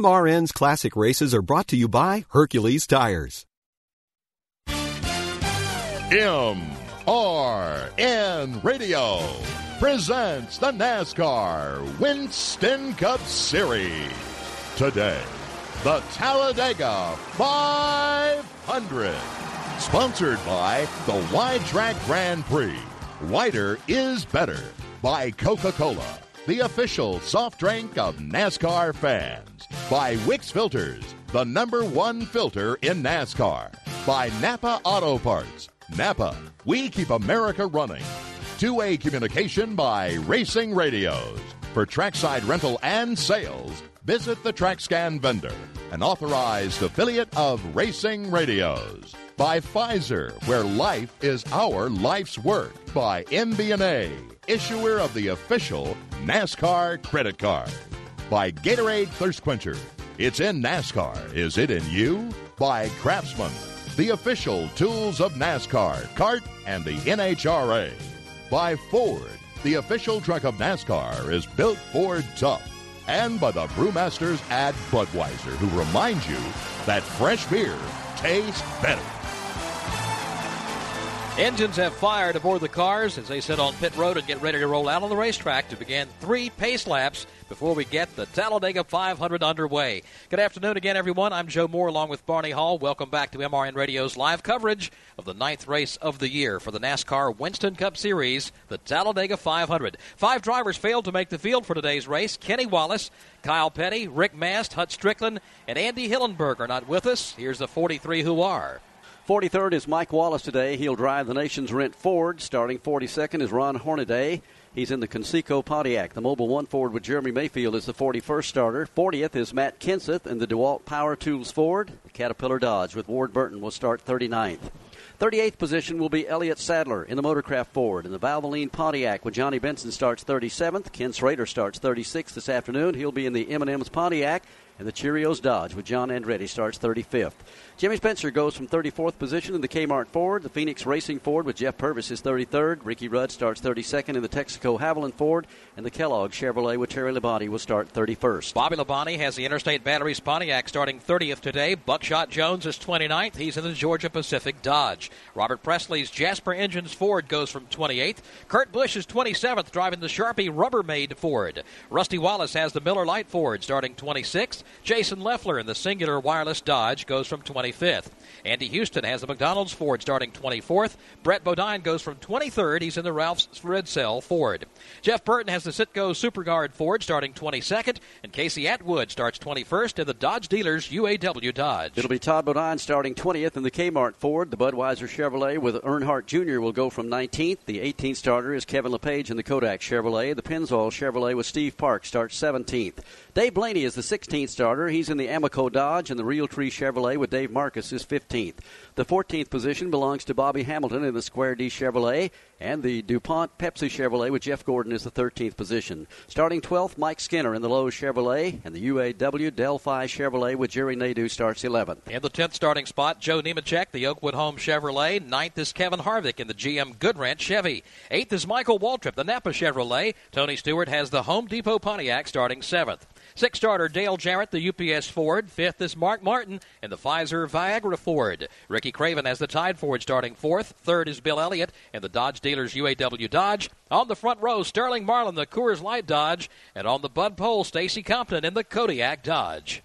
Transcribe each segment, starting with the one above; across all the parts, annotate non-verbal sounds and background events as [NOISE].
MRN's classic races are brought to you by Hercules Tires. MRN Radio presents the NASCAR Winston Cup Series. Today, the Talladega 500. Sponsored by the Wide Track Grand Prix. Wider is better by Coca Cola, the official soft drink of NASCAR fans. By Wix Filters, the number one filter in NASCAR. By Napa Auto Parts. Napa, we keep America running. Two way communication by Racing Radios. For trackside rental and sales, visit the TrackScan vendor, an authorized affiliate of Racing Radios. By Pfizer, where life is our life's work. By MBNA, issuer of the official NASCAR credit card. By Gatorade Thirst Quencher. It's in NASCAR. Is it in you? By Craftsman, the official tools of NASCAR, CART, and the NHRA. By Ford, the official truck of NASCAR is built Ford tough. And by the Brewmasters at Budweiser, who remind you that fresh beer tastes better. Engines have fired aboard the cars as they sit on pit road and get ready to roll out on the racetrack to begin three pace laps before we get the Talladega 500 underway. Good afternoon again, everyone. I'm Joe Moore along with Barney Hall. Welcome back to MRN Radio's live coverage of the ninth race of the year for the NASCAR Winston Cup Series, the Talladega 500. Five drivers failed to make the field for today's race. Kenny Wallace, Kyle Petty, Rick Mast, Hut Stricklin, and Andy Hillenberg are not with us. Here's the 43 who are. 43rd is Mike Wallace today. He'll drive the nation's rent Ford. Starting 42nd is Ron Hornaday. He's in the Conseco Pontiac. The Mobil 1 Ford with Jeremy Mayfield is the 41st starter. 40th is Matt Kenseth in the DeWalt Power Tools Ford. The Caterpillar Dodge with Ward Burton will start 39th. 38th position will be Elliott Sadler in the Motorcraft Ford. In the Valvoline Pontiac when Johnny Benson starts 37th. Ken Schrader starts 36th this afternoon. He'll be in the M&M's Pontiac. And the Cheerios Dodge with John Andretti starts 35th. Jimmy Spencer goes from 34th position in the Kmart Ford. The Phoenix Racing Ford with Jeff Purvis is 33rd. Ricky Rudd starts 32nd in the Texaco Havoline Ford. And the Kellogg Chevrolet with Terry Labonte will start 31st. Bobby Labonte has the Interstate Batteries Pontiac starting 30th today. Buckshot Jones is 29th. He's in the Georgia Pacific Dodge. Robert Pressley's Jasper Engines Ford goes from 28th. Kurt Busch is 27th, driving the Sharpie Rubbermaid Ford. Rusty Wallace has the Miller Lite Ford starting 26th. Jason Leffler in the Cingular Wireless Dodge goes from 25th. Andy Houston has the McDonald's Ford starting 24th. Brett Bodine goes from 23rd. He's in the Ralph's Red Cell Ford. Jeff Burton has the Citgo Superguard Ford starting 22nd. And Casey Atwood starts 21st in the Dodge Dealers UAW Dodge. It'll be Todd Bodine starting 20th in the Kmart Ford. The Budweiser Chevrolet with Earnhardt Jr. will go from 19th. The 18th starter is Kevin Lepage in the Kodak Chevrolet. The Pennzoil Chevrolet with Steve Park starts 17th. Dave Blaney is the 16th starter. He's in the Amoco Dodge, and the Realtree Chevrolet with Dave Marcis is 15th. The 14th position belongs to Bobby Hamilton in the Square D Chevrolet, and the DuPont Pepsi Chevrolet with Jeff Gordon is the 13th position. Starting 12th, Mike Skinner in the Lowe's Chevrolet, and the UAW Delphi Chevrolet with Jerry Nadeau starts 11th. In the 10th starting spot, Joe Nemechek, the Oakwood Home Chevrolet. Ninth is Kevin Harvick in the GM Goodwrench Chevy. Eighth is Michael Waltrip, the Napa Chevrolet. Tony Stewart has the Home Depot Pontiac starting seventh. Six starter Dale Jarrett, the UPS Ford. Fifth is Mark Martin in the Pfizer Viagra Ford. Ricky Craven has the Tide Ford starting fourth. Third is Bill Elliott in the Dodge Dealers UAW Dodge. On the front row, Sterling Marlin, the Coors Light Dodge. And on the Bud Pole, Stacy Compton in the Kodiak Dodge.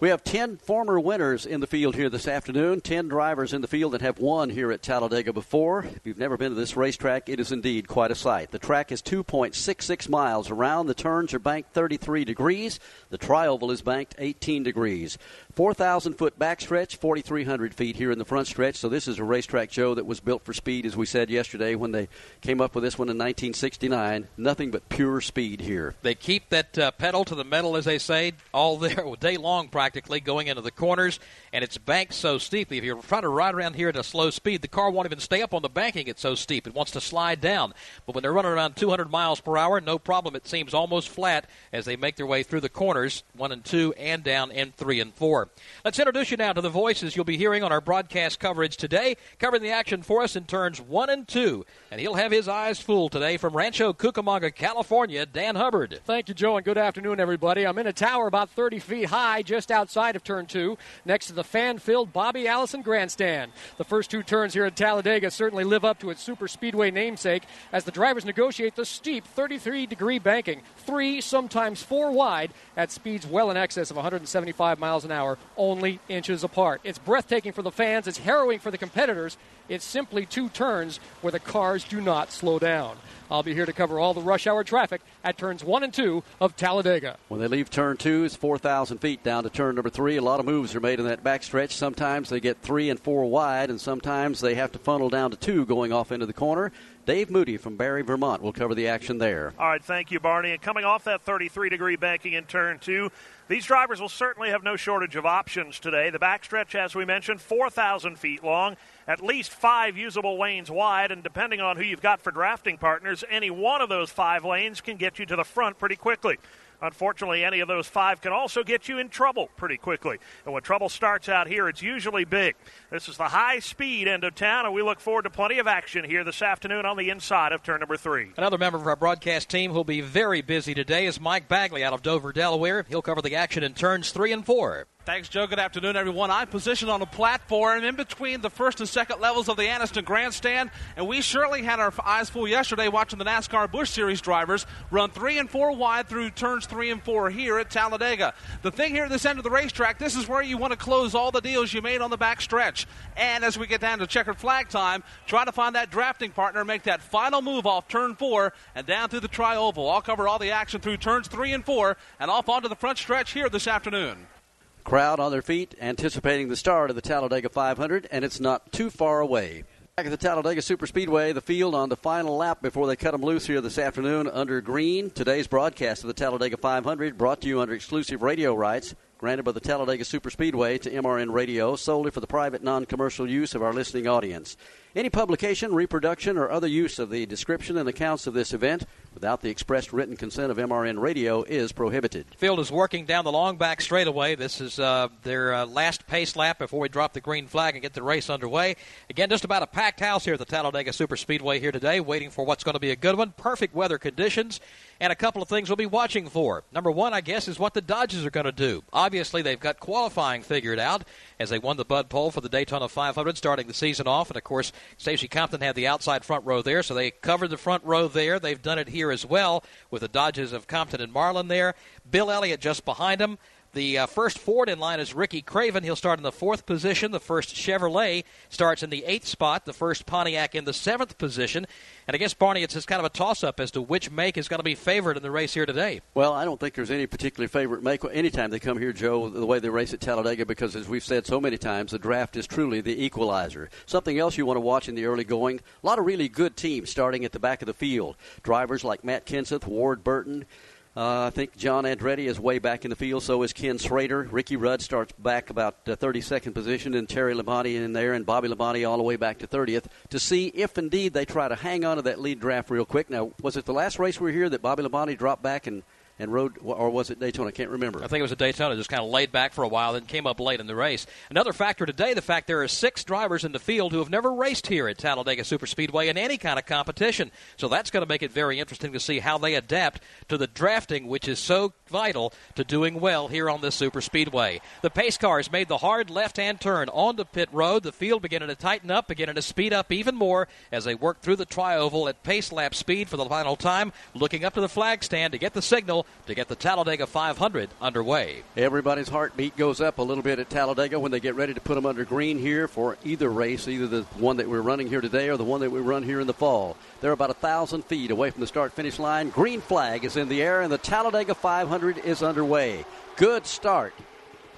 We have 10 former winners in the field here this afternoon, 10 drivers in the field that have won here at Talladega before. If you've never been to this racetrack, it is indeed quite a sight. The track is 2.66 miles around. The turns are banked 33 degrees. The trioval is banked 18 degrees. 4,000 foot backstretch, 4,300 feet here in the front stretch. So this is a racetrack, Joe, that was built for speed, as we said yesterday when they came up with this one in 1969. Nothing but pure speed here. They keep that uh, pedal to the metal, as they say, all there [LAUGHS] day long practically going into the corners, and it's banked so steeply. If you're trying to ride around here at a slow speed, the car won't even stay up on the banking. It's so steep; it wants to slide down. But when they're running around 200 miles per hour, no problem. It seems almost flat as they make their way through the corners, one and two, and down and three and four. Let's introduce you now to the voices you'll be hearing on our broadcast coverage today, covering the action for us in turns one and two, and he'll have his eyes full today from Rancho Cucamonga, California. Dan Hubbard. Thank you, Joe, and good afternoon, everybody. I'm in a tower about 30 feet high, just outside of turn two, next to the fan-filled Bobby Allison Grandstand. The first two turns here at Talladega certainly live up to its super speedway namesake as the drivers negotiate the steep 33-degree banking, three, sometimes four wide, at speeds well in excess of 175 miles an hour, only inches apart. It's breathtaking for the fans. It's harrowing for the competitors. It's simply two turns where the cars do not slow down. I'll be here to cover all the rush hour traffic at turns one and two of Talladega. When they leave turn two, it's 4,000 feet down to turn number three. A lot of moves are made in that backstretch. Sometimes they get three and four wide, and sometimes they have to funnel down to two going off into the corner. Dave Moody from Barre, Vermont will cover the action there. All right, thank you, Barney. And coming off that 33 degree banking in turn two, these drivers will certainly have no shortage of options today. The backstretch, as we mentioned, 4,000 feet long, at least five usable lanes wide, and depending on who you've got for drafting partners, any one of those five lanes can get you to the front pretty quickly. Unfortunately, any of those five can also get you in trouble pretty quickly. And when trouble starts out here, it's usually big. This is the high speed end of town, and we look forward to plenty of action here this afternoon on the inside of turn number three. Another member of our broadcast team who'll be very busy today is Mike Bagley out of Dover, Delaware. He'll cover the action in turns three and four. Thanks, Joe. Good afternoon, everyone. I'm positioned on a platform in between the first and second levels of the Anniston Grandstand, and we surely had our eyes full yesterday watching the NASCAR Busch Series drivers run three and four wide through turns three and four here at Talladega. The thing here at this end of the racetrack, this is where you want to close all the deals you made on the back stretch. And as we get down to checkered flag time, try to find that drafting partner, make that final move off turn four and down through the tri-oval. I'll cover all the action through turns three and four and off onto the front stretch here this afternoon. Crowd on their feet, anticipating the start of the Talladega 500, and it's not too far away. Back at the Talladega Superspeedway, the field on the final lap before they cut them loose here this afternoon under green. Today's broadcast of the Talladega 500 brought to you under exclusive radio rights granted by the Talladega Superspeedway to MRN Radio solely for the private non commercial use of our listening audience. Any publication, reproduction, or other use of the description and accounts of this event without the expressed written consent of MRN Radio is prohibited. Field is working down the long back straightaway. This is uh, their uh, last pace lap before we drop the green flag and get the race underway. Again, just about a packed house here at the Talladega Superspeedway here today, waiting for what's going to be a good one. Perfect weather conditions, and a couple of things we'll be watching for. Number one, I guess, is what the Dodges are going to do. Obviously, they've got qualifying figured out as they won the Bud Pole for the Daytona 500 starting the season off. And of course, Stacy Compton had the outside front row there, so they covered the front row there. They've done it here as well with the Dodges of Compton and Marlin there. Bill Elliott just behind them. The uh, first Ford in line is Ricky Craven. He'll start in the fourth position. The first Chevrolet starts in the eighth spot. The first Pontiac in the seventh position. And I guess, Barney, it's just kind of a toss up as to which make is going to be favored in the race here today. Well, I don't think there's any particular favorite make anytime they come here, Joe, the way they race at Talladega, because as we've said so many times, the draft is truly the equalizer. Something else you want to watch in the early going a lot of really good teams starting at the back of the field. Drivers like Matt Kenseth, Ward Burton. Uh, I think John Andretti is way back in the field. So is Ken Schrader. Ricky Rudd starts back about uh, 32nd position, and Terry Labonte in there, and Bobby Labonte all the way back to 30th to see if indeed they try to hang on to that lead draft real quick. Now, was it the last race we were here that Bobby Labonte dropped back and and rode, or was it Daytona? I can't remember. I think it was a Daytona. Just kind of laid back for a while, then came up late in the race. Another factor today: the fact there are six drivers in the field who have never raced here at Talladega Superspeedway in any kind of competition. So that's going to make it very interesting to see how they adapt to the drafting, which is so vital to doing well here on this Superspeedway. The pace cars made the hard left-hand turn onto pit road. The field beginning to tighten up, beginning to speed up even more as they work through the tri-oval at pace lap speed for the final time, looking up to the flag stand to get the signal to get the Talladega 500 underway. Everybody's heartbeat goes up a little bit at Talladega when they get ready to put them under green here for either race, either the one that we're running here today or the one that we run here in the fall. They're about a thousand feet away from the start finish line. Green flag is in the air, and the Talladega 500 is underway. Good start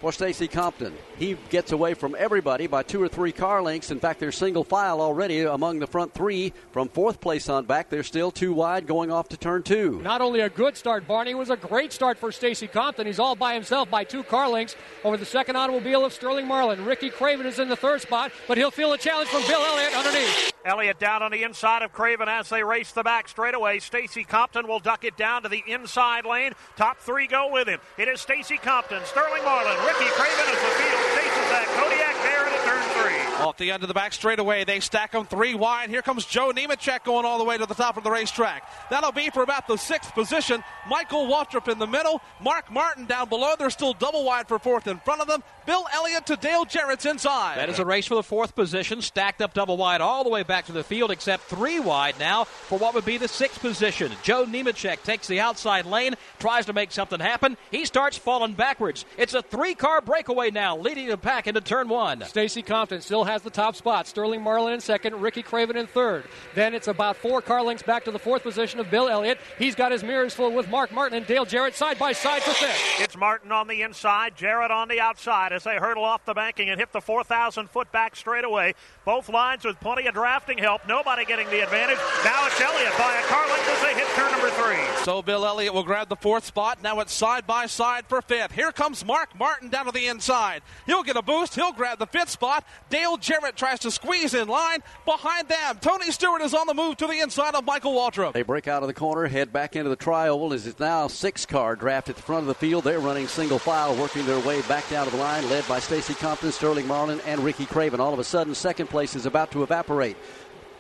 for Stacy Compton. He gets away from everybody by two or three car lengths. In fact, they're single file already among the front three. From fourth place on back, they're still too wide going off to turn two. Not only a good start, Barney, it was a great start for Stacy Compton. He's all by himself by two car lengths over the second automobile of Sterling Marlin. Ricky Craven is in the third spot, but he'll feel a challenge from Bill Elliott underneath. Elliott down on the inside of Craven as they race the back straightaway. Stacy Compton will duck it down to the inside lane. Top three go with him. It is Stacy Compton, Sterling Marlin, Ricky Craven as the field chases that Kodiak there into turn three. Off the end of the back straightaway, they stack them three wide. Here comes Joe Nemechek going all the way to the top of the racetrack. That'll be for about the sixth position. Michael Waltrip in the middle. Mark Martin down below. They're still double wide for fourth in front of them. Bill Elliott to Dale Jarrett's inside. That is a race for the fourth position, stacked up double wide all the way back to the field, except three wide now for what would be the sixth position. Joe Nemechek takes the outside lane, tries to make something happen. He starts falling backwards. It's a three car breakaway now, leading the pack into turn one. Stacy Compton still has the top spot. Sterling Marlin in second, Ricky Craven in third. Then it's about four car lengths back to the fourth position of Bill Elliott. He's got his mirrors full with Mark Martin and Dale Jarrett side by side for fifth. It's Martin on the inside, Jarrett on the outside as they hurdle off the banking and hit the 4,000 foot back straightaway. Both lines with plenty of drafting help. Nobody getting the advantage. Now it's Elliott by a car length as they hit turn number three. So Bill Elliott will grab the fourth spot. Now it's side by side for fifth. Here comes Mark Martin down to the inside. He'll get a boost. He'll grab the fifth spot. Dale Jarrett tries to squeeze in line. Behind them, Tony Stewart is on the move to the inside of Michael Waltrip. They break out of the corner, head back into the tri-oval as it's now six car draft at the front of the field. They're running single file, working their way back down to the line, led by Stacy Compton, Sterling Marlin, and Ricky Craven. All of a sudden, second place is about to evaporate.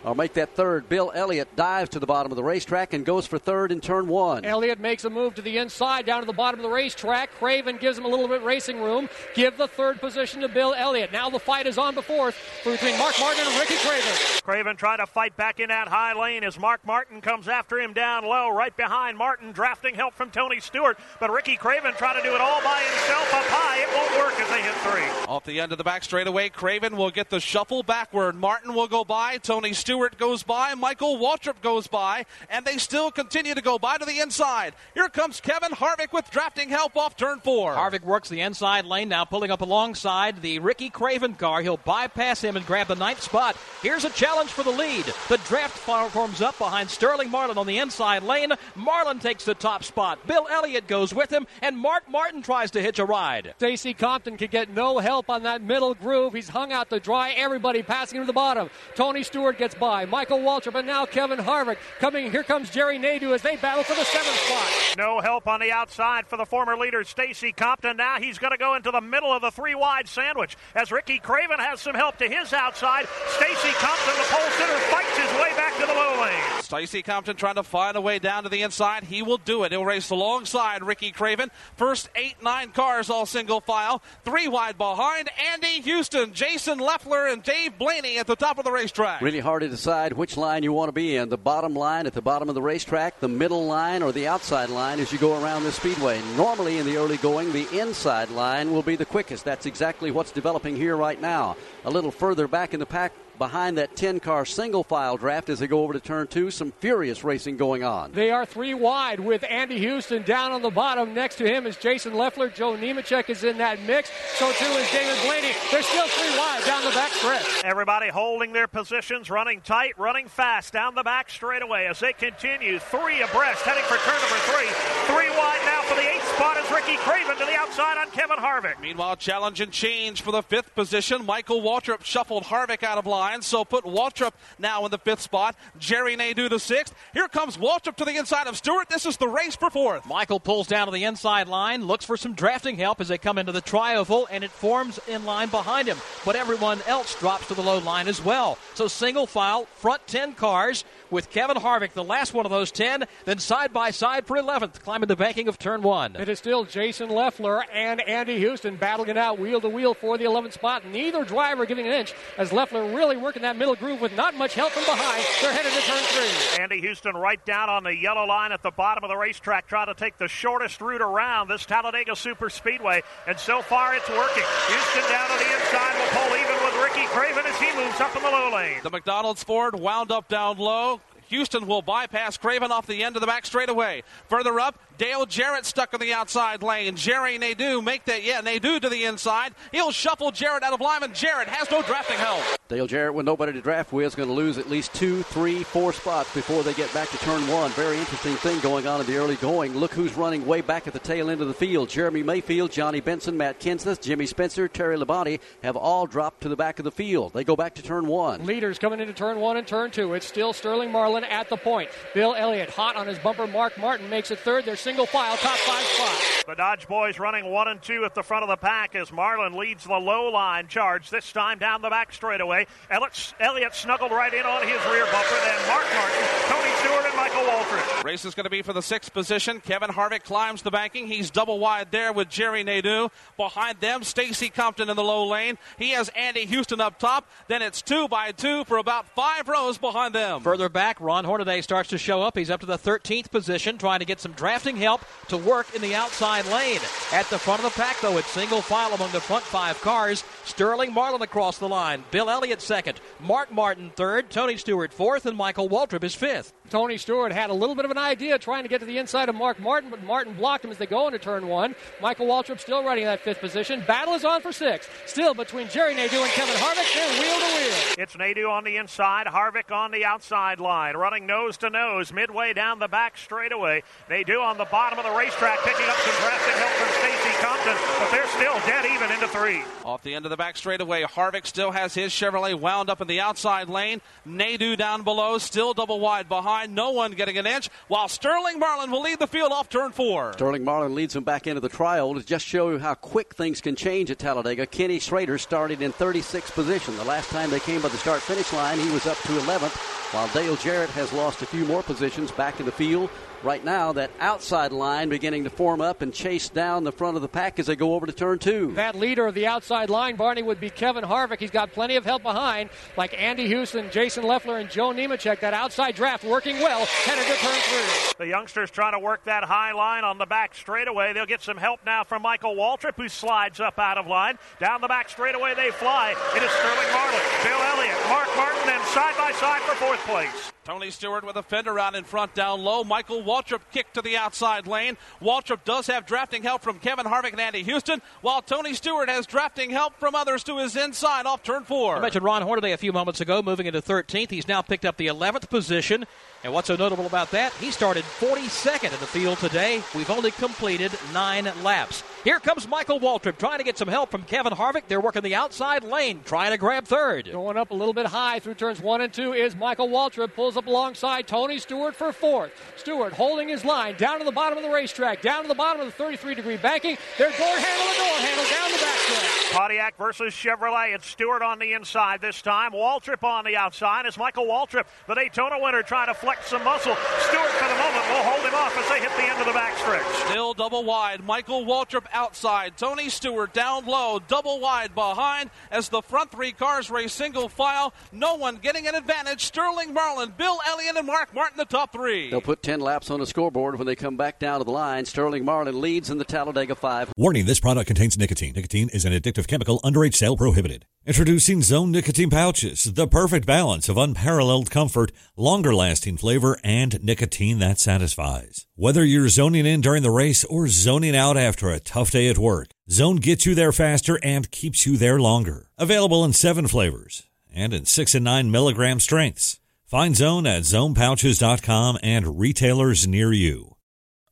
I'll make that third. Bill Elliott dives to the bottom of the racetrack and goes for third in turn one. Elliott makes a move to the inside, down to the bottom of the racetrack. Craven gives him a little bit racing room. Give the third position to Bill Elliott. Now the fight is on the fourth between Mark Martin and Ricky Craven. Craven trying to fight back in that high lane as Mark Martin comes after him down low, right behind Martin, drafting help from Tony Stewart. But Ricky Craven trying to do it all by himself up high. It won't work as they hit three. Off the end of the back straightaway, Craven will get the shuffle backward. Martin will go by. Tony Stewart goes by. Michael Waltrip goes by. And they still continue to go by to the inside. Here comes Kevin Harvick with drafting help off turn four. Harvick works the inside lane now, pulling up alongside the Ricky Craven car. He'll bypass him and grab the ninth spot. Here's a challenge for the lead. The draft forms up behind Sterling Marlin on the inside lane. Marlin takes the top spot. Bill Elliott goes with him, and Mark Martin tries to hitch a ride. Stacy Compton could get no help on that middle groove. He's hung out to dry. Everybody passing him to the bottom. Tony Stewart gets by. Michael Waltrip, and now Kevin Harvick coming. Here comes Jerry Nadeau as they battle for the seventh spot. No help on the outside for the former leader, Stacy Compton. Now he's going to go into the middle of the three wide sandwich as Ricky Craven has some help to his outside. Stacy Compton, the pole sitter, fights his way back to the low lane. Stacy Compton trying to find a way down to the inside. He will do it. He'll race alongside Ricky Craven. First eight, nine cars all single file. Three wide behind Andy Houston, Jason Leffler, and Dave Blaney at the top of the racetrack. Really hard to decide which line you want to be in. The bottom line at the bottom of the racetrack, the middle line, or the outside line as you go around the speedway. Normally in the early going, the inside line will be the quickest. That's exactly what's developing here right now. A little further back in the pack, behind that 10 car single file draft as they go over to turn two. Some furious racing going on. They are three wide with Andy Houston down on the bottom. Next to him is Jason Leffler. Joe Nemechek is in that mix. So too is David Blaney. They're still three wide down the back stretch. Everybody holding their positions, running tight, running fast down the back straightaway as they continue three abreast, heading for turn number three. Three wide now for the eighth spot is Ricky Craven to the outside on Kevin Harvick. Meanwhile, challenge and change for the fifth position. Michael Waltrip shuffled Harvick out of line so put Waltrip now in the fifth spot. Jerry Nadeau the sixth. Here comes Waltrip to the inside of Stewart. This is the race for fourth. Michael pulls down to the inside line, looks for some drafting help as they come into the trioval, and it forms in line behind him. But everyone else drops to the low line as well. So single file, front 10 cars with Kevin Harvick, the last one of those 10, then side by side for 11th, climbing the banking of turn one. It is still Jason Leffler and Andy Houston battling it out wheel to wheel for the 11th spot. Neither driver giving an inch as Leffler really working that middle groove with not much help from behind. They're headed to turn three. Andy Houston right down on the yellow line at the bottom of the racetrack, trying to take the shortest route around this Talladega Super Speedway. And so far, it's working. Houston down on the inside will pull even with Ricky Craven as he moves up in the low lane. The McDonald's Ford wound up down low. Houston will bypass Craven off the end of the back straightaway. Further up, Dale Jarrett stuck on the outside lane. Jerry Nadeau make that, yeah, Nadeau to the inside. He'll shuffle Jarrett out of line, and Jarrett has no drafting help. Dale Jarrett, with nobody to draft with, is going to lose at least two, three, four spots before they get back to turn one. Very interesting thing going on in the early going. Look who's running way back at the tail end of the field. Jeremy Mayfield, Johnny Benson, Matt Kenseth, Jimmy Spencer, Terry Labonte have all dropped to the back of the field. They go back to turn one. Leaders coming into turn one and turn two. It's still Sterling Marlin at the point. Bill Elliott hot on his bumper. Mark Martin makes it third. They're single file, top five spots. The Dodge boys running one and two at the front of the pack as Marlin leads the low line charge, this time down the back straightaway. Elliott, Elliott snuggled right in on his rear bumper. Then Mark Martin, Tony Stewart, and Michael Waltrip. Race is going to be for the sixth position. Kevin Harvick climbs the banking. He's double wide there with Jerry Nadeau. Behind them, Stacy Compton in the low lane. He has Andy Houston up top. Then it's two by two for about five rows behind them. Further back, Ron Hornaday starts to show up. He's up to the 13th position, trying to get some drafting help to work in the outside lane. At the front of the pack, though, it's single file among the front five cars. Sterling Marlin across the line. Bill Elliott second. Mark Martin third. Tony Stewart fourth. And Michael Waltrip is fifth. Tony Stewart had a little bit of an idea trying to get to the inside of Mark Martin, but Martin blocked him as they go into turn one. Michael Waltrip still running that fifth position. Battle is on for six. Still between Jerry Nadeau and Kevin Harvick. They're wheel to wheel. It's Nadeau on the inside, Harvick on the outside line, running nose to nose, midway down the back straightaway. Nadeau on the bottom of the racetrack, picking up some drafting help from Stacy Compton, but they're still dead even into three. Off the end of the back straightaway, Harvick still has his Chevrolet wound up in the outside lane. Nadeau down below, still double wide behind. No one getting an inch, while Sterling Marlin will lead the field off turn four. Sterling Marlin leads him back into the tri-oval to just show you how quick things can change at Talladega. Kenny Schrader started in 36th position. The last time they came by the start finish line, he was up to 11th, while Dale Jarrett has lost a few more positions back in the field. Right now, that outside line beginning to form up and chase down the front of the pack as they go over to turn two. That leader of the outside line, Barney, would be Kevin Harvick. He's got plenty of help behind, like Andy Houston, Jason Leffler, and Joe Nemechek. That outside draft working well, headed to turn three. The youngsters trying to work that high line on the back straightaway. They'll get some help now from Michael Waltrip, who slides up out of line. Down the back straightaway they fly. It is Sterling Marlin, Bill Elliott, Mark Martin, and side by side for fourth place. Tony Stewart with a fender out in front down low. Michael Waltrip kicked to the outside lane. Waltrip does have drafting help from Kevin Harvick and Andy Houston, while Tony Stewart has drafting help from others to his inside off turn four. I mentioned Ron Hornaday a few moments ago, moving into 13th. He's now picked up the 11th position. And what's so notable about that? He started 42nd in the field today. We've only completed nine laps. Here comes Michael Waltrip trying to get some help from Kevin Harvick. They're working the outside lane, trying to grab third. Going up a little bit high through turns one and two is Michael Waltrip. Pulls up alongside Tony Stewart for fourth. Stewart holding his line down to the bottom of the racetrack, down to the bottom of the 33 degree banking. They're door handle to door handle down the backstretch. Pontiac versus Chevrolet. It's Stewart on the inside this time. Waltrip on the outside. It's Michael Waltrip, the Daytona winner, trying to flex some muscle. Stewart, for the moment, will hold him off as they hit the end of the backstretch. Still double wide. Michael Waltrip outside. Tony Stewart down low, double wide behind as the front three cars race single file. No one getting an advantage. Sterling Marlin, Bill Elliott, and Mark Martin, the top three. They'll put 10 laps on the scoreboard when they come back down to the line. Sterling Marlin leads in the Talladega 5. Warning this product contains nicotine. Nicotine is an addictive chemical, underage sale prohibited. Introducing Zone Nicotine Pouches, the perfect balance of unparalleled comfort, longer lasting flavor, and nicotine that satisfies. Whether you're zoning in during the race or zoning out after a tough day at work, Zone gets you there faster and keeps you there longer. Available in seven flavors and in six and nine milligram strengths. Find Zone at zonepouches.com and retailers near you.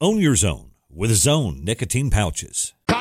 Own your zone with Zone Nicotine Pouches.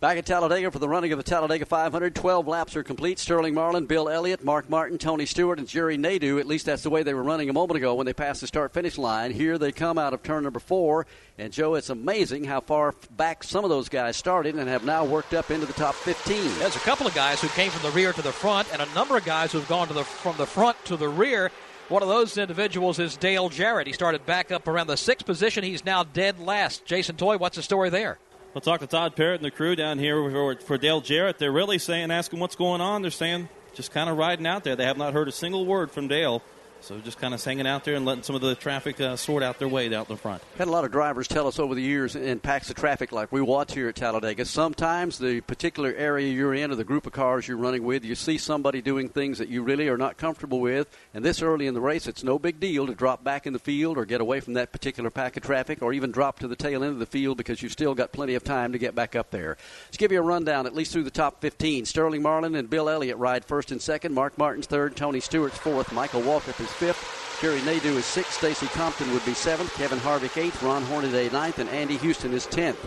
Back at Talladega for the running of the Talladega 500. 12 laps are complete. Sterling Marlin, Bill Elliott, Mark Martin, Tony Stewart, and Jerry Nadeau. At least that's the way they were running a moment ago when they passed the start finish line. Here they come out of turn number four. And, Joe, it's amazing how far back some of those guys started and have now worked up into the top 15. There's a couple of guys who came from the rear to the front, and a number of guys who've gone to the, from the front to the rear. One of those individuals is Dale Jarrett. He started back up around the sixth position. He's now dead last. Jason Toy, what's the story there? We'll talk to Todd Parrott and the crew down here for, for Dale Jarrett. They're really saying, asking what's going on. They're saying just kind of riding out there. They have not heard a single word from Dale. So just kind of hanging out there and letting some of the traffic uh, sort out their way out the front. Had a lot of drivers tell us over the years in packs of traffic like we watch here at Talladega. Sometimes the particular area you're in or the group of cars you're running with, you see somebody doing things that you really are not comfortable with. And this early in the race, it's no big deal to drop back in the field or get away from that particular pack of traffic or even drop to the tail end of the field because you've still got plenty of time to get back up there. Let's give you a rundown at least through the top 15. Sterling Marlin and Bill Elliott ride first and second. Mark Martin's third. Tony Stewart's fourth. Michael Waltrip is fifth. Jerry Nadeau is sixth. Stacy Compton would be seventh. Kevin Harvick eighth. Ron Hornaday ninth. And Andy Houston is tenth.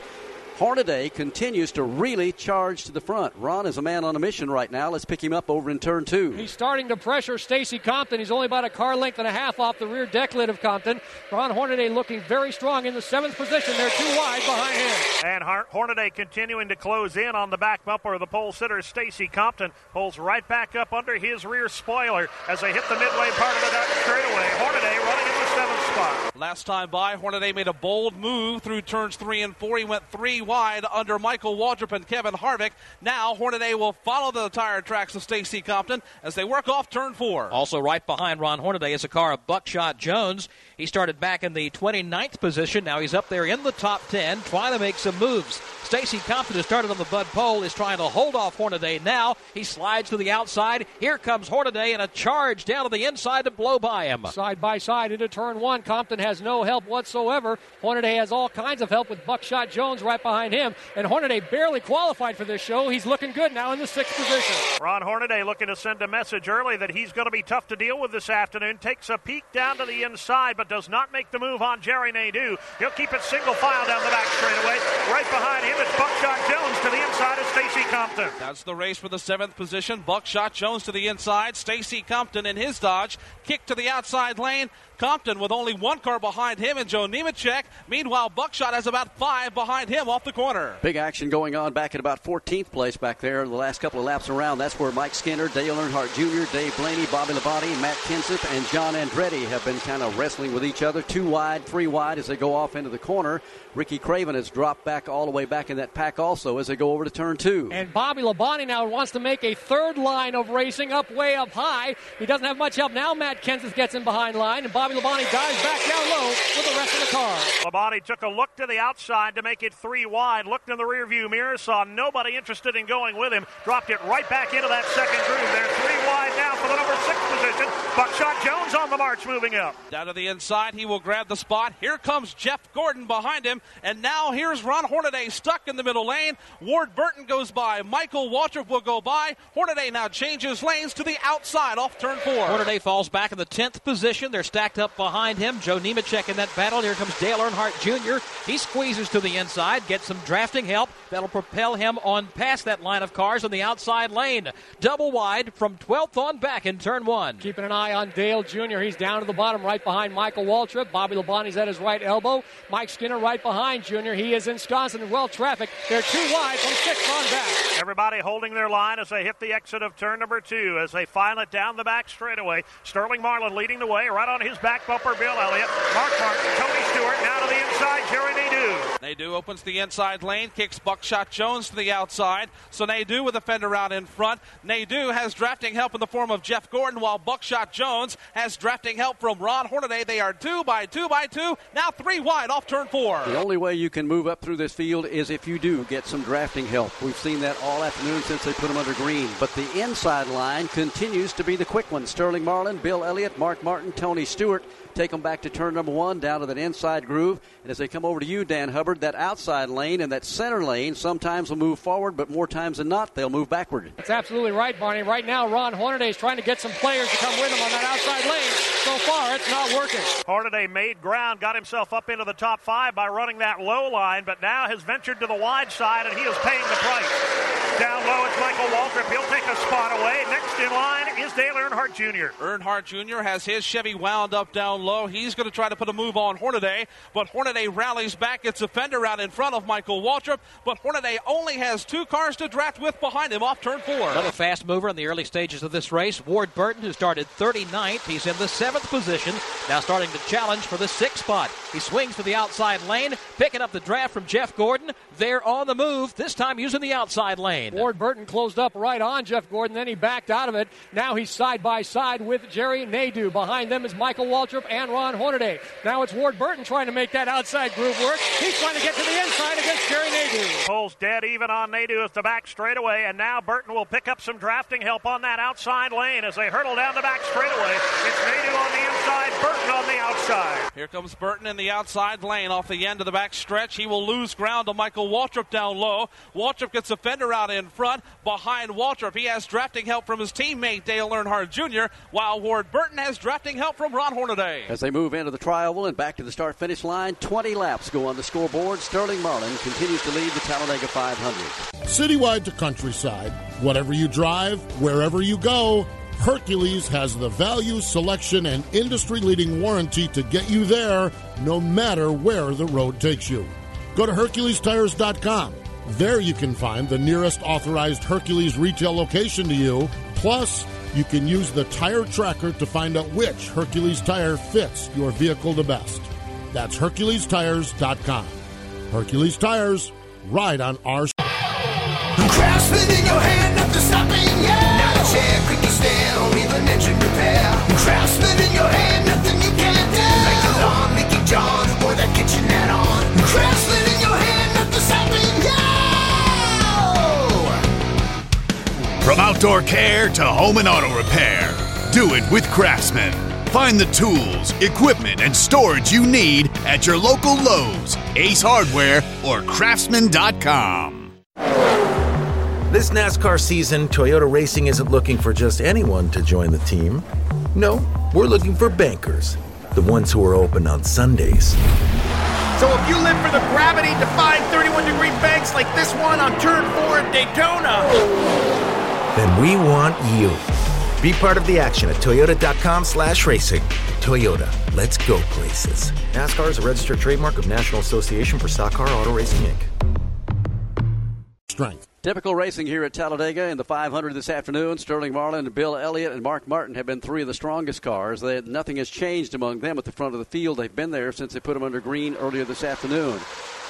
Hornaday continues to really charge to the front. Ron is a man on a mission right now. Let's pick him up over in turn two. He's starting to pressure Stacy Compton. He's only about a car length and a half off the rear deck lid of Compton. Ron Hornaday looking very strong in the seventh position. They're too wide behind him. And Hornaday continuing to close in on the back bumper of the pole sitter. Stacy Compton pulls right back up under his rear spoiler as they hit the midway part of the straightaway. Hornaday running in the seventh spot. Last time by, Hornaday made a bold move through turns three and four. He went three wide under Michael Waltrip and Kevin Harvick. Now Hornaday will follow the tire tracks of Stacy Compton as they work off turn four. Also, right behind Ron Hornaday is a car of Buckshot Jones. He started back in the 29th position. Now he's up there in the top 10, trying to make some moves. Stacy Compton has started on the Bud pole, is trying to hold off Hornaday now. He slides to the outside. Here comes Hornaday in a charge down to the inside to blow by him. Side by side into turn one. Compton has no help whatsoever. Hornaday has all kinds of help with Buckshot Jones right behind him. And Hornaday barely qualified for this show. He's looking good now in the sixth position. Ron Hornaday looking to send a message early that he's going to be tough to deal with this afternoon. Takes a peek down to the inside, but does not make the move on Jerry Nadeau. He'll keep it single file down the back straightaway. Right behind him is Buckshot Jones to the inside of Stacy Compton. That's the race for the seventh position. Buckshot Jones to the inside. Stacy Compton in his Dodge. Kick to the outside lane. Compton with only one car behind him and Joe Nemechek. Meanwhile, Buckshot has about five behind him off the corner. Big action going on back at about 14th place back there. The last couple of laps around, that's where Mike Skinner, Dale Earnhardt Jr., Dave Blaney, Bobby Labonte, Matt Kenseth, and John Andretti have been kind of wrestling with each other. Two wide, three wide as they go off into the corner. Ricky Craven has dropped back all the way back in that pack also as they go over to turn two. And Bobby Labonte now wants to make a third line of racing up way up high. He doesn't have much help now. Matt Kenseth gets in behind line, and Bobby Labonte dives back down low with the rest of the car. Labonte took a look to the outside to make it three wide, looked in the rearview mirror, saw nobody interested in going with him, dropped it right back into that second groove. They're three wide now for the number six position. Buckshot Jones on the march moving up. Down to the inside, he will grab the spot. Here comes Jeff Gordon behind him, and now here's Ron Hornaday stuck in the middle lane. Ward Burton goes by. Michael Waltrip will go by. Hornaday now changes lanes to the outside off turn four. Hornaday falls back in the 10th position. They're stacked up behind him. Joe Nemechek in that battle. Here comes Dale Earnhardt Jr. He squeezes to the inside, gets some drafting help. That'll propel him on past that line of cars on the outside lane. Double wide from 12th on back in turn one. Keeping an eye on Dale Jr. He's down to the bottom right behind Michael Waltrip. Bobby Labonte's at his right elbow. Mike Skinner right behind Jr. He is ensconced in well traffic. They're too wide from sixth on back. Everybody holding their line as they hit the exit of turn number two as they file it down the back straightaway. Sterling Marlin leading the way right on his back bumper. Bill Elliott, Mark Martin, Tony Stewart. Now to the inside, Jerry Nadeau. Nadeau opens the inside lane, kicks Buckshot Jones to the outside. So Nadeau with a fender out in front. Nadeau has drafting help in the form of Jeff Gordon, while Buckshot Jones has drafting help from Ron Hornaday. They are two by two by two, now three wide off turn four. The only way you can move up through this field is if you do get some drafting help. We've seen that all afternoon since they put them under green. But the inside line continues to be the quick one. Sterling Marlin, Bill Elliott, Mark Martin, Tony Stewart take them back to turn number one, down to that inside groove. And as they come over to you, Dan Hubbard, that outside lane and that center lane sometimes will move forward, but more times than not, they'll move backward. That's absolutely right, Barney. Right now, Ron Hornaday is trying to get some players to come with him on that outside lane. So far, it's not working. Hornaday made ground, got himself up into the top five by running that low line, but now has ventured to the wide side, and he is paying the price. Down low, it's Michael Waltrip. He'll take a spot away. Next in line is Dale Earnhardt Jr. Earnhardt Jr. has his Chevy wound up down low. He's going to try to put a move on Hornaday, but Hornaday rallies back, It's a fender out in front of Michael Waltrip, but Hornaday only has two cars to draft with behind him off turn four. Another fast mover in the early stages of this race, Ward Burton, who started 39th. He's in the seventh position, now starting to challenge for the sixth spot. He swings to the outside lane, picking up the draft from Jeff Gordon. They're on the move, this time using the outside lane. Ward Burton closed up right on Jeff Gordon, then he backed out of it. Now he's side by side with Jerry Nadeau. Behind them is Michael Waltrip and Ron Hornaday. Now it's Ward Burton trying to make that outside groove work. He's trying to get to the inside against Jerry Nadeau. Pulls dead even on Nadeau at the back straightaway, and now Burton will pick up some drafting help on that outside lane as they hurdle down the back straightaway. It's Nadeau on the inside, Burton on the outside. Here comes Burton in the outside lane off the end of the back stretch. He will lose ground to Michael Waltrip down low. Waltrip gets a fender out in front. Behind Waltrip, he has drafting help from his teammate Dale Earnhardt Jr., while Ward Burton has drafting help from Ron Hornaday. As they move into the tri-oval and back to the start finish line, 20 laps go on the scoreboard. Sterling Marlin continues to lead the Talladega 500. Citywide to countryside, whatever you drive, wherever you go, Hercules has the value, selection, and industry leading warranty to get you there no matter where the road takes you. Go to HerculesTires.com. There you can find the nearest authorized Hercules retail location to you. Plus, you can use the tire tracker to find out which Hercules tire fits your vehicle the best. That's HerculesTires.com. Hercules Tires, ride on our. Craftsman in your hand, nothing stopping, yeah. Not a chair, creaky or even engine repair. Your hand, nothing you can't do. Like the lawn, Mickey John, or that kitchen. Craftsman in From outdoor care to home and auto repair, do it with Craftsman. Find the tools, equipment, and storage you need at your local Lowe's, Ace Hardware, or Craftsman.com. This NASCAR season, Toyota Racing isn't looking for just anyone to join the team. No, we're looking for bankers, the ones who are open on Sundays. So if you live for the gravity defying 31 degree banks like this one on turn 4 at Daytona, then we want you. Be part of the action at toyota.com slash racing. Toyota, let's go places. NASCAR is a registered trademark of National Association for Stock Car Auto Racing, Inc. Strength. Typical racing here at Talladega in the 500 this afternoon. Sterling Marlin, Bill Elliott, and Mark Martin have been three of the strongest cars. They, nothing has changed among them at the front of the field. They've been there since they put them under green earlier this afternoon.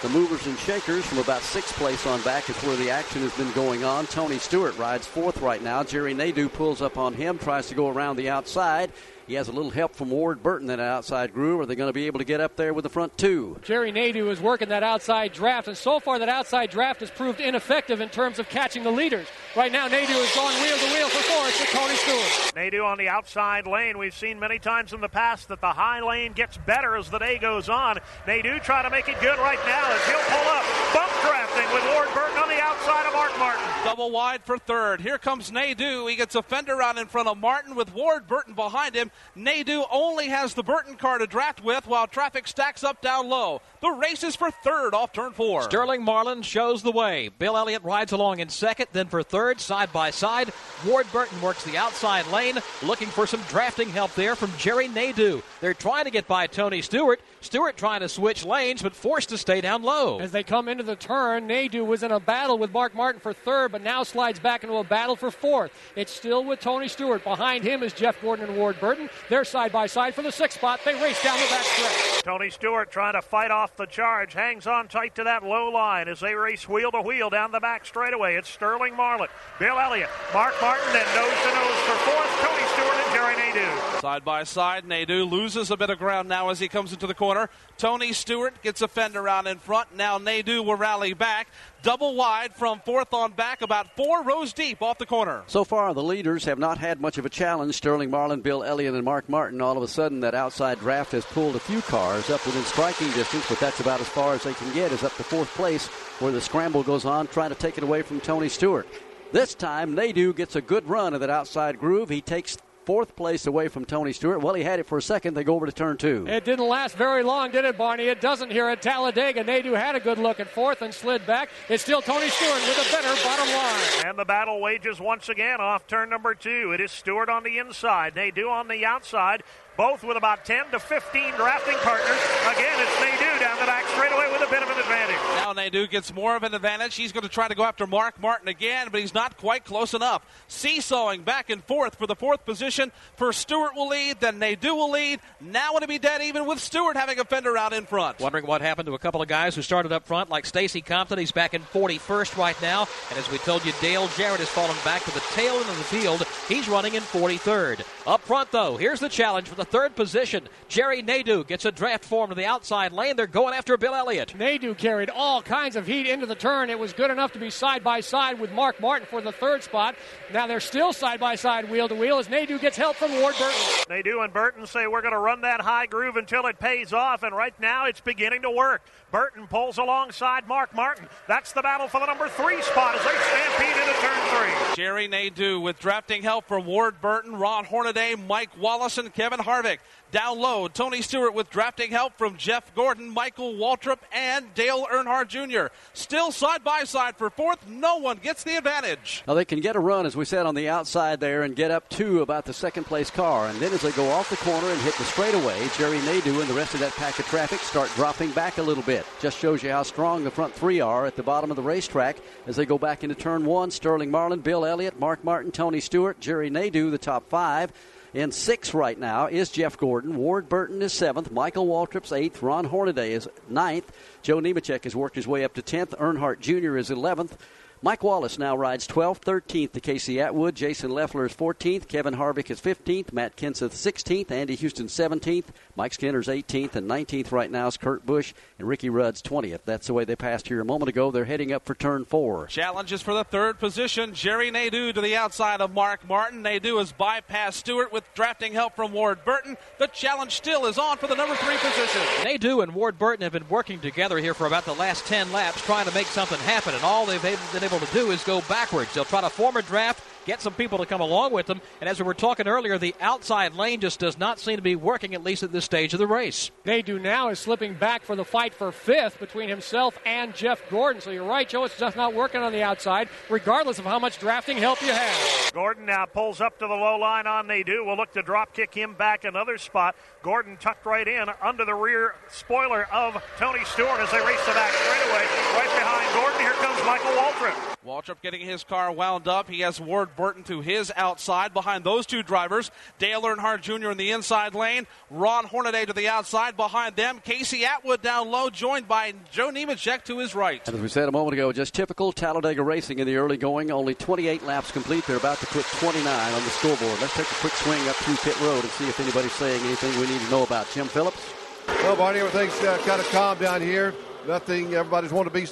The movers and shakers from about sixth place on back is where the action has been going on. Tony Stewart rides fourth right now. Jerry Nadeau pulls up on him, tries to go around the outside. He has a little help from Ward Burton in that outside groove. Are they going to be able to get up there with the front two? Jerry Nadeau is working that outside draft, and so far that outside draft has proved ineffective in terms of catching the leaders. Right now, Nadeau is going wheel to wheel for fourth with Tony Stewart. Nadeau on the outside lane. We've seen many times in the past that the high lane gets better as the day goes on. Nadeau trying to make it good right now as he'll pull up. Bump drafting with Ward Burton on the outside of Mark Martin. Double wide for third. Here comes Nadeau. He gets a fender out in front of Martin with Ward Burton behind him. Nadeau only has the Burton car to draft with while traffic stacks up down low. The race is for third off turn four. Sterling Marlin shows the way. Bill Elliott rides along in second, then for third, side by side. Ward Burton works the outside lane, looking for some drafting help there from Jerry Nadeau. They're trying to get by Tony Stewart. Stewart trying to switch lanes, but forced to stay down low. As they come into the turn, Nadeau was in a battle with Mark Martin for third, but now slides back into a battle for fourth. It's still with Tony Stewart. Behind him is Jeff Gordon and Ward Burton. They're side by side for the sixth spot. They race down the back stretch. Tony Stewart trying to fight off the charge, hangs on tight to that low line as they race wheel to wheel down the back straightaway. It's Sterling Marlin, Bill Elliott, Mark Martin, and nose to nose for fourth, Tony Stewart and Jerry Nadeau. Side by side, Nadeau loses a bit of ground now as he comes into the corner. Tony Stewart gets a fender out in front. Now Nadeau will rally back. double wide from fourth on back, about four rows deep off the corner. So far, the leaders have not had much of a challenge. Sterling Marlin, Bill Elliott, and Mark Martin. All of a sudden, that outside draft has pulled a few cars up within striking distance, but that's about as far as they can get, is up to fourth place, where the scramble goes on, trying to take it away from Tony Stewart. This time, Nadeau gets a good run of that outside groove. He takes fourth place away from Tony Stewart. Well, he had it for a second. They go over to turn two. It didn't last very long, did it, Barney? It doesn't here at Talladega. Nadeau had a good look at fourth and slid back. It's still Tony Stewart with a better bottom line. And the battle wages once again off turn number two. It is Stewart on the inside, Nadeau on the outside both with about 10 to 15 drafting partners. Again, it's Nadeau down the back straightaway with a bit of an advantage. Now Nadeau gets more of an advantage. He's going to try to go after Mark Martin again, but he's not quite close enough. Seesawing back and forth for the fourth position. First Stewart will lead, then Nadeau will lead. Now it'll be dead even with Stewart having a fender out in front. Wondering what happened to a couple of guys who started up front, like Stacy Compton. He's back in 41st right now. And as we told you, Dale Jarrett has fallen back to the tail end of the field. He's running in 43rd. Up front, though, here's the challenge for the third position. Jerry Nadeau gets a draft form to the outside lane. They're going after Bill Elliott. Nadeau carried all kinds of heat into the turn. It was good enough to be side by side with Mark Martin for the third spot. Now they're still side by side, wheel to wheel, as Nadeau gets help from Ward Burton. Nadeau and Burton say we're going to run that high groove until it pays off, and right now it's beginning to work. Burton pulls alongside Mark Martin. That's the battle for the number three spot as they stampede into turn three. Jerry Nadeau with drafting help from Ward Burton, Ron Hornaday, Mike Wallace, and Kevin Harvick. Down low, Tony Stewart with drafting help from Jeff Gordon, Michael Waltrip, and Dale Earnhardt Jr. Still side by side for fourth. No one gets the advantage. Now they can get a run, as we said, on the outside there and get up to about the second place car. And then as they go off the corner and hit the straightaway, Jerry Nadeau and the rest of that pack of traffic start dropping back a little bit. Just shows you how strong the front three are at the bottom of the racetrack as they go back into turn one. Sterling Marlin, Bill Elliott, Mark Martin, Tony Stewart, Jerry Nadeau, the top five. In sixth right now is Jeff Gordon. Ward Burton is seventh. Michael Waltrip's eighth. Ron Hornaday is ninth. Joe Nemechek has worked his way up to tenth. Earnhardt Jr. is eleventh. Mike Wallace now rides 12th, 13th to Casey Atwood. Jason Leffler is 14th. Kevin Harvick is 15th. Matt Kenseth 16th. Andy Houston 17th. Mike Skinner's 18th. And 19th right now is Kurt Busch. And Ricky Rudd's 20th. That's the way they passed here a moment ago. They're heading up for turn four. Challenges for the third position. Jerry Nadeau to the outside of Mark Martin. Nadeau has bypassed Stewart with drafting help from Ward Burton. The challenge still is on for the number three position. Nadeau and Ward Burton have been working together here for about the last 10 laps trying to make something happen. And all they've been able able to do is go backwards. They'll try to form a draft, get some people to come along with them. And as we were talking earlier, the outside lane just does not seem to be working, at least at this stage of the race. Nadeau now is slipping back for the fight for fifth between himself and Jeff Gordon. So you're right, Joe, it's just not working on the outside, regardless of how much drafting help you have. Gordon now pulls up to the low line on Nadeau. We'll look to drop kick him back another spot. Gordon tucked right in under the rear spoiler of Tony Stewart as they race the back straightaway. Right behind Gordon, here comes Michael Waltrip. Waltrip getting his car wound up. He has Ward Burton to his outside. Behind those two drivers, Dale Earnhardt Jr. in the inside lane, Ron Hornaday to the outside. Behind them, Casey Atwood down low, joined by Joe Nemechek to his right. And as we said a moment ago, just typical Talladega racing in the early going. Only 28 laps complete. They're about to put 29 on the scoreboard. Let's take a quick swing up through pit road and see if anybody's saying anything we need to know about. Jim Phillips. Well, Barney, everything's uh, kind of calm down here. Nothing. Everybody's wanting to be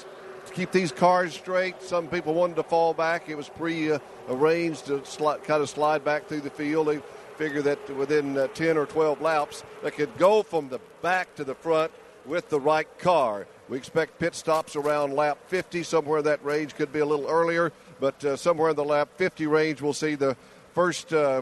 keep these cars straight. Some people wanted to fall back. It was pre-arranged to sli- kind of slide back through the field. They figured that within uh, 10 or 12 laps, they could go from the back to the front with the right car. We expect pit stops around lap 50. Somewhere in that range could be a little earlier, but uh, somewhere in the lap 50 range, we'll see the first uh,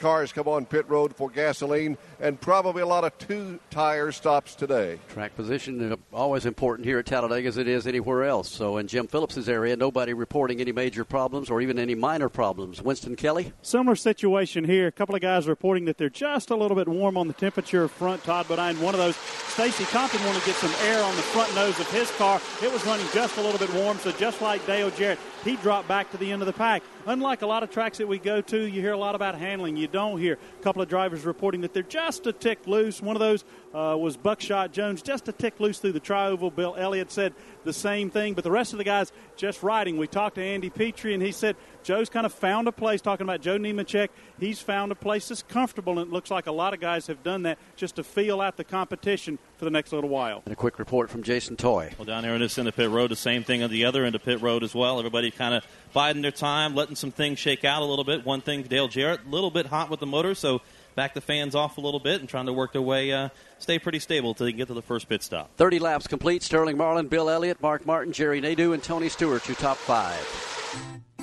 cars come on pit road for gasoline, and probably a lot of two tire stops today. Track position uh, always important here at Talladega as it is anywhere else. So in Jim Phillips's area, nobody reporting any major problems or even any minor problems. Winston Kelly. Similar situation here. A couple of guys reporting that they're just a little bit warm on the temperature front. Todd Bodine, one of those. Stacy Compton wanted to get some air on the front nose of his car. It was running just a little bit warm, so just like Dale Jarrett, he dropped back to the end of the pack. Unlike a lot of tracks that we go to, you hear a lot about handling. You don't hear A couple of drivers reporting that they're just a tick loose. One of those uh, was Buckshot Jones, just a tick loose through the tri-oval. Bill Elliott said the same thing, but the rest of the guys just riding. We talked to Andy Petree, and he said Joe's kind of found a place, talking about Joe Nemechek. He's found a place that's comfortable, and it looks like a lot of guys have done that just to feel out the competition for the next little while. And a quick report from Jason Toy. Well, down here in this end of pit road, the same thing on the other end of pit road as well. Everybody kind of biding their time, letting some things shake out a little bit. One thing, Dale Jarrett, a little bit hot with the motor, so back the fans off a little bit and trying to work their way, uh, stay pretty stable until they get to the first pit stop. 30 laps complete. Sterling Marlin, Bill Elliott, Mark Martin, Jerry Nadeau, and Tony Stewart, your top five.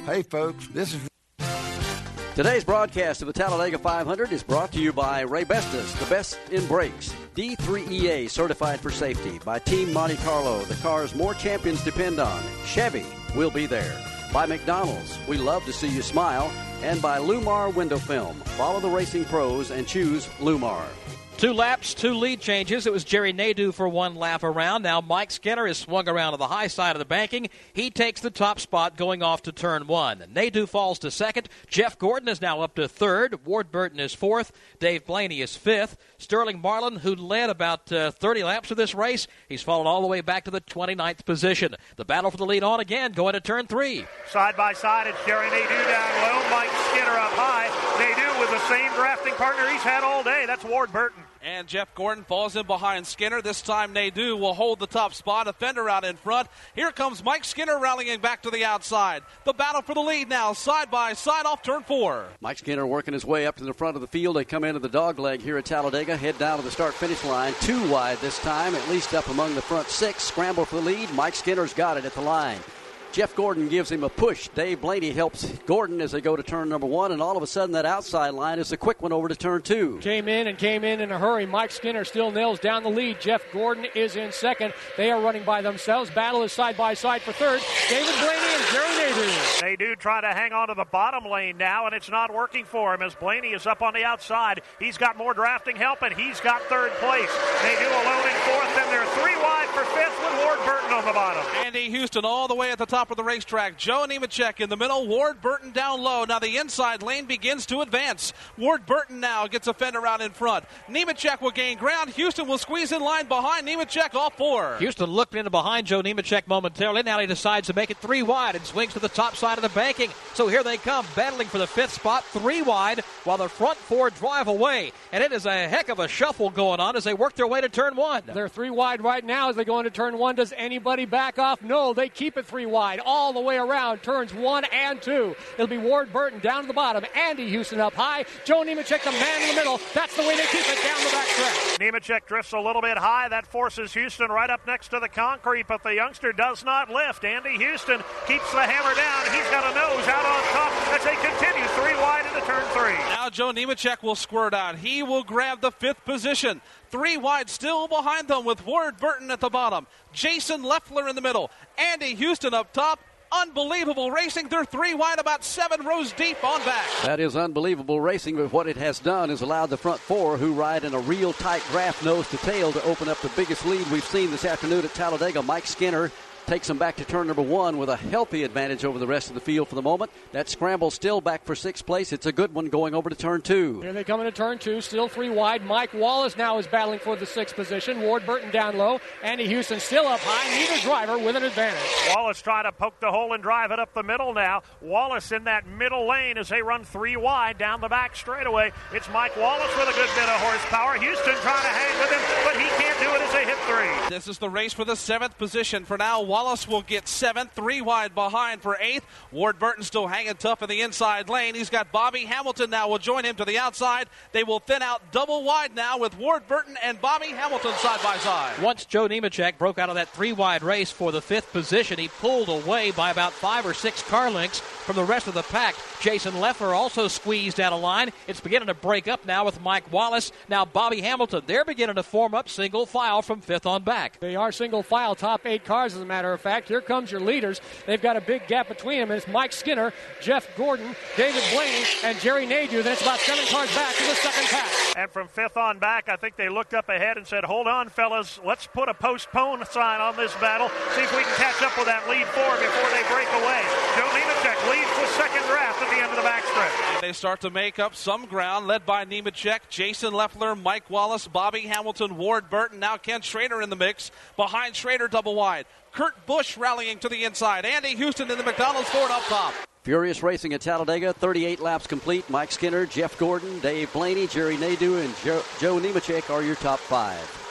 Hey, folks, this is. Today's broadcast of the Talladega 500 is brought to you by Raybestos, the best in brakes. D3EA certified for safety. By Team Monte Carlo, the cars more champions depend on. Chevy, we'll be there. By McDonald's, we love to see you smile. And by LLumar Window Film. Follow the racing pros and choose LLumar. Two laps, two lead changes. It was Jerry Nadeau for one lap around. Now Mike Skinner is swung around to the high side of the banking. He takes the top spot going off to turn one. Nadeau falls to second. Jeff Gordon is now up to third. Ward Burton is fourth. Dave Blaney is fifth. Sterling Marlin, who led about uh, 30 laps of this race, he's fallen all the way back to the 29th position. The battle for the lead on again, going to turn three. Side by side, it's Jerry Nadeau down low, Mike Skinner up high. Nadeau with the same drafting partner he's had all day. That's Ward Burton. And Jeff Gordon falls in behind Skinner. This time, Nadeau will hold the top spot. A fender out in front. Here comes Mike Skinner rallying back to the outside. The battle for the lead now, side by side off turn four. Mike Skinner working his way up to the front of the field. They come into the dog leg here at Talladega, head down to the start finish line. Two wide this time, at least up among the front six. Scramble for the lead. Mike Skinner's got it at the line. Jeff Gordon gives him a push. Dave Blaney helps Gordon as they go to turn number one, and all of a sudden that outside line is a quick one over to turn two. Came in and came in in a hurry. Mike Skinner still nails down the lead. Jeff Gordon is in second. They are running by themselves. Battle is side by side for third. David Blaney and Jerry Nadeau try to hang on to the bottom lane now, and it's not working for him as Blaney is up on the outside. He's got more drafting help, and he's got third place. Nadeau alone in fourth, then they're three wide for fifth with Ward Burton on the bottom. Andy Houston all the way at the top of the racetrack. Joe Nemechek in the middle. Ward Burton down low. Now the inside lane begins to advance. Ward Burton now gets a fender out in front. Nemechek will gain ground. Houston will squeeze in line behind Nemechek all four. Houston looked into behind Joe Nemechek momentarily. Now he decides to make it three wide and swings to the top side of the banking. So here they come, battling for the fifth spot, three wide, while the front four drive away. And it is a heck of a shuffle going on as they work their way to turn one. They're three wide right now as they go into turn one. Does anybody back off? No, they keep it three wide all the way around turns one and two. It'll be Ward Burton down to the bottom. Andy Houston up high. Joe Nemechek, the man in the middle. That's the way they keep it down the back stretch. Nemechek drifts a little bit high. That forces Houston right up next to the concrete, but the youngster does not lift. Andy Houston keeps the hammer down. He's got a nose out on top as they continue three wide into turn three. Now Joe Nemechek will squirt out. He will grab the fifth position. Three wide still behind them with Ward Burton at the bottom. Jason Leffler in the middle. Andy Houston up top. Unbelievable racing. They're three wide, about seven rows deep on back. That is unbelievable racing, but what it has done is allowed the front four, who ride in a real tight draft nose to tail, to open up the biggest lead we've seen this afternoon at Talladega. Mike Skinner takes them back to turn number one with a healthy advantage over the rest of the field for the moment. That scramble still back for sixth place. It's a good one going over to turn two. Here they come into turn two, still three wide. Mike Wallace now is battling for the sixth position. Ward Burton down low. Andy Houston still up high. Neither driver with an advantage. Wallace trying to poke the hole and drive it up the middle now. Wallace in that middle lane as they run three wide down the back straightaway. It's Mike Wallace with a good bit of horsepower. Houston trying to hang with him, but he can't do it as they hit three. This is the race for the seventh position. For now, Wallace will get seventh, three wide behind for eighth. Ward Burton still hanging tough in the inside lane. He's got Bobby Hamilton now will join him to the outside. They will thin out double wide now with Ward Burton and Bobby Hamilton side by side. Once Joe Nemechek broke out of that three wide race for the fifth position, he pulled away by about five or six car lengths from the rest of the pack. Jason Leffler also squeezed out of line. It's beginning to break up now with Mike Wallace. Now Bobby Hamilton. They're beginning to form up single file from fifth on back. They are single file, top eight cars, as a matter of fact. Here comes your leaders. They've got a big gap between them, it's Mike Skinner, Jeff Gordon, David Blaney, and Jerry Nadeau. Then it's about seven cars back to the second pack. And from fifth on back, I think they looked up ahead and said, Hold on, fellas, let's put a postpone sign on this battle. See if we can catch up with that lead four before they break away. Joe Nemechek leads the second draft at the end of the backstretch. they start to make up some ground, led by Nemechek, Jason Leffler, Mike Wallace, Bobby Hamilton, Ward Burton. Now Ken Schrader in the mix. Behind Schrader, double wide. Kurt Busch rallying to the inside. Andy Houston in the McDonald's Ford up top. Furious Racing at Talladega, 38 laps complete. Mike Skinner, Jeff Gordon, Dave Blaney, Jerry Nadeau, and Joe, Joe Nemechek are your top five.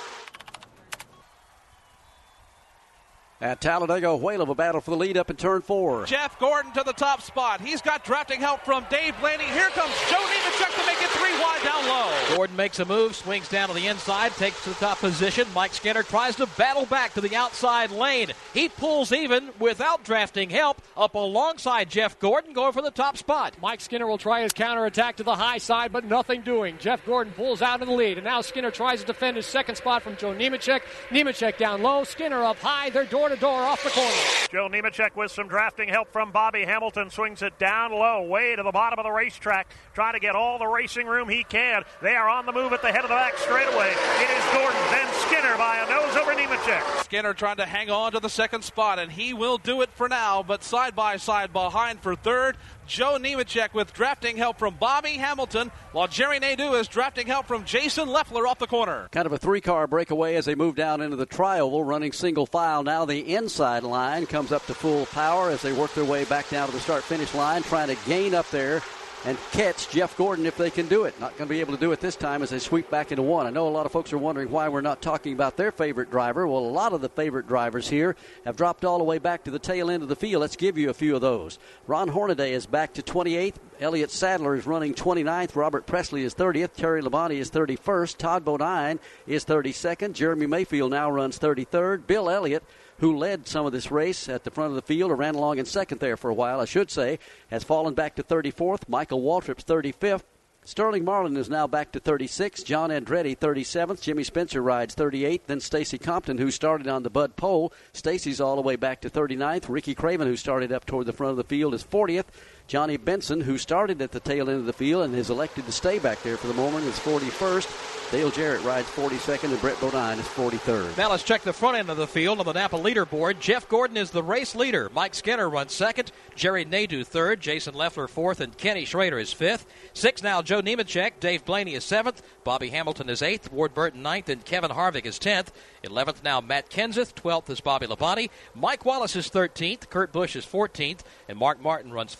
At Talladega, a whale of a battle for the lead up in turn four. Jeff Gordon to the top spot. He's got drafting help from Dave Blaney. Here comes Joe Nemechek to make it three wide down low. Gordon makes a move, swings down to the inside, takes to the top position. Mike Skinner tries to battle back to the outside lane. He pulls even without drafting help up alongside Jeff Gordon, going for the top spot. Mike Skinner will try his counterattack to the high side, but nothing doing. Jeff Gordon pulls out in the lead, and now Skinner tries to defend his second spot from Joe Nemechek. Nemechek down low, Skinner up high. They're door to door off the corner. Joe Nemechek with some drafting help from Bobby Hamilton swings it down low, way to the bottom of the racetrack, trying to get all the racing room he can. They are on the move at the head of the back straightaway. It is Gordon, then Skinner by a nose over Nemechek. Skinner trying to hang on to the second spot, and he will do it for now, but side by side behind for third. Joe Nemechek with drafting help from Bobby Hamilton, while Jerry Nadeau is drafting help from Jason Leffler off the corner. Kind of a three car breakaway as they move down into the tri-oval, running single file. Now the inside line comes up to full power as they work their way back down to the start finish line, trying to gain up there and catch Jeff Gordon if they can do it. Not going to be able to do it this time as they sweep back into one. I know a lot of folks are wondering why we're not talking about their favorite driver. Well, a lot of the favorite drivers here have dropped all the way back to the tail end of the field. Let's give you a few of those. Ron Hornaday is back to 28th. Elliott Sadler is running 29th. Robert Pressley is 30th. Terry Labonte is 31st. Todd Bodine is 32nd. Jeremy Mayfield now runs 33rd. Bill Elliott who led some of this race at the front of the field or ran along in second there for a while, I should say, has fallen back to 34th. Michael Waltrip's 35th. Sterling Marlin is now back to 36. John Andretti 37th. Jimmy Spencer rides 38th. Then Stacy Compton, who started on the Bud pole. Stacy's all the way back to 39th. Ricky Craven, who started up toward the front of the field, is 40th. Johnny Benson, who started at the tail end of the field and has elected to stay back there for the moment, is 41st. Dale Jarrett rides 42nd, and Brett Bodine is 43rd. Now let's check the front end of the field on the Napa leaderboard. Jeff Gordon is the race leader. Mike Skinner runs second. Jerry Nadeau third. Jason Leffler fourth, and Kenny Schrader is fifth. Six now Joe Nemechek. Dave Blaney is seventh. Bobby Hamilton is eighth. Ward Burton ninth, and Kevin Harvick is tenth. Eleventh now Matt Kenseth. Twelfth is Bobby Labonte. Mike Wallace is thirteenth. Kurt Busch is fourteenth, and Mark Martin runs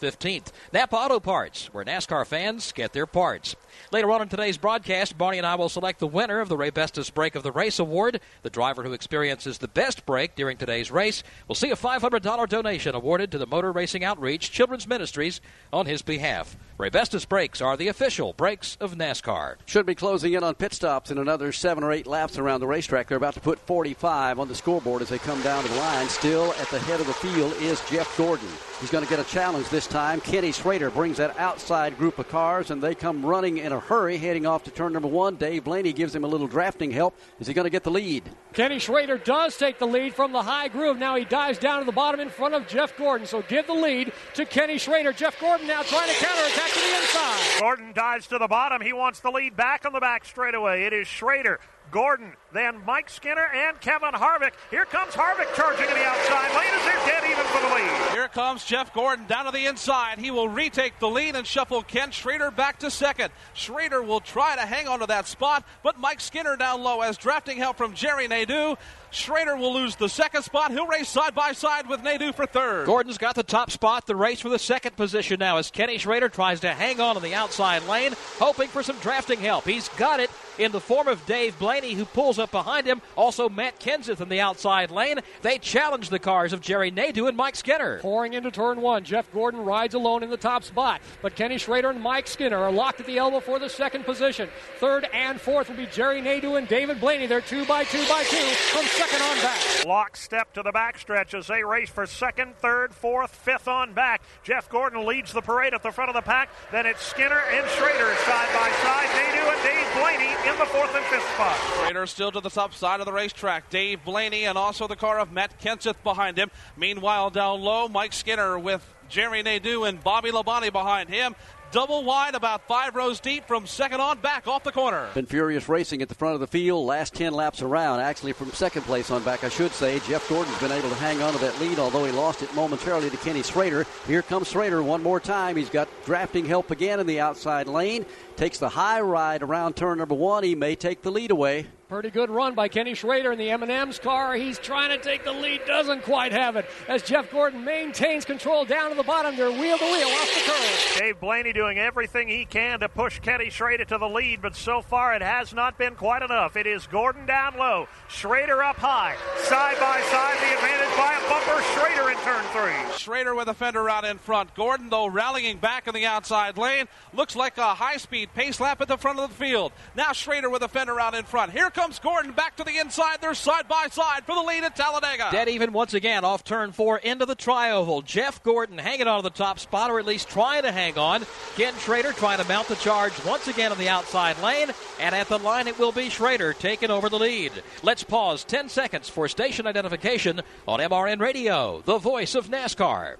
Napa Auto Parts, where NASCAR fans get their parts. Later on in today's broadcast, Barney and I will select the winner of the Raybestos Break of the Race Award. The driver who experiences the best break during today's race will see a $500 donation awarded to the Motor Racing Outreach Children's Ministries on his behalf. Raybestos Brakes are the official brakes of NASCAR. Should be closing in on pit stops in another seven or eight laps around the racetrack. They're about to put 45 on the scoreboard as they come down to the line. Still at the head of the field is Jeff Gordon. He's going to get a challenge this time. Kenny Schrader brings that outside group of cars, and they come running in a hurry, heading off to turn number one. Dave Blaney gives him a little drafting help. Is he going to get the lead? Kenny Schrader does take the lead from the high groove. Now he dives down to the bottom in front of Jeff Gordon. So give the lead to Kenny Schrader. Jeff Gordon now trying to counterattack to the inside. Gordon dives to the bottom. He wants the lead back on the back straightaway. It is Schrader. Gordon, then Mike Skinner and Kevin Harvick. Here comes Harvick charging to the outside lane as they're dead even for the lead. Here comes Jeff Gordon down to the inside. He will retake the lead and shuffle Ken Schrader back to second. Schrader will try to hang on to that spot, but Mike Skinner down low as drafting help from Jerry Nadeau. Schrader will lose the second spot. He'll race side by side with Nadeau for third. Gordon's got the top spot. The race for the second position now as Kenny Schrader tries to hang on in the outside lane, hoping for some drafting help. He's got it in the form of Dave Blaney, who pulls up behind him. Also, Matt Kenseth in the outside lane. They challenge the cars of Jerry Nadeau and Mike Skinner. Pouring into turn one, Jeff Gordon rides alone in the top spot, but Kenny Schrader and Mike Skinner are locked at the elbow for the second position. Third and fourth will be Jerry Nadeau and David Blaney. They're two by two by two from second on back. Lockstep to the backstretch as they race for second, third, fourth, fifth on back. Jeff Gordon leads the parade at the front of the pack. Then it's Skinner and Schrader side by side. Nadeau and Dave Blaney in the fourth and fifth spot. Schrader still to the top side of the racetrack. Dave Blaney and also the car of Matt Kenseth behind him. Meanwhile, down low, Mike Skinner with Jerry Nadeau and Bobby Labonte behind him. Double wide, about five rows deep from second on back off the corner. Been furious racing at the front of the field. Last 10 laps around, actually from second place on back, I should say. Jeff Gordon's been able to hang on to that lead, although he lost it momentarily to Kenny Schrader. Here comes Schrader one more time. He's got drafting help again in the outside lane. Takes the high ride around turn number one. He may take the lead away. Pretty good run by Kenny Schrader in the M&M's car. He's trying to take the lead, doesn't quite have it. As Jeff Gordon maintains control down to the bottom, they're wheel to wheel off the curve. Dave Blaney doing everything he can to push Kenny Schrader to the lead, but so far it has not been quite enough. It is Gordon down low, Schrader up high, side by side, the advantage by a bumper. Schrader in turn three. Schrader with a fender out in front. Gordon, though, rallying back in the outside lane. Looks like a high speed pace lap at the front of the field. Now Schrader with a fender out in front. Here comes Gordon back to the inside. They're side by side for the lead at Talladega. Dead even once again off turn four into the tri-oval. Jeff Gordon hanging on to the top spot, or at least trying to hang on. Ken Schrader trying to mount the charge once again on the outside lane. And at the line, it will be Schrader taking over the lead. Let's pause 10 seconds for station identification on MRN Radio, the voice of NASCAR.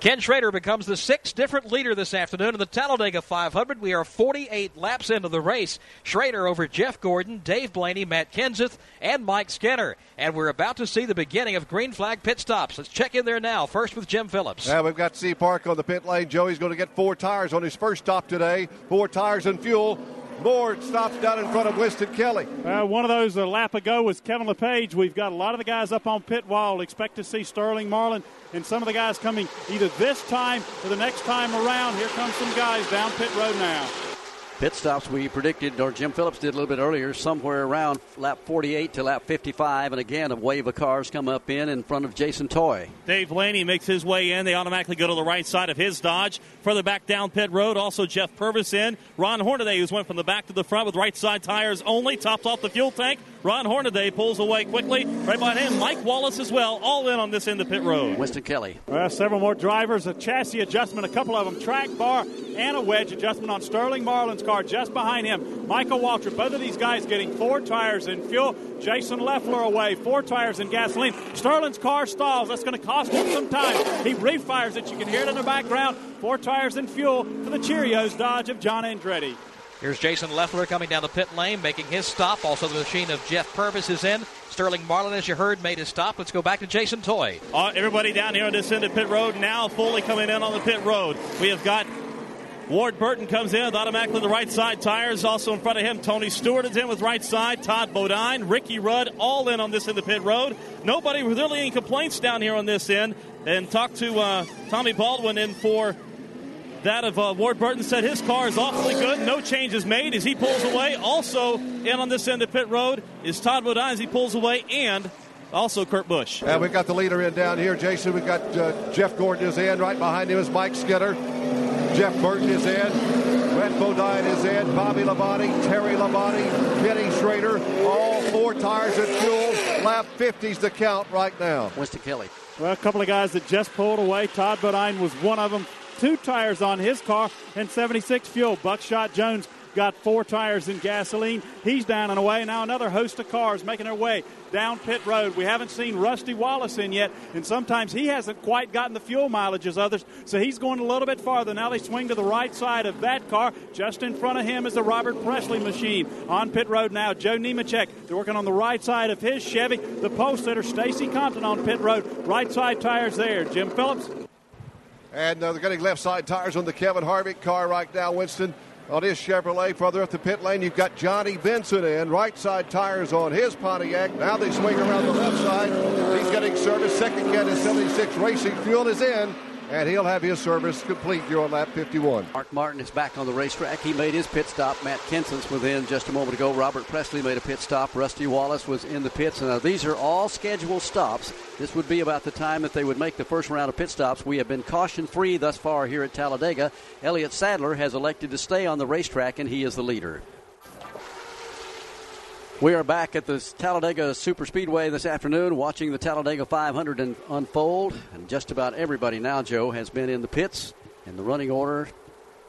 Ken Schrader becomes the sixth different leader this afternoon in the Talladega 500. We are 48 laps into the race. Schrader over Jeff Gordon, Dave Blaney, Matt Kenseth, and Mike Skinner. And we're about to see the beginning of green flag pit stops. Let's check in there now. First with Jim Phillips. Yeah, we've got C Park on the pit lane. Joey's going to get four tires on his first stop today. Four tires and fuel. Moore stops down in front of Winston Kelly. Uh, one of those a lap ago was Kevin Lepage. We've got a lot of the guys up on pit wall. Expect to see Sterling Marlin and some of the guys coming either this time or the next time around. Here comes some guys down pit road now. Pit stops we predicted, or Jim Phillips did a little bit earlier, somewhere around lap 48 to lap 55. And again, a wave of cars come up in in front of Jason Toy. Dave Blaney makes his way in. They automatically go to the right side of his Dodge. Further back down pit road, also Jeff Purvis in. Ron Hornaday, who's went from the back to the front with right side tires only, tops off the fuel tank. Ron Hornaday pulls away quickly. Right behind him, Mike Wallace as well, all in on this end of pit road. Winston Kelly. Well, several more drivers, a chassis adjustment, a couple of them track bar and a wedge adjustment on Sterling Marlin's car just behind him. Michael Waltrip, both of these guys getting four tires in fuel. Jason Leffler away, four tires in gasoline. Sterling's car stalls. That's going to cost him some time. He refires it. You can hear it in the background. Four tires in fuel for the Cheerios Dodge of John Andretti. Here's Jason Leffler coming down the pit lane, making his stop. Also, the machine of Jeff Purvis is in. Sterling Marlin, as you heard, made his stop. Let's go back to Jason Toy. Uh, everybody down here on this end of pit road now fully coming in on the pit road. We have got Ward Burton comes in with automatically the right side tires. Also in front of him, Tony Stewart is in with right side. Todd Bodine, Ricky Rudd, all in on this end of pit road. Nobody really any complaints down here on this end. And talk to uh, Tommy Baldwin in for that of uh, Ward Burton said his car is awfully good. No changes made as he pulls away. Also in on this end of pit road is Todd Bodine as he pulls away and also Kurt Busch. And we've got the leader in down here, Jason. We've got uh, Jeff Gordon is in. Right behind him is Mike Skinner. Jeff Burton is in. Brett Bodine is in. Bobby Labonte, Terry Labonte, Kenny Schrader. All four tires and fuel. Lap 50's the count right now. Winston Kelly. Well, a couple of guys that just pulled away. Todd Bodine was one of them. Two tires on his car and 76 fuel. Buckshot Jones got four tires in gasoline. He's down and away. Now another host of cars making their way down pit road. We haven't seen Rusty Wallace in yet, and sometimes he hasn't quite gotten the fuel mileage as others, so he's going a little bit farther. Now they swing to the right side of that car. Just in front of him is the Robert Pressley machine. On pit road now, Joe Nemechek. They're working on the right side of his Chevy. The post sitter, Stacy Compton on pit road. Right side tires there. Jim Phillips. And uh, they're getting left side tires on the Kevin Harvick car right now, Winston. On his Chevrolet, further up the pit lane, you've got Johnny Benson in. Right side tires on his Pontiac. Now they swing around the left side. He's getting service. Second get is 76 Racing Fuel is in. And he'll have his service complete on lap 51. Mark Martin is back on the racetrack. He made his pit stop. Matt Kenseth was in just a moment ago. Robert Pressley made a pit stop. Rusty Wallace was in the pits. Now, these are all scheduled stops. This would be about the time that they would make the first round of pit stops. We have been caution free thus far here at Talladega. Elliott Sadler has elected to stay on the racetrack, and he is the leader. We are back at the Talladega Super Speedway this afternoon watching the Talladega 500 unfold. And just about everybody now, Joe, has been in the pits and the running order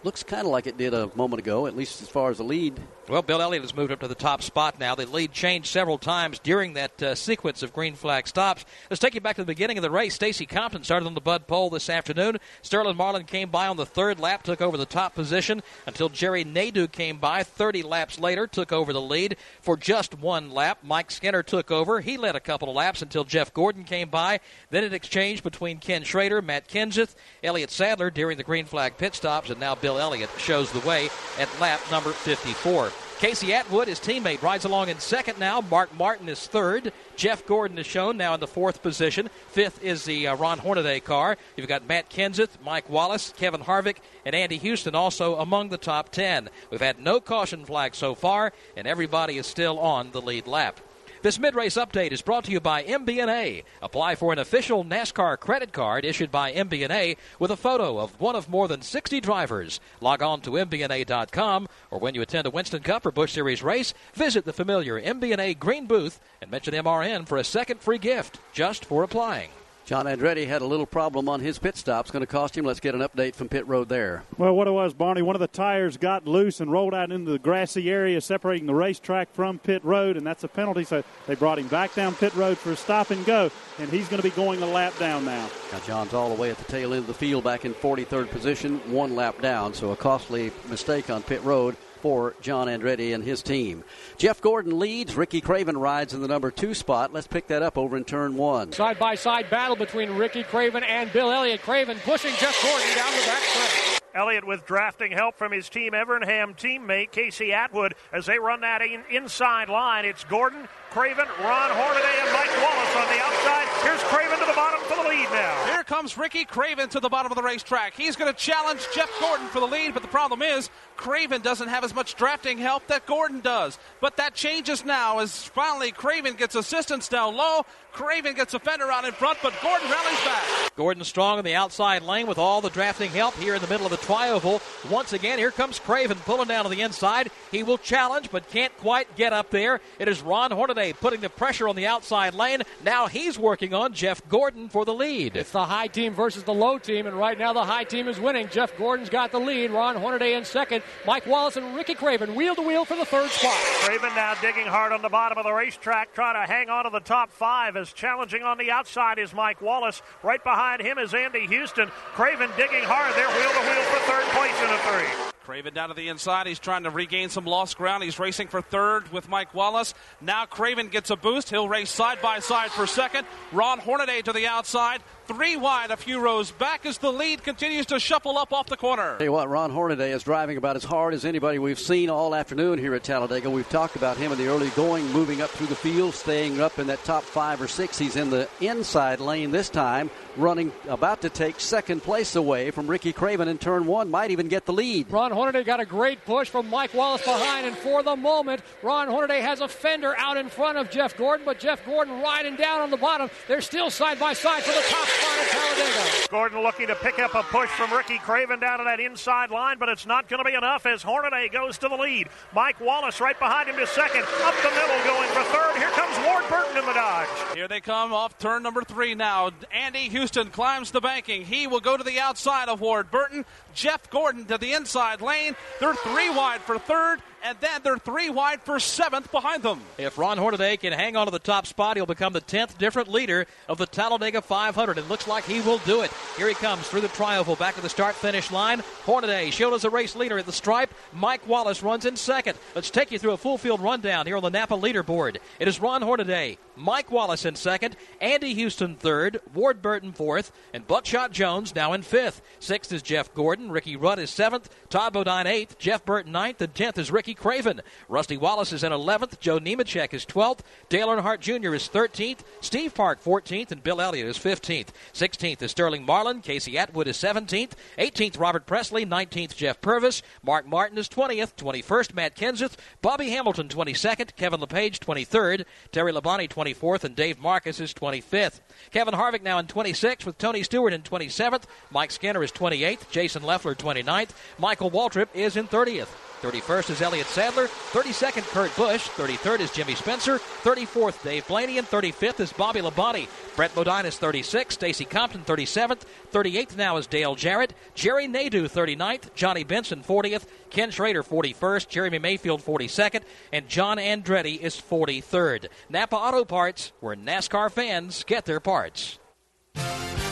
looks kind of like it did a moment ago, at least as far as the lead. Well, Bill Elliott has moved up to the top spot now. The lead changed several times during that uh, sequence of green flag stops. Let's take you back to the beginning of the race. Stacy Compton started on the Bud pole this afternoon. Sterling Marlin came by on the third lap, took over the top position until Jerry Nadeau came by 30 laps later, took over the lead for just one lap. Mike Skinner took over. He led a couple of laps until Jeff Gordon came by. Then it exchanged between Ken Schrader, Matt Kenseth, Elliott Sadler during the green flag pit stops, and now Bill Elliott shows the way at lap number 54. Casey Atwood, his teammate, rides along in second now. Mark Martin is third. Jeff Gordon is shown now in the fourth position. Fifth is the uh, Ron Hornaday car. You've got Matt Kenseth, Mike Wallace, Kevin Harvick, and Andy Houston also among the top ten. We've had no caution flag so far, and everybody is still on the lead lap. This mid race update is brought to you by MBNA. Apply for an official NASCAR credit card issued by MBNA with a photo of one of more than 60 drivers. Log on to MBNA.com or when you attend a Winston Cup or Busch Series race, visit the familiar MBNA green booth and mention MRN for a second free gift just for applying. John Andretti had a little problem on his pit stop. It's going to cost him. Let's get an update from pit road there. Well, what it was, Barney, one of the tires got loose and rolled out into the grassy area separating the racetrack from pit road, and that's a penalty. So they brought him back down pit road for a stop and go, and he's going to be going a lap down now. Now, John's all the way at the tail end of the field back in 43rd position, one lap down, so a costly mistake on pit road for John Andretti and his team. Jeff Gordon leads. Ricky Craven rides in the number two spot. Let's pick that up over in turn one. Side by side battle between Ricky Craven and Bill Elliott. Craven pushing Jeff Gordon down the back stretch. Elliott with drafting help from his Team Evernham teammate Casey Atwood as they run that in, inside line. It's Gordon, Craven, Ron Hornaday, and Mike Wallace on the outside. Here's Craven to the bottom for the lead now. Here comes Ricky Craven to the bottom of the racetrack. He's going to challenge Jeff Gordon for the lead, but the problem is Craven doesn't have as much drafting help that Gordon does. But that changes now as finally Craven gets assistance down low. Craven gets a fender out in front, but Gordon rallies back. Gordon strong in the outside lane with all the drafting help here in the middle of the tri-oval. Once again, here comes Craven pulling down to the inside. He will challenge, but can't quite get up there. It is Ron Hornaday putting the pressure on the outside lane. Now he's working on Jeff Gordon for the lead. It's the high team versus the low team, and right now the high team is winning. Jeff Gordon's got the lead. Ron Hornaday in second. Mike Wallace and Ricky Craven wheel to wheel for the third spot. Craven now digging hard on the bottom of the racetrack, trying to hang on to the top five. As challenging on the outside is Mike Wallace. Right behind him is Andy Houston. Craven digging hard there, wheel to wheel for third place in a three. Craven down to the inside. He's trying to regain some lost ground. He's racing for third with Mike Wallace. Now Craven gets a boost. He'll race side by side for second. Ron Hornaday to the outside. Three wide, a few rows back as the lead continues to shuffle up off the corner. Tell you what, Ron Hornaday is driving about as hard as anybody we've seen all afternoon here at Talladega. We've talked about him in the early going, moving up through the field, staying up in that top five or six. He's in the inside lane this time, running about to take second place away from Ricky Craven in turn one. Might even get the lead. Ron Hornaday got a great push from Mike Wallace behind, and for the moment, Ron Hornaday has a fender out in front of Jeff Gordon, but Jeff Gordon riding down on the bottom. They're still side by side for the top spot at Talladega. Gordon looking to pick up a push from Ricky Craven down to that inside line, but it's not going to be enough as Hornaday goes to the lead. Mike Wallace right behind him to second. Up the middle going for third. Here comes Ward Burton in the Dodge. Here they come off turn number three now. Andy Houston climbs the banking. He will go to the outside of Ward Burton. Jeff Gordon to the inside lane. They're three wide for third, and then they're three wide for seventh behind them. If Ron Hornaday can hang on to the top spot, he'll become the 10th different leader of the Talladega 500. It looks like he will do it. Here he comes through the tri-oval back to the start finish line. Hornaday shown as a race leader at the stripe. Mike Wallace runs in second. Let's take you through a full field rundown here on the Napa leaderboard. It is Ron Hornaday, Mike Wallace in second, Andy Houston third, Ward Burton fourth, and Buckshot Jones now in fifth. Sixth is Jeff Gordon. Ricky Rudd is seventh. Todd Bodine eighth. Jeff Burton ninth. And tenth is Ricky Craven. Rusty Wallace is in eleventh. Joe Nemechek is twelfth. Dale Earnhardt Jr. is thirteenth. Steve Park fourteenth, and Bill Elliott is fifteenth. Sixteenth is Sterling Marlin. Casey Atwood is seventeenth. Eighteenth Robert Pressley. Nineteenth Jeff Purvis. Mark Martin is twentieth. Twenty-first Matt Kenseth. Bobby Hamilton twenty-second. Kevin Lepage twenty-third. Terry Labonte twenty-fourth, and Dave Marcis is twenty-fifth. Kevin Harvick now in 26th with Tony Stewart in 27th. Mike Skinner is 28th. Jason Leffler 29th. Michael Waltrip is in 30th. 31st is Elliott Sadler. 32nd, Kurt Busch. 33rd is Jimmy Spencer. 34th, Dave Blaney. And 35th is Bobby Labonte. Brett Bodine is 36th. Stacy Compton, 37th. 38th now is Dale Jarrett. Jerry Nadeau, 39th. Johnny Benson, 40th. Ken Schrader, 41st. Jeremy Mayfield, 42nd. And John Andretti is 43rd. Napa Auto Parts, where NASCAR fans get their parts.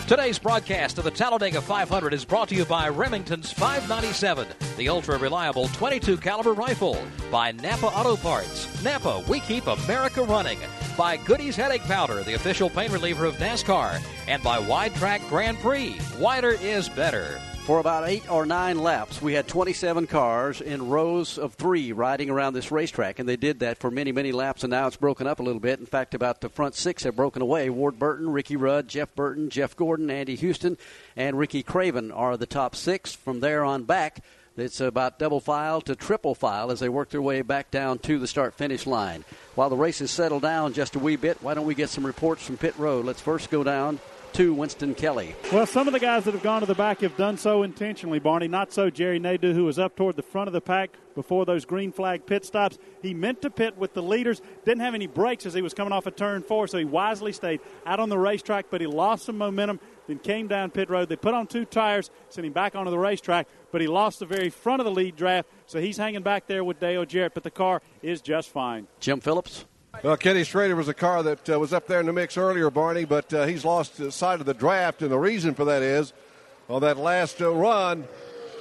Today's broadcast of the Talladega 500 is brought to you by Remington's 597, the ultra reliable 22 caliber rifle, by Napa Auto Parts. Napa, we keep America running. By Goody's Headache Powder, the official pain reliever of NASCAR, and by Wide Track Grand Prix. Wider is better. For about eight or nine laps, we had 27 cars in rows of three riding around this racetrack, and they did that for many, many laps, and now it's broken up a little bit. In fact, about the front six have broken away. Ward Burton, Ricky Rudd, Jeff Burton, Jeff Gordon, Andy Houston, and Ricky Craven are the top six. From there on back, it's about double file to triple file as they work their way back down to the start finish line. While the races settle down just a wee bit, why don't we get some reports from pit road? Let's first go down to Winston Kelly. Well, some of the guys that have gone to the back have done so intentionally, Barney. Not so Jerry Nadeau, who was up toward the front of the pack before those green flag pit stops. He meant to pit with the leaders, didn't have any brakes as he was coming off a turn four, so he wisely stayed out on the racetrack, but he lost some momentum, then came down pit road. They put on two tires, sent him back onto the racetrack, but he lost the very front of the lead draft, so he's hanging back there with Dale Jarrett, but the car is just fine. Jim Phillips. Well, Kenny Schrader was a car that uh, was up there in the mix earlier, Barney, but uh, he's lost sight of the draft, and the reason for that is on that last uh, run,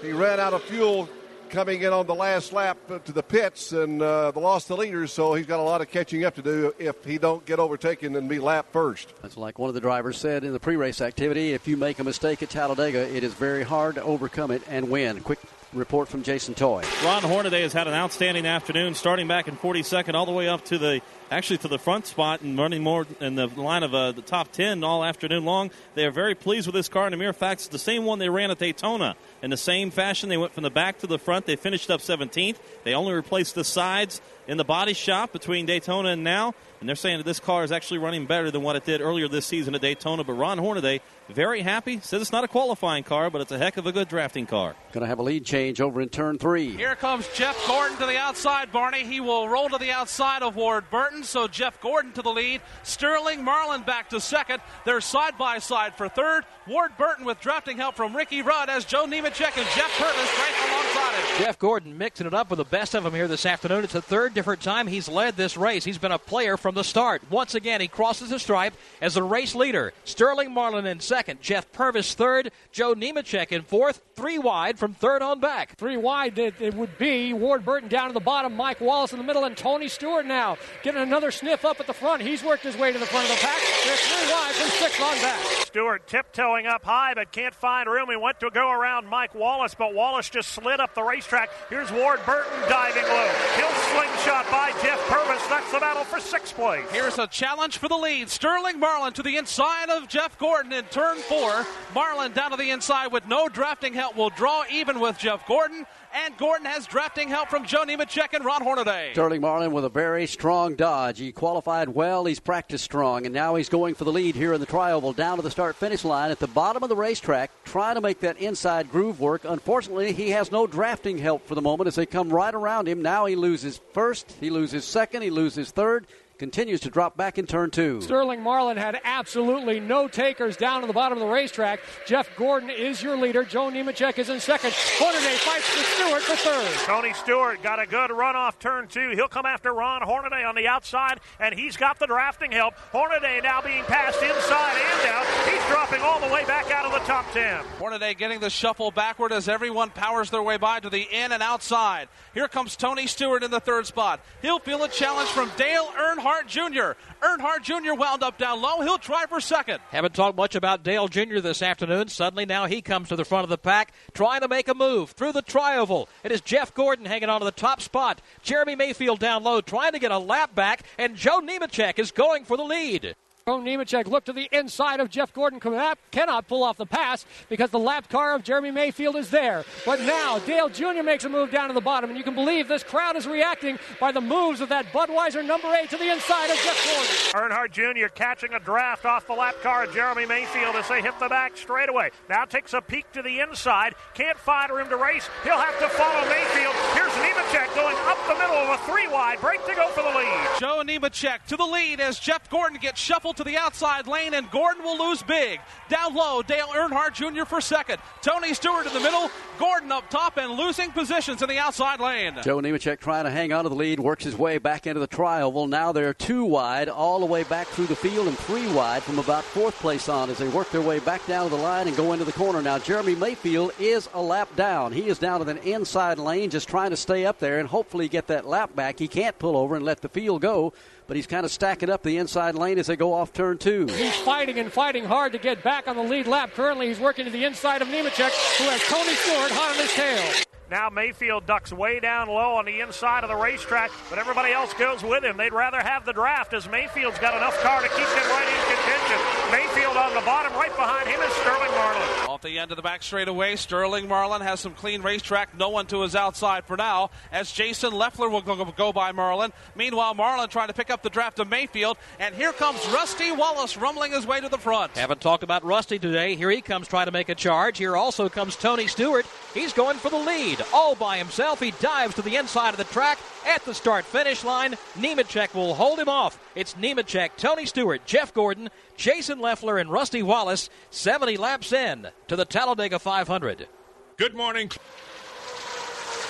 he ran out of fuel coming in on the last lap to the pits and uh, lost the leaders, so he's got a lot of catching up to do if he don't get overtaken and be lap first. That's like one of the drivers said in the pre-race activity. If you make a mistake at Talladega, it is very hard to overcome it and win. Quick report from Jason Toy. Ron Hornaday has had an outstanding afternoon, starting back in 42nd all the way up to the actually to the front spot and running more in the line of uh, the top 10 all afternoon long. They are very pleased with this car, and the mere fact it's the same one they ran at Daytona. In the same fashion, they went from the back to the front. They finished up 17th. They only replaced the sides in the body shop between Daytona and now, and they're saying that this car is actually running better than what it did earlier this season at Daytona. But Ron Hornaday, very happy, says it's not a qualifying car, but it's a heck of a good drafting car. Going to have a lead change over in turn three. Here comes Jeff Gordon to the outside, Barney. He will roll to the outside of Ward Burton, so Jeff Gordon to the lead. Sterling Marlin back to second. They're side by side for third. Ward Burton with drafting help from Ricky Rudd as Joe Nemechek and Jeff Purvis right alongside him. Jeff Gordon mixing it up with the best of them here this afternoon. It's the third different time he's led this race. He's been a player from the start. Once again, he crosses the stripe as the race leader. Sterling Marlin in second, Jeff Purvis third, Joe Nemechek in fourth, three wide from third on back. Three wide, it, it would be Ward Burton down to the bottom, Mike Wallace in the middle, and Tony Stewart now getting another sniff up at the front. He's worked his way to the front of the pack. They're three wide from six on back. Stewart tiptoeing up high, but can't find room. He went to go around Mike Wallace, but Wallace just slid up the racetrack. Here's Ward Burton diving low. He'll slingshot by Jeff Purvis. That's the battle for sixth place. Here's a challenge for the lead. Sterling Marlin to the inside of Jeff Gordon in turn four. Marlin down to the inside with no drafting help will draw even with Jeff Gordon. And Gordon has drafting help from Joe Nemechek and Ron Hornaday. Sterling Marlin with a very strong dodge. He qualified well. He's practiced strong, and now he's going for the lead here in the trioval down to the start finish line at the bottom of the racetrack, trying to make that inside groove work. Unfortunately, he has no drafting help for the moment as they come right around him. Now he loses first, he loses second, he loses third continues to drop back in turn two. Sterling Marlin had absolutely no takers down to the bottom of the racetrack. Jeff Gordon is your leader. Joe Nemechek is in second. Hornaday fights with Stewart for third. Tony Stewart got a good run off turn two. He'll come after Ron Hornaday on the outside, and he's got the drafting help. Hornaday now being passed inside and out. He's dropping all the way back out of the top ten. Hornaday getting the shuffle backward as everyone powers their way by to the in and outside. Here comes Tony Stewart in the third spot. He'll feel a challenge from Dale Earnhardt Jr. Earnhardt Jr. wound up down low. He'll try for second. Haven't talked much about Dale Jr. this afternoon. Suddenly now he comes to the front of the pack, trying to make a move through the tri-oval. It is Jeff Gordon hanging on to the top spot. Jeremy Mayfield down low, trying to get a lap back, and Joe Nemechek is going for the lead. Joe Nemechek looked to the inside of Jeff Gordon. Cannot pull off the pass because the lap car of Jeremy Mayfield is there. But now Dale Jr. makes a move down to the bottom, and you can believe this crowd is reacting by the moves of that Budweiser number eight to the inside of Jeff Gordon. Earnhardt Jr. catching a draft off the lap car of Jeremy Mayfield as they hit the back straightaway. Now takes a peek to the inside. Can't find room to race. He'll have to follow Mayfield. Here's Nemechek going up the middle of a three wide. Break to go for the lead. Joe Nemechek to the lead as Jeff Gordon gets shuffled to the outside lane, and Gordon will lose big. Down low, Dale Earnhardt Jr. for second. Tony Stewart in the middle, Gordon up top, and losing positions in the outside lane. Joe Nemechek trying to hang on to the lead, works his way back into the tri-oval. Well, now they're two wide, all the way back through the field, and three wide from about fourth place on as they work their way back down to the line and go into the corner. Now, Jeremy Mayfield is a lap down. He is down to the inside lane, just trying to stay up there and hopefully get that lap back. He can't pull over and let the field go but he's kind of stacking up the inside lane as they go off turn two. He's fighting and fighting hard to get back on the lead lap. Currently, he's working to the inside of Nemechek, who has Tony Stewart hot on his tail. Now Mayfield ducks way down low on the inside of the racetrack, but everybody else goes with him. They'd rather have the draft as Mayfield's got enough car to keep them right in contention. Mayfield on the bottom, right behind him is Sterling Marlin. Off the end of the back straightaway, Sterling Marlin has some clean racetrack. No one to his outside for now, as Jason Leffler will go by Marlin. Meanwhile, Marlin trying to pick up the draft of Mayfield, and here comes Rusty Wallace rumbling his way to the front. Haven't talked about Rusty today. Here he comes trying to make a charge. Here also comes Tony Stewart. He's going for the lead all by himself. He dives to the inside of the track at the start finish line. Nemechek will hold him off. It's Nemechek, Tony Stewart, Jeff Gordon, Jason Leffler, and Rusty Wallace 70 laps in to the Talladega 500. Good morning.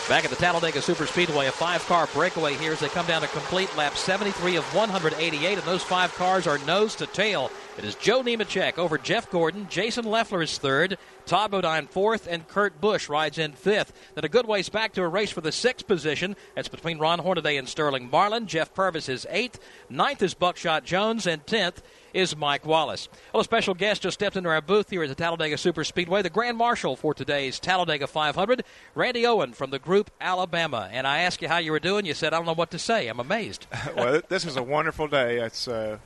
Back at the Talladega Superspeedway, a five car breakaway here as they come down to complete lap 73 of 188, and those five cars are nose to tail. It is Joe Nemechek over Jeff Gordon. Jason Leffler is third. Todd Bodine fourth, and Kurt Busch rides in fifth. Then a good ways back to a race for the sixth position. That's between Ron Hornaday and Sterling Marlin. Jeff Purvis is eighth. Ninth is Buckshot Jones, and tenth is Mike Wallace. Well, a special guest just stepped into our booth here at the Talladega Super Speedway, the Grand Marshal for today's Talladega 500, Randy Owen from the group Alabama. And I asked you how you were doing. You said, I don't know what to say. I'm amazed. [LAUGHS] well, this is a wonderful day. It's, uh,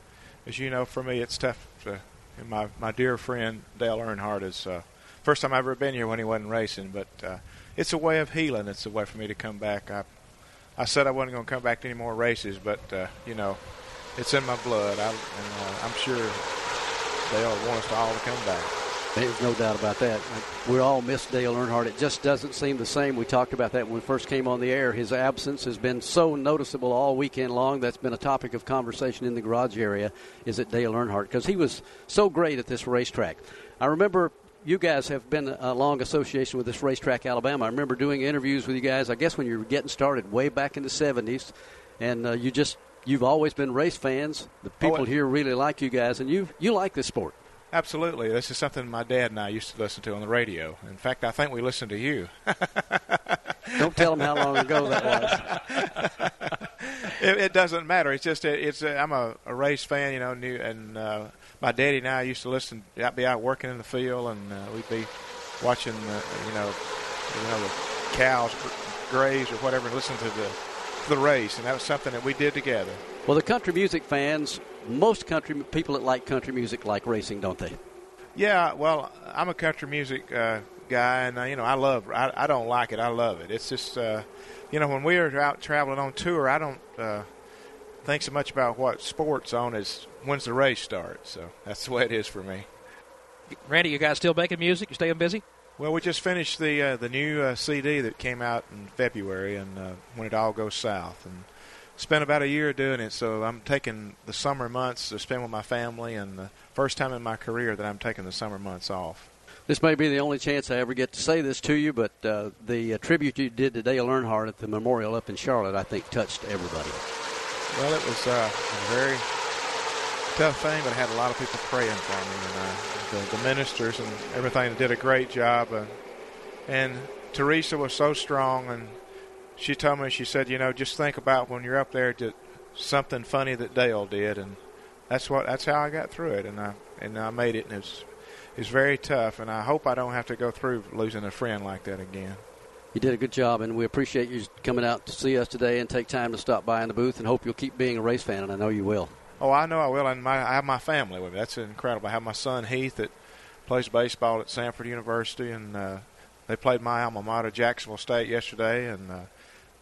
as you know, for me, it's tough. To, my, my dear friend Dale Earnhardt is uh, first time I've ever been here when he wasn't racing, but uh, it's a way of healing. It's a way for me to come back. I, I said I wasn't going to come back to any more races, but uh, you know, it's in my blood, I, and uh, I'm sure they all want us to all to come back. There's no doubt about that. We all miss Dale Earnhardt. It just doesn't seem the same. We talked about that when we first came on the air. His absence has been so noticeable all weekend long. That's been a topic of conversation in the garage area. Is it Dale Earnhardt? Because he was so great at this racetrack. I remember you guys have been a long association with this racetrack, Alabama. I remember doing interviews with you guys. I guess when you were getting started, way back in the '70s, and uh, you just you've always been race fans. The people oh, here really like you guys, and you you like this sport. Absolutely. This is something my dad and I used to listen to on the radio. In fact, I think we listened to you. [LAUGHS] Don't tell them how long ago that was. [LAUGHS] it, it, doesn't matter. It's just it's a, I'm a, a race fan, you know, new, and uh, my daddy and I used to listen. I'd be out working in the field, and uh, we'd be watching, uh, you know, you know the cows graze or whatever, and listen to the the race, and that was something that we did together. Well, the country music fans, most country people that like country music like racing, don't they? Yeah, well, I'm a country music uh, guy, and uh, you know, I love. I, I don't like it. I love it. It's just, uh, you know, when we are out traveling on tour, I don't uh, think so much about what sports on as when's the race start. So that's the way it is for me. Randy, you guys still making music? You staying busy? Well, we just finished the uh, the new uh, CD that came out in February, and uh, when it all goes south, and spent about a year doing it. So I'm taking the summer months to spend with my family, and the first time in my career that I'm taking the summer months off. This may be the only chance I ever get to say this to you, but uh, the uh, tribute you did to Dale Earnhardt at the memorial up in Charlotte, I think, touched everybody. Well, it was uh, a very tough thing, but I had a lot of people praying for me, and uh, the, the ministers and everything did a great job. And, and Teresa was so strong, and she told me, she said, you know, just think about when you're up there, to something funny that Dale did, and that's what that's how I got through it, and I and I made it, and it's it's very tough, and I hope I don't have to go through losing a friend like that again. You did a good job, and we appreciate you coming out to see us today and take time to stop by in the booth, and hope you'll keep being a race fan, and I know you will. Oh, I know I will, and my, I have my family with me. That's incredible. I have my son Heath that plays baseball at Samford University, and uh, they played my alma mater, Jacksonville State, yesterday, and. Uh,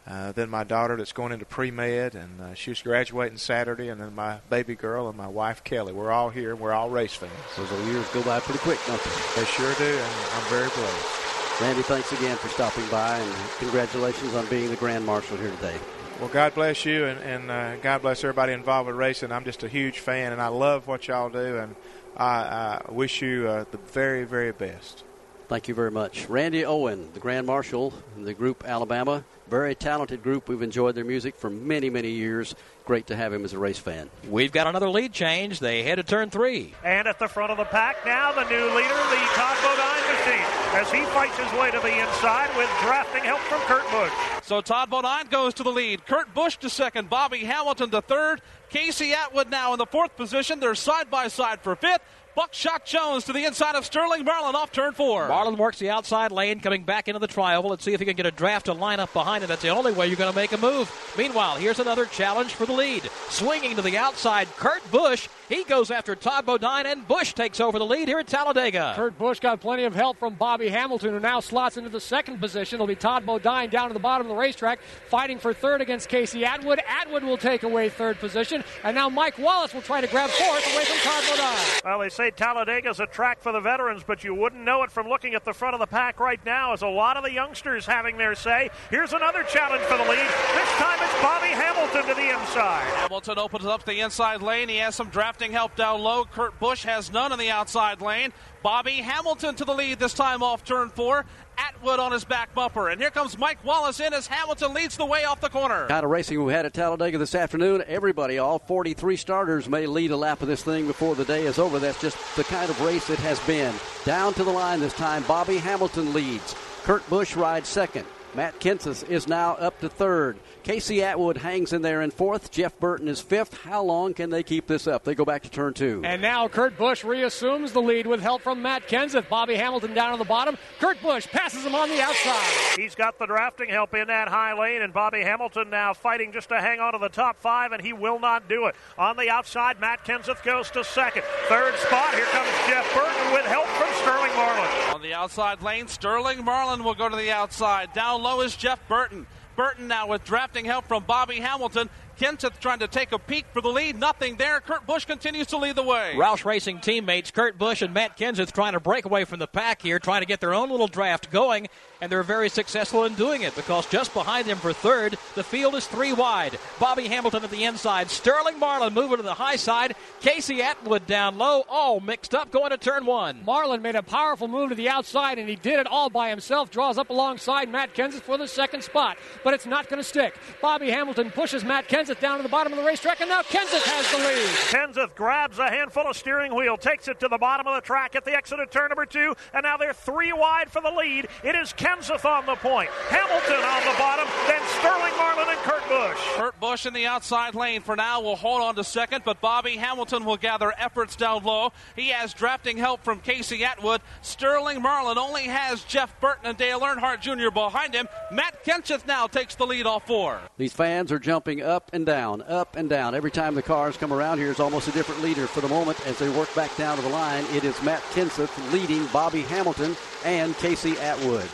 uh, then my daughter that's going into pre med, and uh, she was graduating Saturday, and then my baby girl and my wife Kelly. We're all here, and we're all race fans. Those years go by pretty quick, don't they? They sure do, and I'm very blessed. Randy, thanks again for stopping by, and congratulations on being the Grand Marshal here today. Well, God bless you, and, and uh, God bless everybody involved with racing. I'm just a huge fan, and I love what y'all do, and I, I wish you uh, the very, very best. Thank you very much. Randy Owen, the Grand Marshal, in the group Alabama. Very talented group. We've enjoyed their music for many, many years. Great to have him as a race fan. We've got another lead change. They head to turn three. And at the front of the pack now, the new leader, the Todd Bodine machine, as he fights his way to the inside with drafting help from Kurt Busch. So Todd Bodine goes to the lead. Kurt Busch to second. Bobby Hamilton to third. Casey Atwood now in the fourth position. They're side by side for fifth. Buckshot Jones to the inside of Sterling Marlin off turn four. Marlin works the outside lane, coming back into the tri-oval. Let's see if he can get a draft to line up behind him. That's the only way you're going to make a move. Meanwhile, here's another challenge for the lead. Swinging to the outside, Kurt Busch. He goes after Todd Bodine, and Busch takes over the lead here at Talladega. Kurt Busch got plenty of help from Bobby Hamilton, who now slots into the second position. It'll be Todd Bodine down to the bottom of the racetrack, fighting for third against Casey Atwood. Atwood will take away third position, and now Mike Wallace will try to grab fourth away from Todd Bodine. Well, they say Talladega's a track for the veterans, but you wouldn't know it from looking at the front of the pack right now, as a lot of the youngsters having their say. Here's another challenge for the lead. This time it's Bobby Hamilton to the inside. Hamilton opens up the inside lane. He has some drafting help down low. Kurt Busch has none on the outside lane. Bobby Hamilton to the lead this time off turn four. Atwood on his back bumper. And here comes Mike Wallace in as Hamilton leads the way off the corner. Kind of racing we had at Talladega this afternoon. Everybody, all 43 starters, may lead a lap of this thing before the day is over. That's just the kind of race it has been. Down to the line this time, Bobby Hamilton leads. Kurt Busch rides second. Matt Kenseth is now up to third. Casey Atwood hangs in there in fourth. Jeff Burton is fifth. How long can they keep this up? They go back to turn two. And now Kurt Busch reassumes the lead with help from Matt Kenseth. Bobby Hamilton down on the bottom. Kurt Busch passes him on the outside. He's got the drafting help in that high lane, and Bobby Hamilton now fighting just to hang on to the top five, and he will not do it. On the outside, Matt Kenseth goes to second. Third spot, here comes Jeff Burton with help from Sterling Marlin. On the outside lane, Sterling Marlin will go to the outside. Down low is Jeff Burton. Burton now with drafting help from Bobby Hamilton. Kenseth trying to take a peek for the lead. Nothing there. Kurt Busch continues to lead the way. Roush Racing teammates Kurt Busch and Matt Kenseth trying to break away from the pack here, trying to get their own little draft going, and they're very successful in doing it because just behind them for third, the field is three wide. Bobby Hamilton at the inside, Sterling Marlin moving to the high side, Casey Atwood down low, all mixed up going to turn one. Marlin made a powerful move to the outside, and he did it all by himself. Draws up alongside Matt Kenseth for the second spot, but it's not going to stick. Bobby Hamilton pushes Matt Kenseth down to the bottom of the racetrack, and now Kenseth has the lead. Kenseth grabs a handful of steering wheel, takes it to the bottom of the track at the exit of turn number two, and now they're three wide for the lead. It is Kenseth on the point, Hamilton on the bottom, then Sterling Marlin and Kurt Busch. Kurt Busch in the outside lane for now will hold on to second, but Bobby Hamilton will gather efforts down low. He has drafting help from Casey Atwood. Sterling Marlin only has Jeff Burton and Dale Earnhardt Jr. behind him. Matt Kenseth now takes the lead off four. These fans are jumping up and down, up and down. Every time the cars come around here is almost a different leader. For the moment, as they work back down to the line, it is Matt Kenseth leading Bobby Hamilton and Casey Atwood.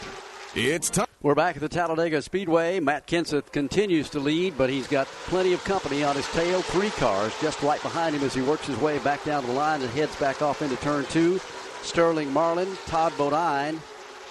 It's time. We're back at the Talladega Speedway. Matt Kenseth continues to lead, but he's got plenty of company on his tail. Three cars just right behind him as he works his way back down to the line and heads back off into turn two. Sterling Marlin, Todd Bodine,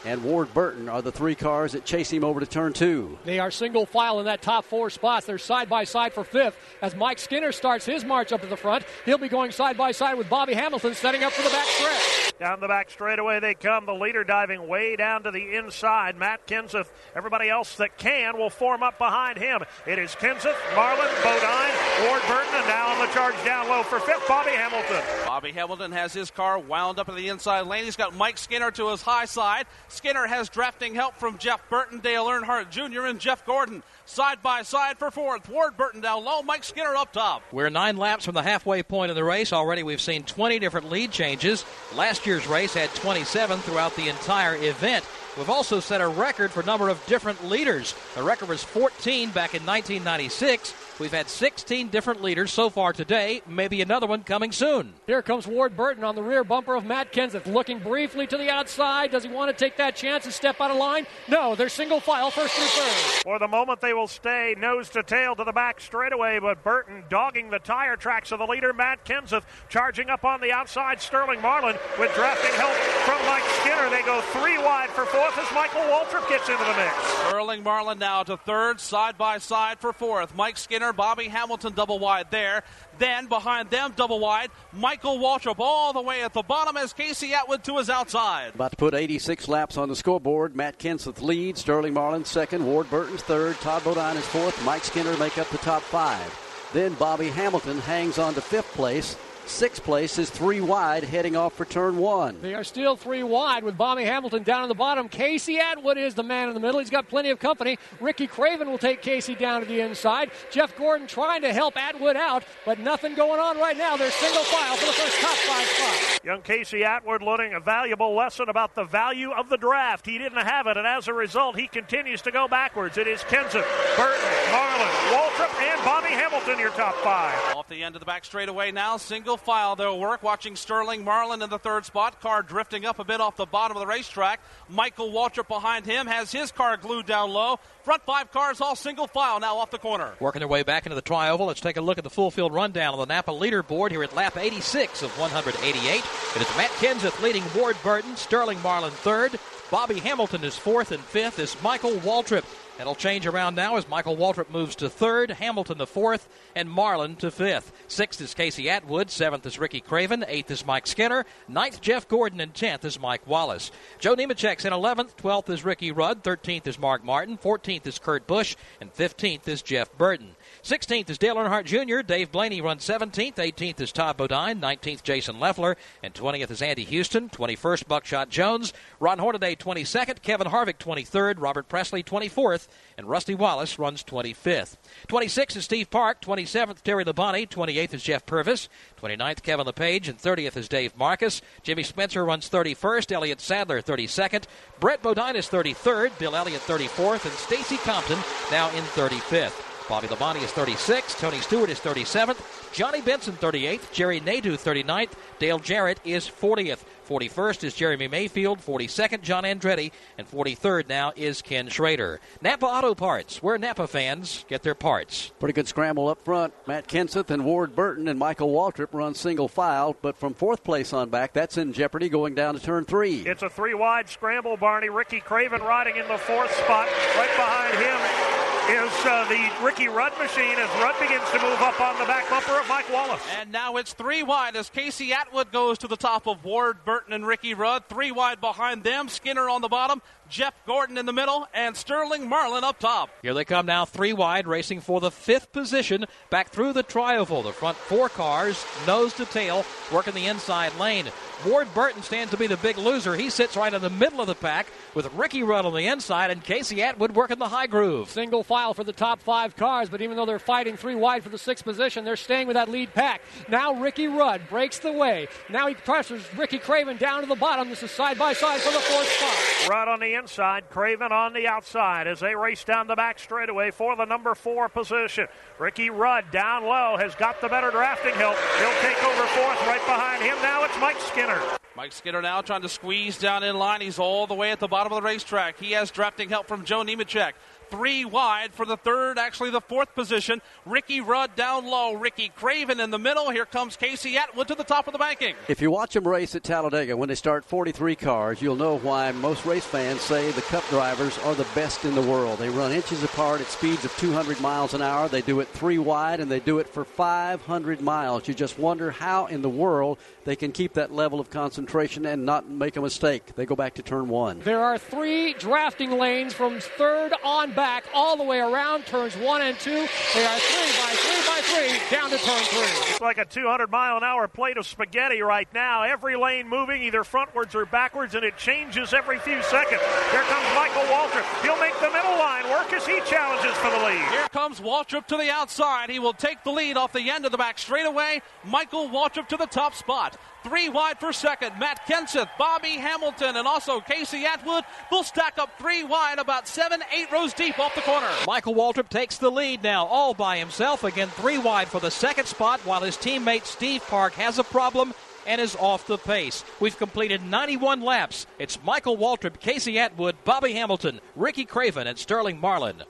and Ward Burton are the three cars that chase him over to turn two. They are single file in that top four spots. They're side by side for fifth as Mike Skinner starts his march up to the front. He'll be going side by side with Bobby Hamilton, setting up for the back stretch. Down the back straightaway they come. The leader diving way down to the inside. Matt Kenseth. Everybody else that can will form up behind him. It is Kenseth, Marlin, Bodine, Ward Burton, and now on the charge down low for fifth, Bobby Hamilton. Bobby Hamilton has his car wound up in the inside lane. He's got Mike Skinner to his high side. Skinner has drafting help from Jeff Burton, Dale Earnhardt Jr., and Jeff Gordon. Side by side for fourth. Ward Burton down low. Mike Skinner up top. We're nine laps from the halfway point of the race. Already we've seen 20 different lead changes. Last year's race had 27 throughout the entire event. We've also set a record for number of different leaders. The record was 14 back in 1996. We've had 16 different leaders so far today. Maybe another one coming soon. Here comes Ward Burton on the rear bumper of Matt Kenseth, looking briefly to the outside. Does he want to take that chance and step out of line? No, they're single file first through third. For the moment, they will stay nose to tail to the back straightaway, but Burton dogging the tire tracks of the leader, Matt Kenseth, charging up on the outside. Sterling Marlin with drafting help from Mike Skinner. They go three wide for fourth as Michael Waltrip gets into the mix. Sterling Marlin now to third, side by side for fourth. Mike Skinner, Bobby Hamilton double wide there. Then behind them, double wide, Michael Waltrip all the way at the bottom as Casey Atwood to his outside. About to put 86 laps on the scoreboard. Matt Kenseth leads, Sterling Marlin second, Ward Burton's third, Todd Bodine is fourth, Mike Skinner make up the top five. Then Bobby Hamilton hangs on to fifth place. Sixth place is three wide, heading off for turn one. They are still three wide with Bobby Hamilton down in the bottom. Casey Atwood is the man in the middle. He's got plenty of company. Ricky Craven will take Casey down to the inside. Jeff Gordon trying to help Atwood out, but nothing going on right now. They're single file for the first top five spot. Young Casey Atwood learning a valuable lesson about the value of the draft. He didn't have it, and as a result, he continues to go backwards. It is Kenseth, Burton, Marlin, Waltrip, and Bobby Hamilton, your top five. Off the end of the back straightaway now, single file they'll work. Watching Sterling Marlin in the third spot. Car drifting up a bit off the bottom of the racetrack. Michael Waltrip behind him has his car glued down low. Front five cars all single file now off the corner. Working their way back into the tri-oval. Let's take a look at the full field rundown on the Napa leaderboard here at lap 86 of 188. It is Matt Kenseth leading Ward Burton, Sterling Marlin third. Bobby Hamilton is fourth, and fifth is Michael Waltrip. It'll change around now as Michael Waltrip moves to third, Hamilton to fourth, and Marlin to fifth. Sixth is Casey Atwood, seventh is Ricky Craven, eighth is Mike Skinner, ninth Jeff Gordon, and tenth is Mike Wallace. Joe Nemechek's in eleventh, twelfth is Ricky Rudd, thirteenth is Mark Martin, fourteenth is Kurt Busch, and fifteenth is Jeff Burton. 16th is Dale Earnhardt Jr. Dave Blaney runs 17th. 18th is Todd Bodine. 19th, Jason Leffler. And 20th is Andy Houston. 21st, Buckshot Jones. Ron Hornaday, 22nd. Kevin Harvick, 23rd. Robert Pressley, 24th. And Rusty Wallace runs 25th. 26th is Steve Park. 27th, Terry Labonte. 28th is Jeff Purvis. 29th, Kevin Lepage. And 30th is Dave Marcis. Jimmy Spencer runs 31st. Elliott Sadler, 32nd. Brett Bodine is 33rd. Bill Elliott, 34th. And Stacy Compton now in 35th. Bobby Labonte is 36th. Tony Stewart is 37th. Johnny Benson 38th. Jerry Nadeau, 39th. Dale Jarrett is 40th. 41st is Jeremy Mayfield. 42nd, John Andretti. And 43rd now is Ken Schrader. Napa Auto Parts, where Napa fans get their parts. Pretty good scramble up front. Matt Kenseth and Ward Burton and Michael Waltrip run single file, but from fourth place on back, that's in jeopardy going down to turn three. It's a three wide scramble, Barney. Ricky Craven riding in the fourth spot. Right behind him is uh, the Ricky Rudd machine as Rudd begins to move up on the back bumper of Mike Wallace. And now it's three wide as Casey Atwood goes to the top of Ward Burton and Ricky Rudd. Three wide behind them. Skinner on the bottom. Jeff Gordon in the middle, and Sterling Marlin up top. Here they come now, three wide, racing for the fifth position. Back through the tri-oval. The front four cars, nose to tail, working the inside lane. Ward Burton stands to be the big loser. He sits right in the middle of the pack with Ricky Rudd on the inside and Casey Atwood working the high groove. Single file for the top five cars, but even though they're fighting three wide for the sixth position, they're staying with that lead pack. Now Ricky Rudd breaks the way. Now he presses Ricky Craven down to the bottom. This is side by side for the fourth spot. Rudd on the inside, Craven on the outside as they race down the back straightaway for the number four position. Ricky Rudd down low has got the better drafting help. He'll take over fourth right behind him. Now it's Mike Skinner. Mike Skinner now trying to squeeze down in line. He's all the way at the bottom of the racetrack. He has drafting help from Joe Nemechek. Three wide for the third, actually the fourth position. Ricky Rudd down low. Ricky Craven in the middle. Here comes Casey Atwood to the top of the banking. If you watch them race at Talladega when they start 43 cars, you'll know why most race fans say the Cup drivers are the best in the world. They run inches apart at speeds of 200 miles an hour. They do it three wide and they do it for 500 miles. You just wonder how in the world they can keep that level of concentration and not make a mistake. They go back to turn one. There are three drafting lanes from third on back all the way around turns one and two. They are three by three by three down to turn three. It's like a 200 mile an hour plate of spaghetti right now. Every lane moving either frontwards or backwards, and it changes every few seconds. Here comes Michael Wall Waltrip. He'll make the middle line work as he challenges for the lead. Here comes Waltrip to the outside. He will take the lead off the end of the back straightaway. Michael Waltrip to the top spot. Three wide for second. Matt Kenseth, Bobby Hamilton, and also Casey Atwood will stack up three wide, about seven, eight rows deep off the corner. Michael Waltrip takes the lead now, all by himself. Again, three wide for the second spot, while his teammate Steve Park has a problem and is off the pace. We've completed 91 laps. It's Michael Waltrip, Casey Atwood, Bobby Hamilton, Ricky Craven, and Sterling Marlin.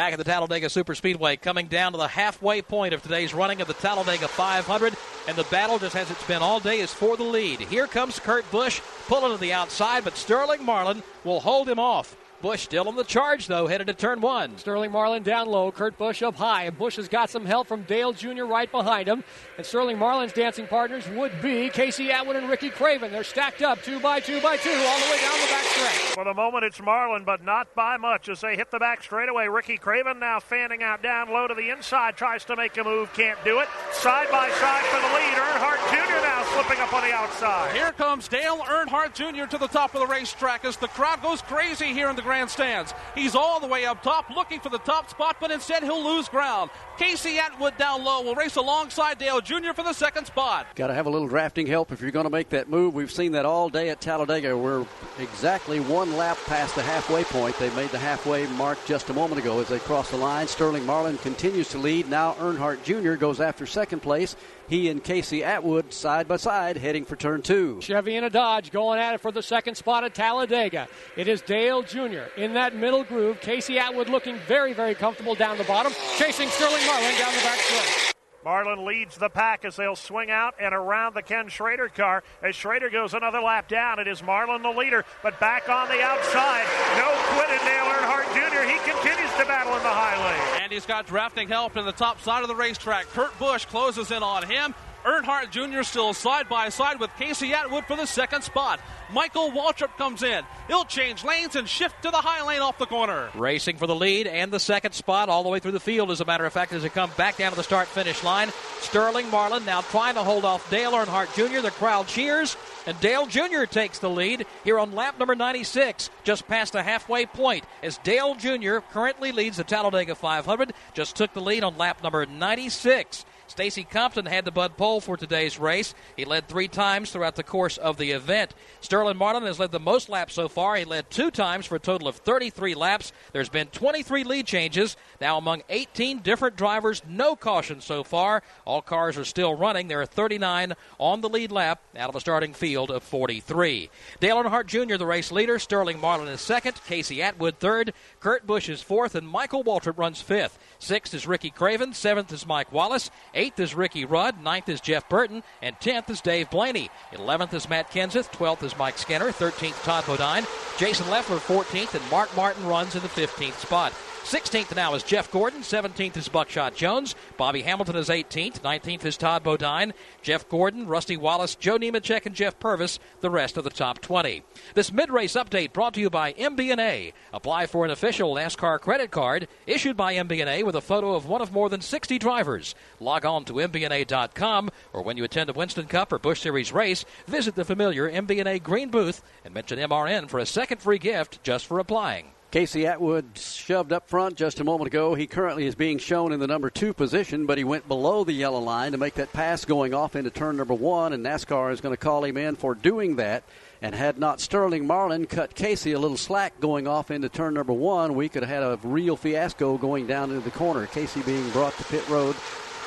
Back at the Talladega Superspeedway, coming down to the halfway point of today's running of the Talladega 500, and the battle, just as it's been all day, is for the lead. Here comes Kurt Busch, pulling to the outside, but Sterling Marlin will hold him off. Busch still on the charge, though, headed to turn one. Sterling Marlin down low, Kurt Busch up high, and Busch has got some help from Dale Jr. right behind him. And Sterling Marlin's dancing partners would be Casey Atwood and Ricky Craven. They're stacked up two by two by two all the way down the back stretch. For the moment, it's Marlin, but not by much as they hit the back straightaway. Ricky Craven now fanning out down low to the inside, tries to make a move, can't do it. Side by side for the lead. Earnhardt Jr. now slipping up on the outside. Here comes Dale Earnhardt Jr. to the top of the racetrack as the crowd goes crazy here in the grandstands. He's all the way up top looking for the top spot, but instead he'll lose ground. Casey Atwood down low will race alongside Dale Jr. for the second spot. Got to have a little drafting help if you're going to make that move. We've seen that all day at Talladega. We're exactly one lap past the halfway point. They made the halfway mark just a moment ago as they crossed the line. Sterling Marlin continues to lead. Now Earnhardt Jr. goes after second place. He and Casey Atwood side by side heading for turn two. Chevy and a Dodge going at it for the second spot at Talladega. It is Dale Jr. in that middle groove. Casey Atwood looking very, very comfortable down the bottom, chasing Sterling Marlin down the back stretch. Marlin leads the pack as they'll swing out and around the Ken Schrader car. As Schrader goes another lap down, it is Marlin the leader, but back on the outside. No quit in Dale Earnhardt Jr. He continues to battle in the high lane. And he's got drafting help in the top side of the racetrack. Kurt Busch closes in on him. Earnhardt Jr. still side by side with Casey Atwood for the second spot. Michael Waltrip comes in. He'll change lanes and shift to the high lane off the corner. Racing for the lead and the second spot all the way through the field, as a matter of fact, as they come back down to the start finish line. Sterling Marlin now trying to hold off Dale Earnhardt Jr. The crowd cheers, and Dale Jr. takes the lead here on lap number 96, just past the halfway point, as Dale Jr. currently leads the Talladega 500, just took the lead on lap number 96. Stacy Compton had the Bud pole for today's race. He led three times throughout the course of the event. Sterling Marlin has led the most laps so far. He led two times for a total of 33 laps. There's been 23 lead changes. Now among 18 different drivers, no caution so far. All cars are still running. There are 39 on the lead lap out of a starting field of 43. Dale Earnhardt Jr., the race leader. Sterling Marlin is second. Casey Atwood third. Kurt Busch is fourth, and Michael Waltrip runs fifth. Sixth is Ricky Craven. Seventh is Mike Wallace. Eighth is Ricky Rudd. Ninth is Jeff Burton. And tenth is Dave Blaney. Eleventh is Matt Kenseth. Twelfth is Mike Skinner. Thirteenth, Todd Bodine. Jason Leffler, 14th. And Mark Martin runs in the 15th spot. 16th now is Jeff Gordon. 17th is Buckshot Jones. Bobby Hamilton is 18th. 19th is Todd Bodine. Jeff Gordon, Rusty Wallace, Joe Nemechek, and Jeff Purvis, the rest of the top 20. This mid-race update brought to you by MBNA. Apply for an official NASCAR credit card issued by MBNA with a photo of one of more than 60 drivers. Log on to MBNA.com or when you attend a Winston Cup or Busch Series race, visit the familiar MBNA green booth and mention MRN for a second free gift just for applying. Casey Atwood shoved up front just a moment ago. He currently is being shown in the number two position, but he went below the yellow line to make that pass going off into turn number one, and NASCAR is going to call him in for doing that. And had not Sterling Marlin cut Casey a little slack going off into turn number one, we could have had a real fiasco going down into the corner. Casey being brought to pit road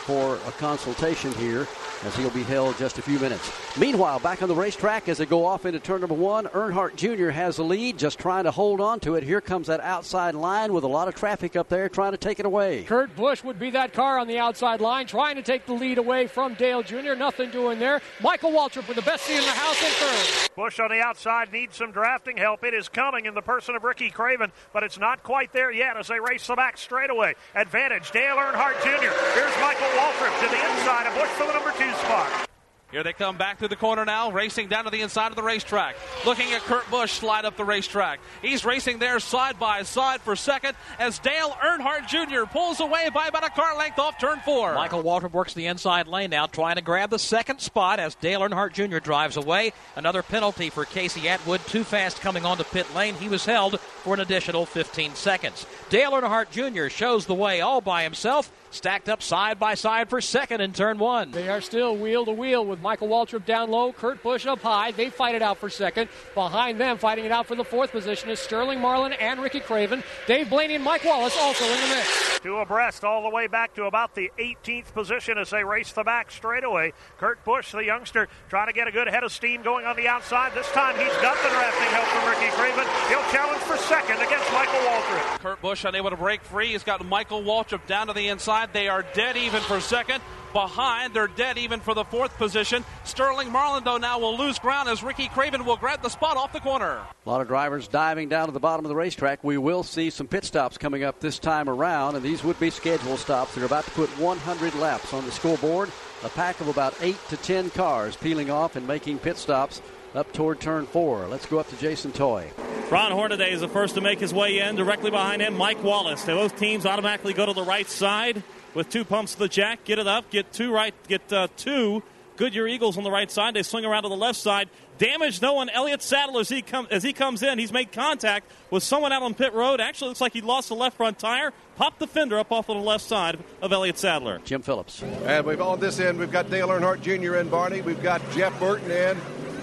for a consultation here as he'll be held just a few minutes. Meanwhile, back on the racetrack as they go off into turn number one, Earnhardt Jr. has the lead, just trying to hold on to it. Here comes that outside line with a lot of traffic up there trying to take it away. Kurt Busch would be that car on the outside line, trying to take the lead away from Dale Jr. Nothing doing there. Michael Waltrip with the best seat in the house in third. Busch on the outside needs some drafting help. It is coming in the person of Ricky Craven, but it's not quite there yet as they race the back straightaway. Advantage, Dale Earnhardt Jr. Here's Michael Waltrip to the inside of Busch for the number two spot. Here they come back through the corner now, racing down to the inside of the racetrack. Looking at Kurt Busch slide up the racetrack. He's racing there side by side for second as Dale Earnhardt Jr. pulls away by about a car length off turn four. Michael Waltrip works the inside lane now, trying to grab the second spot as Dale Earnhardt Jr. drives away. Another penalty for Casey Atwood, too fast coming onto pit lane. He was held for an additional 15 seconds. Dale Earnhardt Jr. shows the way all by himself stacked up side by side for second in turn one. They are still wheel to wheel with Michael Waltrip down low, Kurt Busch up high. They fight it out for second. Behind them, fighting it out for the fourth position is Sterling Marlin and Ricky Craven. Dave Blaney and Mike Wallace also in the mix. Two abreast all the way back to about the 18th position as they race the back straightaway. Kurt Busch, the youngster, trying to get a good head of steam going on the outside. This time he's got the drafting help from Ricky Craven. He'll challenge for second against Michael Waltrip. Kurt Busch unable to break free. He's got Michael Waltrip down to the inside. They are dead even for second. Behind, they're dead even for the fourth position. Sterling Marlin, though, now will lose ground as Ricky Craven will grab the spot off the corner. A lot of drivers diving down to the bottom of the racetrack. We will see some pit stops coming up this time around, and these would be scheduled stops. They're about to put 100 laps on the scoreboard. A pack of about 8 to 10 cars peeling off and making pit stops up toward turn four. Let's go up to Jason Toy. Ron Hornaday is the first to make his way in. Directly behind him, Mike Wallace. They Both teams automatically go to the right side with two pumps to the jack. Get it up. Get two right. Get uh, two. Goodyear Eagles on the right side. They swing around to the left side. Damage no one. Elliott Sadler as he come as he comes in. He's made contact with someone out on pit road. Actually, looks like he lost the left front tire. Popped the fender up off of the left side of Elliott Sadler. Jim Phillips. And we've on this end, we've got Dale Earnhardt Jr. and Barney. We've got Jeff Burton in.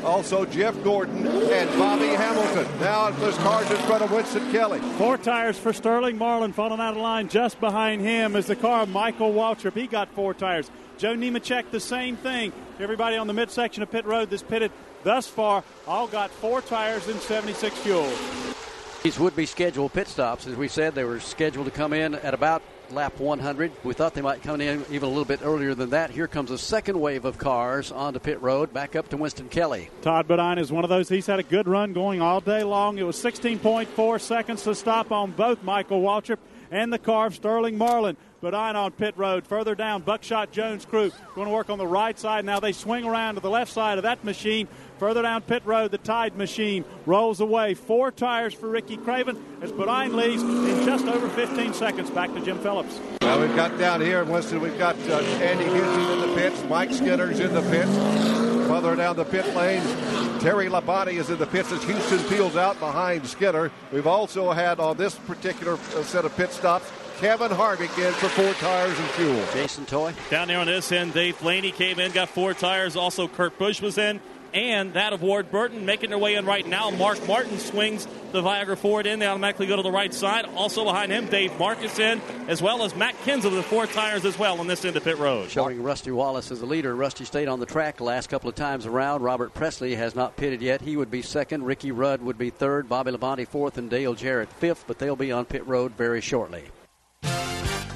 Also, Jeff Gordon and Bobby Hamilton. Now, there's cars in front of Winston Kelly. Four tires for Sterling Marlin falling out of line just behind him is the car of Michael Waltrip. He got four tires. Joe Nemechek, the same thing. Everybody on the midsection of pit road that's pitted thus far all got four tires and 76 fuel. These would be scheduled pit stops. As we said, they were scheduled to come in at about lap 100. We thought they might come in even a little bit earlier than that. Here comes a second wave of cars onto pit road, back up to Winston Kelly. Todd Bodine is one of those. He's had a good run going all day long. It was 16.4 seconds to stop on both Michael Waltrip and the car of Sterling Marlin. Bodine on pit road. Further down, Buckshot Jones crew going to work on the right side. Now they swing around to the left side of that machine. Further down pit road, the Tide machine rolls away. Four tires for Ricky Craven as Bodine leads in just over 15 seconds. Back to Jim Phillips. Now we've got down here in Winston, we've got uh, Andy Houston in the pits. Mike Skinner's in the pits. Further down the pit lane, Terry Labonte is in the pits as Houston peels out behind Skinner. We've also had on this particular uh, set of pit stops Kevin Harvick in for four tires and fuel. Jason Toy. Down there on this end, Dave Blaney came in, got four tires. Also, Kurt Busch was in. And that of Ward Burton making their way in right now. Mark Martin swings the Viagra Ford in. They automatically go to the right side. Also behind him, Dave Marcis in, as well as Matt Kenseth with four tires as well on this end of pit road. Showing Rusty Wallace as the leader. Rusty stayed on the track the last couple of times around. Robert Pressley has not pitted yet. He would be second. Ricky Rudd would be third. Bobby Labonte fourth, and Dale Jarrett fifth. But they'll be on pit road very shortly.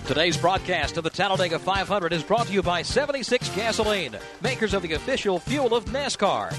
Today's broadcast of the Talladega 500 is brought to you by 76 Gasoline, makers of the official fuel of NASCAR.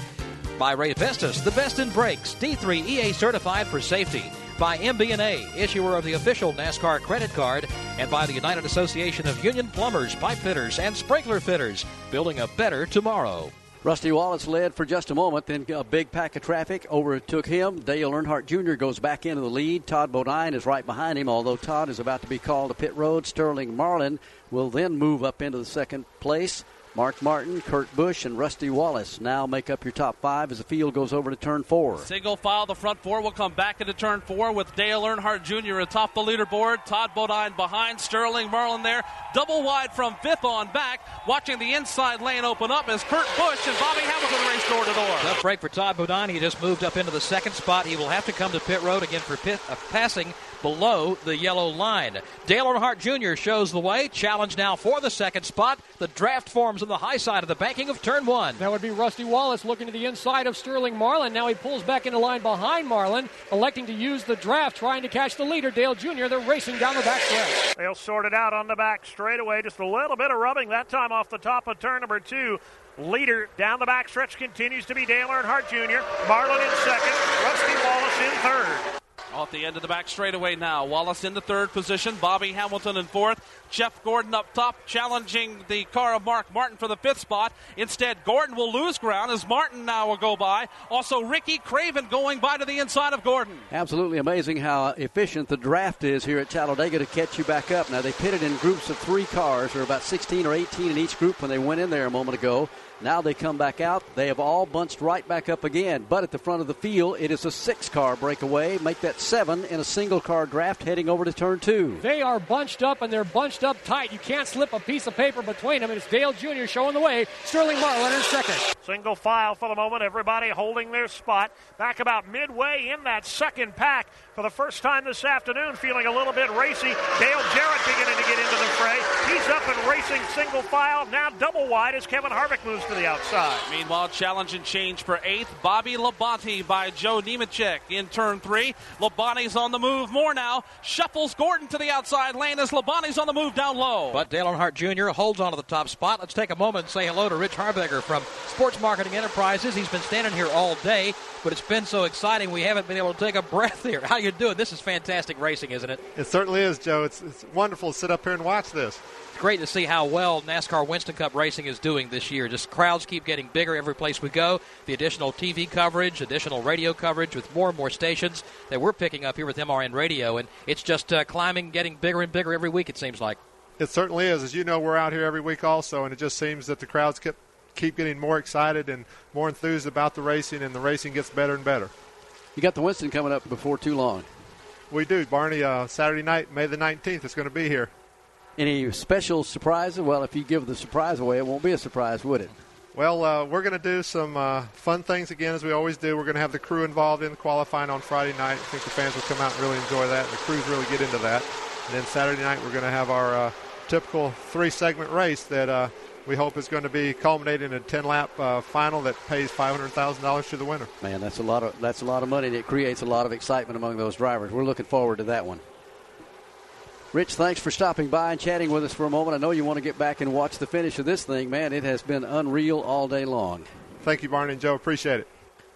By Raybestos, the best in brakes, D3 EA certified for safety. By MBNA, issuer of the official NASCAR credit card, and by the United Association of Union Plumbers, Pipe Fitters, and Sprinkler Fitters, building a better tomorrow. Rusty Wallace led for just a moment, then a big pack of traffic overtook him. Dale Earnhardt Jr. goes back into the lead. Todd Bodine is right behind him, although Todd is about to be called to pit road. Sterling Marlin will then move up into the second place. Mark Martin, Kurt Busch, and Rusty Wallace now make up your top five as the field goes over to turn four. Single file, the front four will come back into turn four with Dale Earnhardt Jr. atop the leaderboard. Todd Bodine behind Sterling Marlin there. Double wide from fifth on back. Watching the inside lane open up as Kurt Busch and Bobby Hamilton race door to door. Tough break for Todd Bodine. He just moved up into the second spot. He will have to come to pit road again for pit, uh, passing below the yellow line. Dale Earnhardt Jr. shows the way. Challenge now for the second spot. The draft forms on the high side of the banking of turn one. That would be Rusty Wallace looking to the inside of Sterling Marlin. Now he pulls back into line behind Marlin, electing to use the draft, trying to catch the leader, Dale Jr. They're racing down the back stretch. They'll sort it out on the back straightaway. Just a little bit of rubbing that time off the top of turn number two. Leader down the back stretch continues to be Dale Earnhardt Jr. Marlin in second. Rusty Wallace in third. Off the end of the back straightaway now. Wallace in the third position. Bobby Hamilton in fourth. Jeff Gordon up top, challenging the car of Mark Martin for the fifth spot. Instead, Gordon will lose ground as Martin now will go by. Also, Ricky Craven going by to the inside of Gordon. Absolutely amazing how efficient the draft is here at Talladega to catch you back up. Now, they pitted in groups of three cars. There were about 16 or 18 in each group when they went in there a moment ago. Now they come back out. They have all bunched right back up again. But at the front of the field, it is a six car breakaway. Make that seven in a single car draft heading over to turn two. They are bunched up and they're bunched up tight. You can't slip a piece of paper between them. And it's Dale Jr. showing the way. Sterling Marlin in second. Single file for the moment. Everybody holding their spot. Back about midway in that second pack for the first time this afternoon, feeling a little bit racy. Dale Jarrett beginning to get into the fray. He's up and racing single file. Now double wide as Kevin Harvick moves to the outside. Meanwhile, challenge and change for eighth. Bobby Labonte by Joe Nemechek in turn three. Labonte's on the move more now. Shuffles Gordon to the outside lane as Labonte's on the move down low. But Dale Earnhardt Jr. holds on to the top spot. Let's take a moment and say hello to Rich Harberger from Sports Marketing Enterprises. He's been standing here all day, but it's been so exciting we haven't been able to take a breath here. How you doing? This is fantastic racing, isn't it? It certainly is, Joe. It's, it's wonderful to sit up here and watch this. It's great to see how well NASCAR Winston Cup racing is doing this year. Just crowds keep getting bigger every place we go. The additional TV coverage, additional radio coverage with more and more stations that we're picking up here with MRN Radio, and it's just uh, climbing, getting bigger and bigger every week. It seems like. It certainly is. As you know, we're out here every week also, and it just seems that the crowds keep keep getting more excited and more enthused about the racing, and the racing gets better and better. You got the Winston coming up before too long. We do, Barney. Uh, Saturday night, May the 19th, is going to be here. Any special surprises? Well, if you give the surprise away, it won't be a surprise, would it? Well, uh, we're going to do some uh, fun things again, as we always do. We're going to have the crew involved in the qualifying on Friday night. I think the fans will come out and really enjoy that, and the crews really get into that. And then Saturday night, we're going to have our uh, typical three-segment race that uh, we hope is going to be culminating in a 10-lap uh, final that pays $500,000 to the winner. Man, that's a lot of that's a lot of money. And it creates a lot of excitement among those drivers. We're looking forward to that one. Rich, thanks for stopping by and chatting with us for a moment. I know you want to get back and watch the finish of this thing. Man, it has been unreal all day long. Thank you, Barney and Joe. Appreciate it.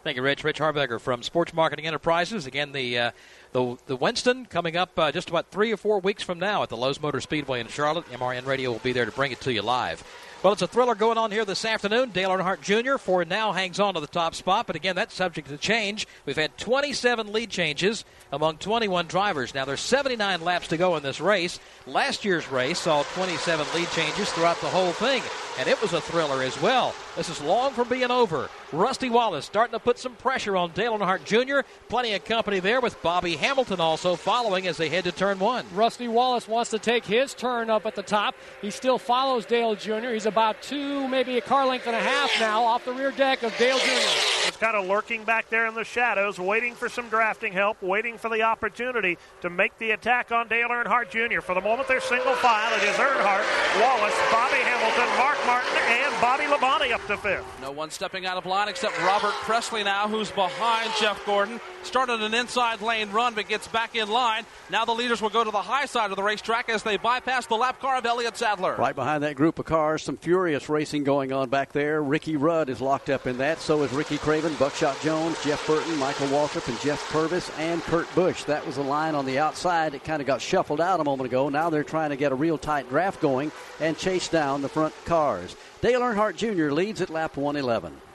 Thank you, Rich. Rich Harberger from Sports Marketing Enterprises. Again, the uh, the the Winston coming up uh, just about three or four weeks from now at the Lowe's Motor Speedway in Charlotte. MRN Radio will be there to bring it to you live. Well, it's a thriller going on here this afternoon. Dale Earnhardt Jr. for now hangs on to the top spot, but again, that's subject to change. We've had 27 lead changes among 21 drivers. Now, there's 79 laps to go in this race. Last year's race saw 27 lead changes throughout the whole thing, and it was a thriller as well. This is long from being over. Rusty Wallace starting to put some pressure on Dale Earnhardt Jr. Plenty of company there with Bobby Hamilton also following as they head to turn one. Rusty Wallace wants to take his turn up at the top. He still follows Dale Jr. He's about two, maybe a car length and a half now off the rear deck of Dale Jr. It's kind of lurking back there in the shadows, waiting for some drafting help, waiting for the opportunity to make the attack on Dale Earnhardt Jr. For the moment, they're single file. It is Earnhardt, Wallace, Bobby Hamilton, Mark Martin, and Bobby Labonte up to fifth. No one stepping out of line except Robert Pressley now, who's behind Jeff Gordon. Started an inside lane run, but gets back in line. Now the leaders will go to the high side of the racetrack as they bypass the lap car of Elliott Sadler. Right behind that group of cars, some furious racing going on back there. Ricky Rudd is locked up in that. So is Ricky Craven, Buckshot Jones, Jeff Burton, Michael Waltrip, and Jeff Purvis, and Kurt Busch. That was a line on the outside. It kind of got shuffled out a moment ago. Now they're trying to get a real tight draft going and chase down the front cars. Dale Earnhardt Jr. leads at lap 111.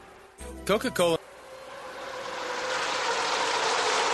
Coca Cola.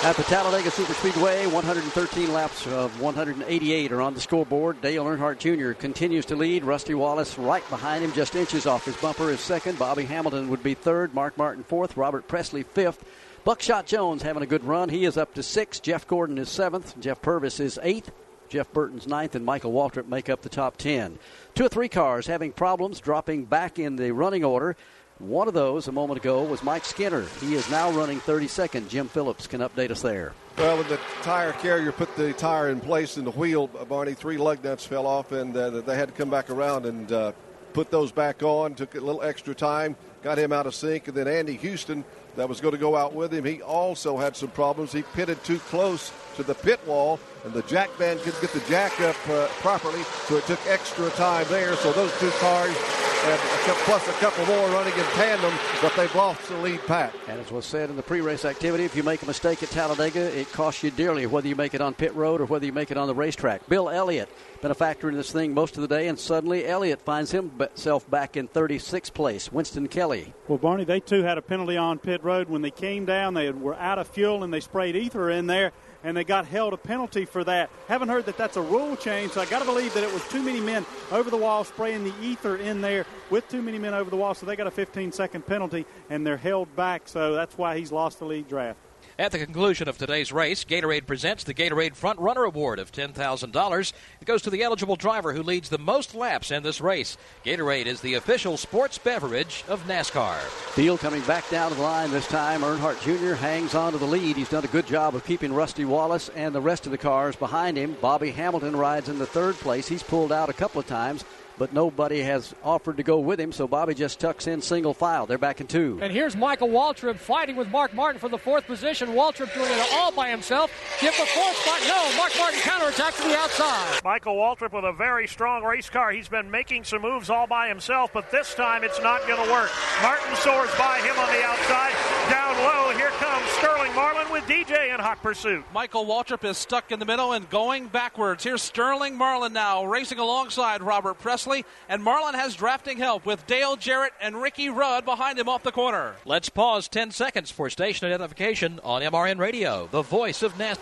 At the Talladega Superspeedway, 113 laps of 188 are on the scoreboard. Dale Earnhardt Jr. continues to lead. Rusty Wallace right behind him, just inches off his bumper, is second. Bobby Hamilton would be third. Mark Martin fourth. Robert Pressley fifth. Buckshot Jones having a good run. He is up to sixth. Jeff Gordon is seventh. Jeff Purvis is eighth. Jeff Burton's ninth, and Michael Waltrip make up the top ten. Two or three cars having problems dropping back in the running order. One of those a moment ago was Mike Skinner. He is now running 32nd. Jim Phillips can update us there. Well, when the tire carrier put the tire in place in the wheel, Barney, three lug nuts fell off, and uh, they had to come back around and uh, put those back on. Took a little extra time, got him out of sync, and then Andy Houston, that was going to go out with him, he also had some problems. He pitted too close to the pit wall, and the jack band couldn't get the jack up uh, properly, so it took extra time there. So those two cars and a cou- plus a couple more running in tandem, but they've lost the lead pack. And as was said in the pre-race activity, if you make a mistake at Talladega, it costs you dearly, whether you make it on pit road or whether you make it on the racetrack. Bill Elliott been a factor in this thing most of the day, and suddenly Elliott finds himself back in 36th place. Winston Kelly. Well, Barney, they too had a penalty on pit road when they came down. They were out of fuel and they sprayed ether in there, and they got held a penalty for that. Haven't heard that that's a rule change, so I got to believe that it was too many men over the wall spraying the ether in there with too many men over the wall, so they got a 15 second penalty and they're held back. So that's why he's lost the lead draft. At the conclusion of today's race, Gatorade presents the Gatorade Front Runner Award of $10,000. It goes to the eligible driver who leads the most laps in this race. Gatorade is the official sports beverage of NASCAR. Field coming back down the line this time. Earnhardt Jr. hangs on to the lead. He's done a good job of keeping Rusty Wallace and the rest of the cars behind him. Bobby Hamilton rides in the third place. He's pulled out a couple of times, but nobody has offered to go with him, so Bobby just tucks in single file. They're back in two. And here's Michael Waltrip fighting with Mark Martin for the fourth position. Waltrip doing it all by himself. Give the fourth spot. No, Mark Martin counterattack to the outside. Michael Waltrip with a very strong race car. He's been making some moves all by himself, but this time it's not going to work. Martin soars by him on the outside. Down low, here comes Sterling Marlin with DJ in hot pursuit. Michael Waltrip is stuck in the middle and going backwards. Here's Sterling Marlin now racing alongside Robert Pressley, and Marlin has drafting help with Dale Jarrett and Ricky Rudd behind him off the corner. Let's pause 10 seconds for station identification on MRN Radio, the voice of NASCAR.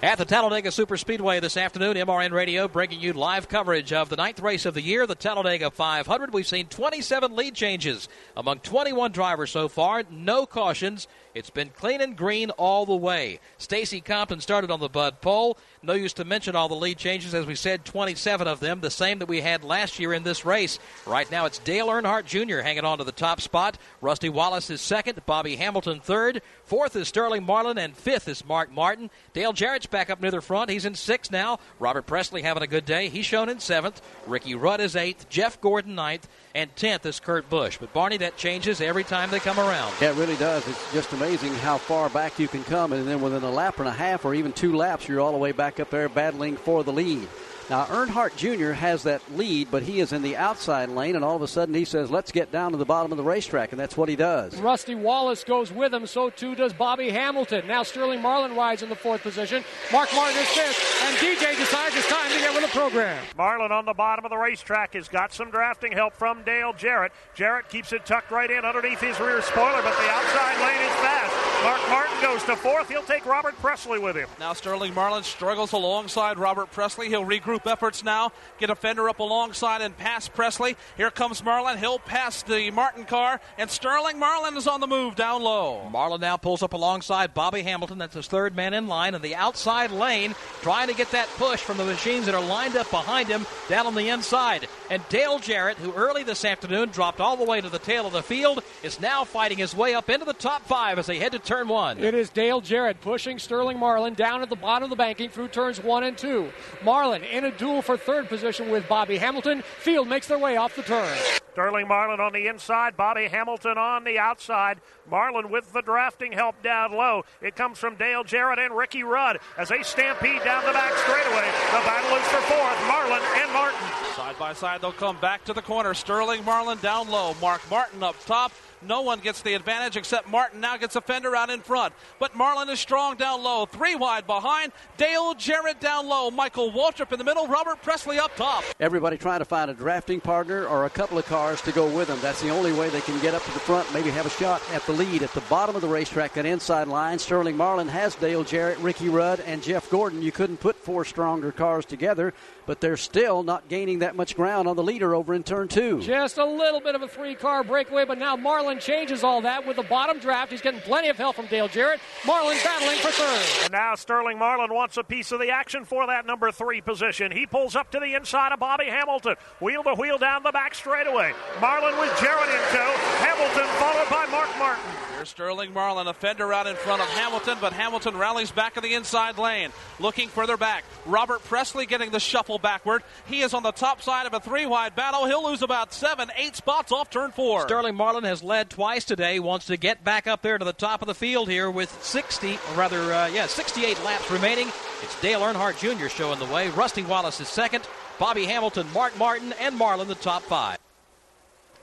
At the Talladega Superspeedway this afternoon, MRN Radio bringing you live coverage of the ninth race of the year, the Talladega 500. We've seen 27 lead changes among 21 drivers so far, no cautions. It's been clean and green all the way. Stacy Compton started on the Bud pole. No use to mention all the lead changes, as we said, 27 of them, the same that we had last year in this race. Right now, it's Dale Earnhardt Jr. hanging on to the top spot. Rusty Wallace is second. Bobby Hamilton third. Fourth is Sterling Marlin, and fifth is Mark Martin. Dale Jarrett's back up near the front. He's in sixth now. Robert Pressley having a good day. He's shown in seventh. Ricky Rudd is eighth. Jeff Gordon ninth. And tenth is Kurt Busch. But Barney, that changes every time they come around. Yeah, it really does. It's just amazing how far back you can come, and then within a lap and a half or even two laps, you're all the way back up there battling for the lead. Now, Earnhardt Jr. has that lead, but he is in the outside lane, and all of a sudden he says, Let's get down to the bottom of the racetrack, and that's what he does. Rusty Wallace goes with him, so too does Bobby Hamilton. Now Sterling Marlin rides in the fourth position. Mark Martin is fifth, and DJ decides it's time to get with the program. Marlin on the bottom of the racetrack has got some drafting help from Dale Jarrett. Jarrett keeps it tucked right in underneath his rear spoiler, but the outside lane is fast. Mark Martin goes to fourth. He'll take Robert Pressley with him. Now Sterling Marlin struggles alongside Robert Pressley. He'll regroup efforts now, get a fender up alongside and pass Pressley. Here comes Marlin. He'll pass the Martin car, and Sterling Marlin is on the move down low. Marlin now pulls up alongside Bobby Hamilton. That's his third man in line in the outside lane, trying to get that push from the machines that are lined up behind him down on the inside. And Dale Jarrett, who early this afternoon dropped all the way to the tail of the field, is now fighting his way up into the top five as they head to turn one. It is Dale Jarrett pushing Sterling Marlin down at the bottom of the banking through turns one and two. Marlin in a duel for third position with Bobby Hamilton. Field makes their way off the turn. Sterling Marlin on the inside, Bobby Hamilton on the outside. Marlin with the drafting help down low. It comes from Dale Jarrett and Ricky Rudd as they stampede down the back straightaway. The battle is for fourth, Marlin and Martin. Side by side, they'll come back to the corner. Sterling Marlin down low. Mark Martin up top. No one gets the advantage except Martin now gets a fender out in front. But Marlin is strong down low. Three wide behind. Dale Jarrett down low. Michael Waltrip in the middle. Robert Pressley up top. Everybody trying to find a drafting partner or a couple of cars to go with them. That's the only way they can get up to the front, maybe have a shot at the lead. At the bottom of the racetrack, that inside line, Sterling Marlin has Dale Jarrett, Ricky Rudd, and Jeff Gordon. You couldn't put four stronger cars together, but they're still not gaining that much ground on the leader over in turn two. Just a little bit of a three car breakaway, but now Marlin changes all that with the bottom draft. He's getting plenty of help from Dale Jarrett. Marlin battling for third. And now Sterling Marlin wants a piece of the action for that number three position. He pulls up to the inside of Bobby Hamilton. Wheel to wheel down the back straightaway. Marlin with Jarrett in tow. Hamilton followed by Mark Martin. Here's Sterling Marlin, a fender out in front of Hamilton, but Hamilton rallies back in the inside lane. Looking further back. Robert Pressley getting the shuffle backward. He is on the top side of a three wide battle. He'll lose about seven, eight spots off turn four. Sterling Marlin has led twice today. Wants to get back up there to the top of the field here with 60, or rather, uh, yeah, 68 laps remaining. It's Dale Earnhardt Jr. showing the way. Rusty Wallace is second. Bobby Hamilton, Mark Martin, and Marlin the top five.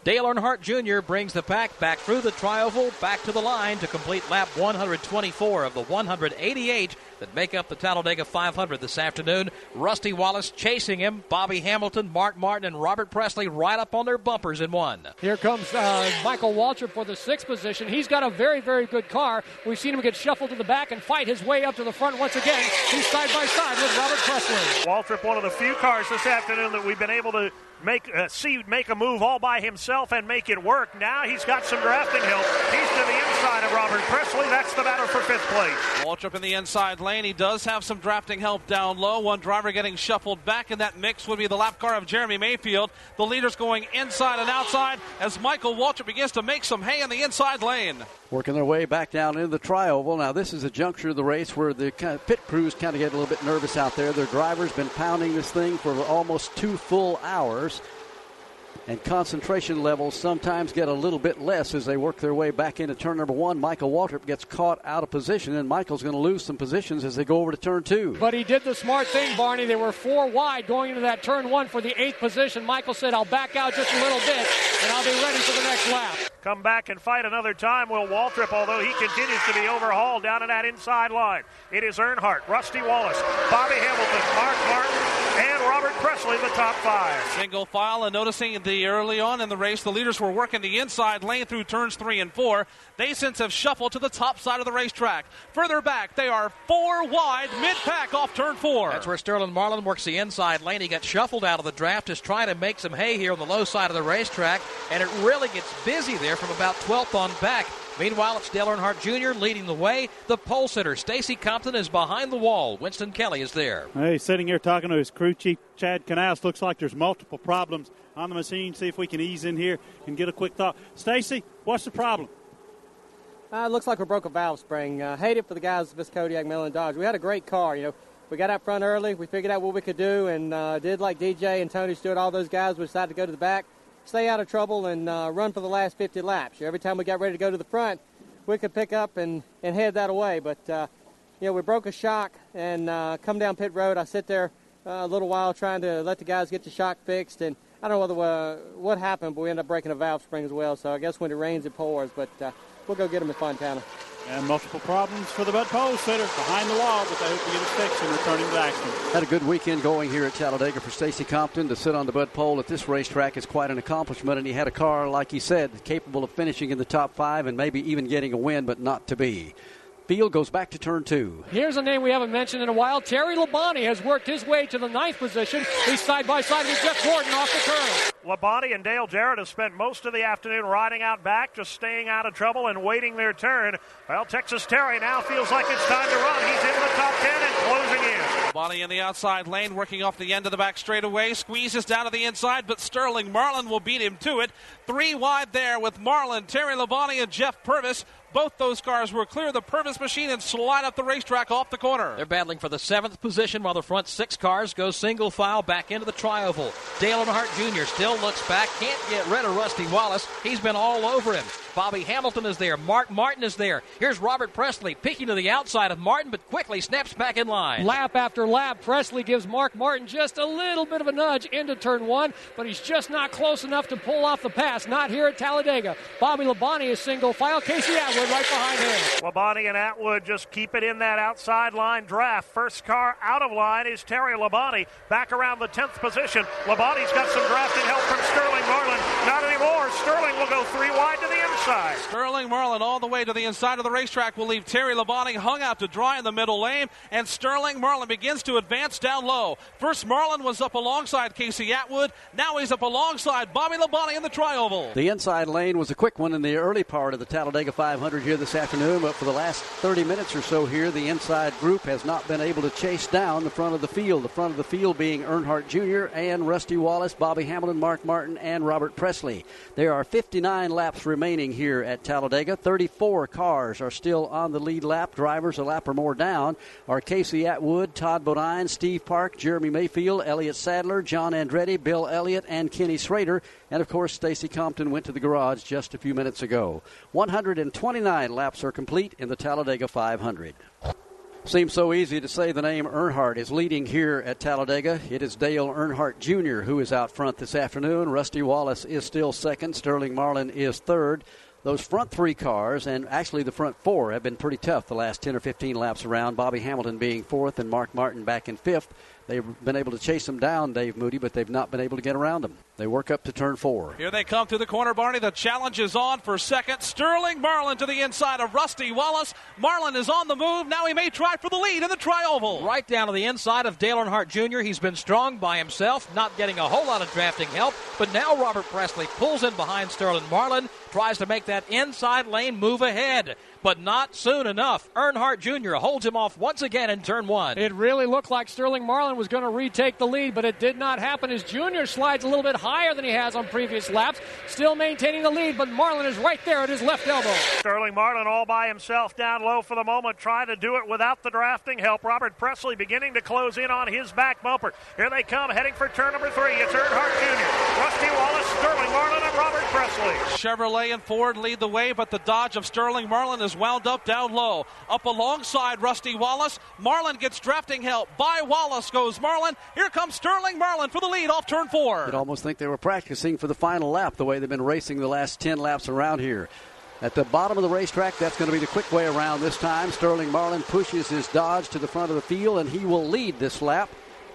Dale Earnhardt Jr. brings the pack back through the tri-oval, back to the line to complete lap 124 of the 188 that make up the Talladega 500 this afternoon. Rusty Wallace chasing him. Bobby Hamilton, Mark Martin, and Robert Pressley right up on their bumpers in one. Here comes uh, Michael Waltrip for the sixth position. He's got a very, very good car. We've seen him get shuffled to the back and fight his way up to the front once again. He's side by side with Robert Pressley. Waltrip, one of the few cars this afternoon that we've been able to make uh, see make a move all by himself and make it work. Now he's got some drafting help. He's to the inside of Robert Pressley. That's the battle for fifth place. Waltrip in the inside lane. He does have some drafting help down low. One driver getting shuffled back in that mix would be the lap car of Jeremy Mayfield. The leaders going inside and outside as Michael Waltrip begins to make some hay in the inside lane. Working their way back down into the tri-oval. Now, this is a juncture of the race where the pit crews kind of get a little bit nervous out there. Their driver's been pounding this thing for almost two full hours and concentration levels sometimes get a little bit less as they work their way back into turn number one. Michael Waltrip gets caught out of position, and Michael's going to lose some positions as they go over to turn two. But he did the smart thing, Barney. They were four wide going into that turn one for the eighth position. Michael said, I'll back out just a little bit, and I'll be ready for the next lap. Come back and fight another time, will Waltrip, although he continues to be overhauled down in that inside line. It is Earnhardt, Rusty Wallace, Bobby Hamilton, Mark Martin, and Robert Pressley, in the top five. Single file, and noticing the early on in the race, the leaders were working the inside lane through turns three and four. They since have shuffled to the top side of the racetrack. Further back, they are four wide, mid pack off turn four. That's where Sterling Marlin works the inside lane. He got shuffled out of the draft, is trying to make some hay here on the low side of the racetrack, and it really gets busy there from about 12th on back. Meanwhile, it's Dale Earnhardt Jr. leading the way. The pole sitter, Stacy Compton, is behind the wall. Winston Kelley is there. Hey, sitting here talking to his crew chief, Chad Knaus. Looks like there's multiple problems on the machine. See if we can ease in here and get a quick thought. Stacy, what's the problem? Uh, it looks like we broke a valve spring. Uh, hate it for the guys at Kodiak Melling Dodge. We had a great car, you know. We got out front early. We figured out what we could do and uh, did like DJ and Tony Stewart, all those guys. We decided to go to the back, stay out of trouble, and uh, run for the last 50 laps. Every time we got ready to go to the front, we could pick up and, and head that away. But, uh, you know, we broke a shock and uh, come down pit road. I sit there uh, a little while trying to let the guys get the shock fixed. And I don't know whether, uh, what happened, but we ended up breaking a valve spring as well. So I guess when it rains, it pours. But uh, we'll go get them in Fontana. And multiple problems for the Bud Pole sitter behind the wall, but they hope to get it fixed and returning to action. Had a good weekend going here at Talladega for Stacy Compton to sit on the Bud Pole at this racetrack is quite an accomplishment, and he had a car, like he said, capable of finishing in the top five and maybe even getting a win, but not to be. Field goes back to turn two. Here's a name we haven't mentioned in a while. Terry Labonte has worked his way to the ninth position. He's side by side with Jeff Gordon off the turn. Labonte and Dale Jarrett have spent most of the afternoon riding out back, just staying out of trouble and waiting their turn. Well, Texas Terry now feels like it's time to run. He's in the top 10 and closing in. Bonnie in the outside lane, working off the end of the back straightaway, squeezes down to the inside, but Sterling Marlin will beat him to it. Three wide there with Marlin, Terry Labonte, and Jeff Purvis. Both those cars were clear the Purvis machine and slide up the racetrack off the corner. They're battling for the seventh position while the front six cars go single file back into the tri-oval. Dale Earnhardt Jr. still looks back, can't get rid of Rusty Wallace. He's been all over him. Bobby Hamilton is there. Mark Martin is there. Here's Robert Pressley picking to the outside of Martin, but quickly snaps back in line. Lap after lap, Pressley gives Mark Martin just a little bit of a nudge into turn one, but he's just not close enough to pull off the pass. Not here at Talladega. Bobby Labonte is single file. Casey Atwood right behind him. Labonte and Atwood just keep it in that outside line draft. First car out of line is Terry Labonte back around the 10th position. Labonte's got some drafting help from Sterling Marlin. Not anymore. Sterling will go three wide to the inside. Sterling Marlin all the way to the inside of the racetrack will leave Terry Labonte hung out to dry in the middle lane, and Sterling Marlin begins to advance down low. First, Marlin was up alongside Casey Atwood. Now he's up alongside Bobby Labonte in the tri-oval. The inside lane was a quick one in the early part of the Talladega 500 here this afternoon, but for the last 30 minutes or so here, the inside group has not been able to chase down the front of the field. The front of the field being Earnhardt Jr. and Rusty Wallace, Bobby Hamilton, Mark Martin, and Robert Pressley. There are 59 laps remaining here at Talladega. 34 cars are still on the lead lap. Drivers a lap or more down are Casey Atwood, Todd Bodine, Steve Park, Jeremy Mayfield, Elliott Sadler, John Andretti, Bill Elliott, and Kenny Schrader. And of course, Stacy Compton went to the garage just a few minutes ago. 129 laps are complete in the Talladega 500. Seems so easy to say the name Earnhardt is leading here at Talladega. It is Dale Earnhardt Jr. who is out front this afternoon. Rusty Wallace is still second. Sterling Marlin is third. Those front three cars, and actually the front four, have been pretty tough the last 10 or 15 laps around. Bobby Hamilton being fourth and Mark Martin back in fifth. They've been able to chase them down, Dave Moody, but they've not been able to get around them. They work up to turn four. Here they come through the corner, Barney. The challenge is on for second. Sterling Marlin to the inside of Rusty Wallace. Marlin is on the move. Now he may try for the lead in the tri-oval. Right down to the inside of Dale Earnhardt Jr. He's been strong by himself, not getting a whole lot of drafting help. But now Robert Pressley pulls in behind Sterling Marlin, tries to make that inside lane move ahead but not soon enough. Earnhardt Jr. holds him off once again in turn one. It really looked like Sterling Marlin was going to retake the lead, but it did not happen as Jr. slides a little bit higher than he has on previous laps, still maintaining the lead, but Marlin is right there at his left elbow. Sterling Marlin all by himself down low for the moment, trying to do it without the drafting help. Robert Pressley beginning to close in on his back bumper. Here they come, heading for turn number three. It's Earnhardt Jr., Rusty Wallace, Sterling Marlin, and Robert Pressley. Chevrolet and Ford lead the way, but the Dodge of Sterling Marlin is wound up down low. Up alongside Rusty Wallace. Marlin gets drafting help. By Wallace goes Marlin. Here comes Sterling Marlin for the lead off turn four. You'd almost think they were practicing for the final lap the way they've been racing the last 10 laps around here. At the bottom of the racetrack, that's going to be the quick way around this time. Sterling Marlin pushes his Dodge to the front of the field, and he will lead this lap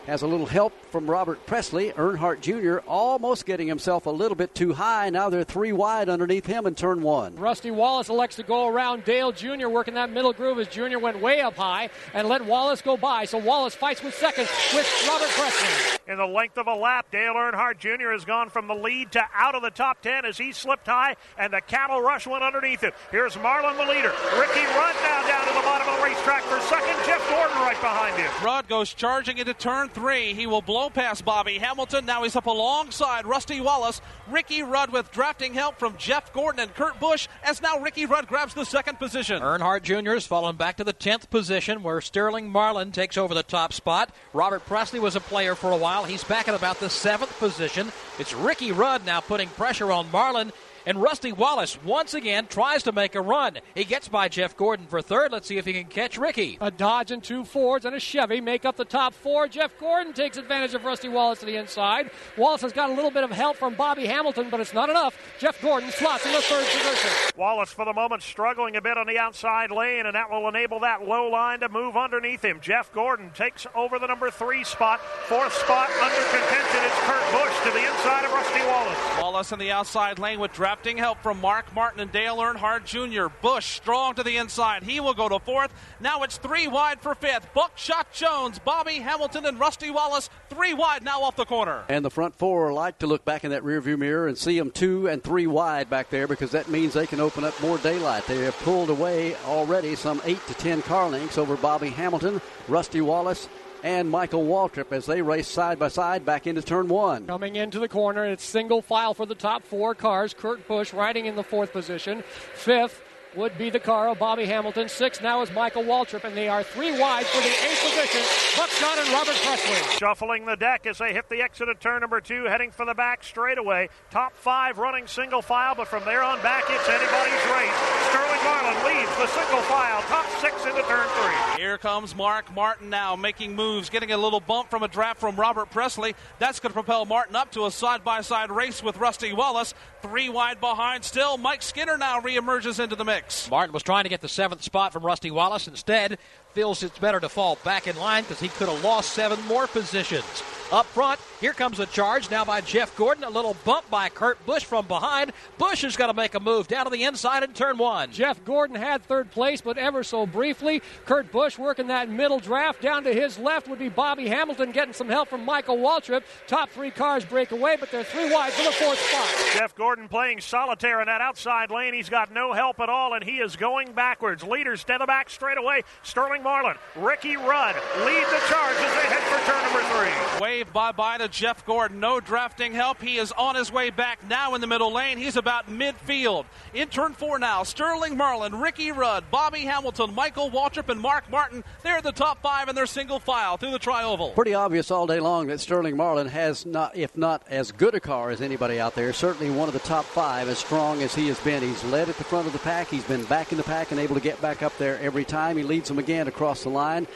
has a little help from Robert Pressley. Earnhardt Jr. almost getting himself a little bit too high. Now they're three wide underneath him in turn one. Rusty Wallace elects to go around Dale Jr. working that middle groove as Jr. went way up high and let Wallace go by. So Wallace fights with second with Robert Pressley. In the length of a lap, Dale Earnhardt Jr. has gone from the lead to out of the top 10 as he slipped high and the cattle rush went underneath him. Here's Marlin, the leader. Ricky Rudd now down to the bottom of the racetrack for second. Jeff Gordon right behind him. Rudd goes charging into turn three. He will blow past Bobby Hamilton. Now he's up alongside Rusty Wallace. Ricky Rudd with drafting help from Jeff Gordon and Kurt Busch as now Ricky Rudd grabs the second position. Earnhardt Jr. has fallen back to the 10th position where Sterling Marlin takes over the top spot. Robert Pressley was a player for a while. He's back at about the 7th position. It's Ricky Rudd now putting pressure on Marlin. And Rusty Wallace once again tries to make a run. He gets by Jeff Gordon for third. Let's see if he can catch Ricky. A Dodge and two Fords and a Chevy make up the top four. Jeff Gordon takes advantage of Rusty Wallace to the inside. Wallace has got a little bit of help from Bobby Hamilton, but it's not enough. Jeff Gordon slots in the third position. Wallace, for the moment, struggling a bit on the outside lane, and that will enable that low line to move underneath him. Jeff Gordon takes over the number three spot. Fourth spot under contention is Kurt Busch to the inside of Rusty Wallace. Wallace in the outside lane with drafting help from Mark Martin and Dale Earnhardt Jr. Busch strong to the inside. He will go to fourth. Now it's three wide for fifth. Buckshot Jones, Bobby Hamilton, and Rusty Wallace. Three wide now off the corner. And the front four like to look back in that rearview mirror and see them two and three wide back there because that means they can open up more daylight. They have pulled away already some eight to ten car lengths over Bobby Hamilton, Rusty Wallace, and Michael Waltrip as they race side by side back into turn one. Coming into the corner, it's single file for the top four cars. Kurt Busch riding in the fourth position. Fifth, would be the car of Bobby Hamilton. Six now is Michael Waltrip, and they are three wide for the eighth position. Buckshot and Robert Pressley. Shuffling the deck as they hit the exit of turn number two, heading for the back straightaway. Top five running single file, but from there on back, it's anybody's race. Sterling Marlin leads the single file, top six into turn three. Here comes Mark Martin now making moves, getting a little bump from a draft from Robert Pressley. That's going to propel Martin up to a side by side race with Rusty Wallace. Three wide behind still. Mike Skinner now reemerges into the mix. Martin was trying to get the seventh spot from Rusty Wallace. Instead, feels it's better to fall back in line because he could have lost seven more positions. Up front, here comes a charge now by Jeff Gordon. A little bump by Kurt Busch from behind. Busch is going to make a move down to the inside in turn one. Jeff Gordon had third place, but ever so briefly. Kurt Busch working that middle draft. Down to his left would be Bobby Hamilton getting some help from Michael Waltrip. Top three cars break away, but they're three wide for the fourth spot. Jeff Gordon playing solitaire in that outside lane. He's got no help at all, and he is going backwards. Leaders to the back straight away. Sterling Marlin, Ricky Rudd lead the charge as they head for turn number three. Wave bye bye to Jeff Gordon. No drafting help. He is on his way back now in the middle lane. He's about midfield. In turn four now, Sterling Marlin, Ricky Rudd, Bobby Hamilton, Michael Waltrip, and Mark Martin. They're the top five in their single file through the tri-oval. Pretty obvious all day long that Sterling Marlin has not, if not as good a car as anybody out there, certainly one of the top five, as strong as he has been. He's led at the front of the pack. He's been back in the pack and able to get back up there every time. He leads them again across the line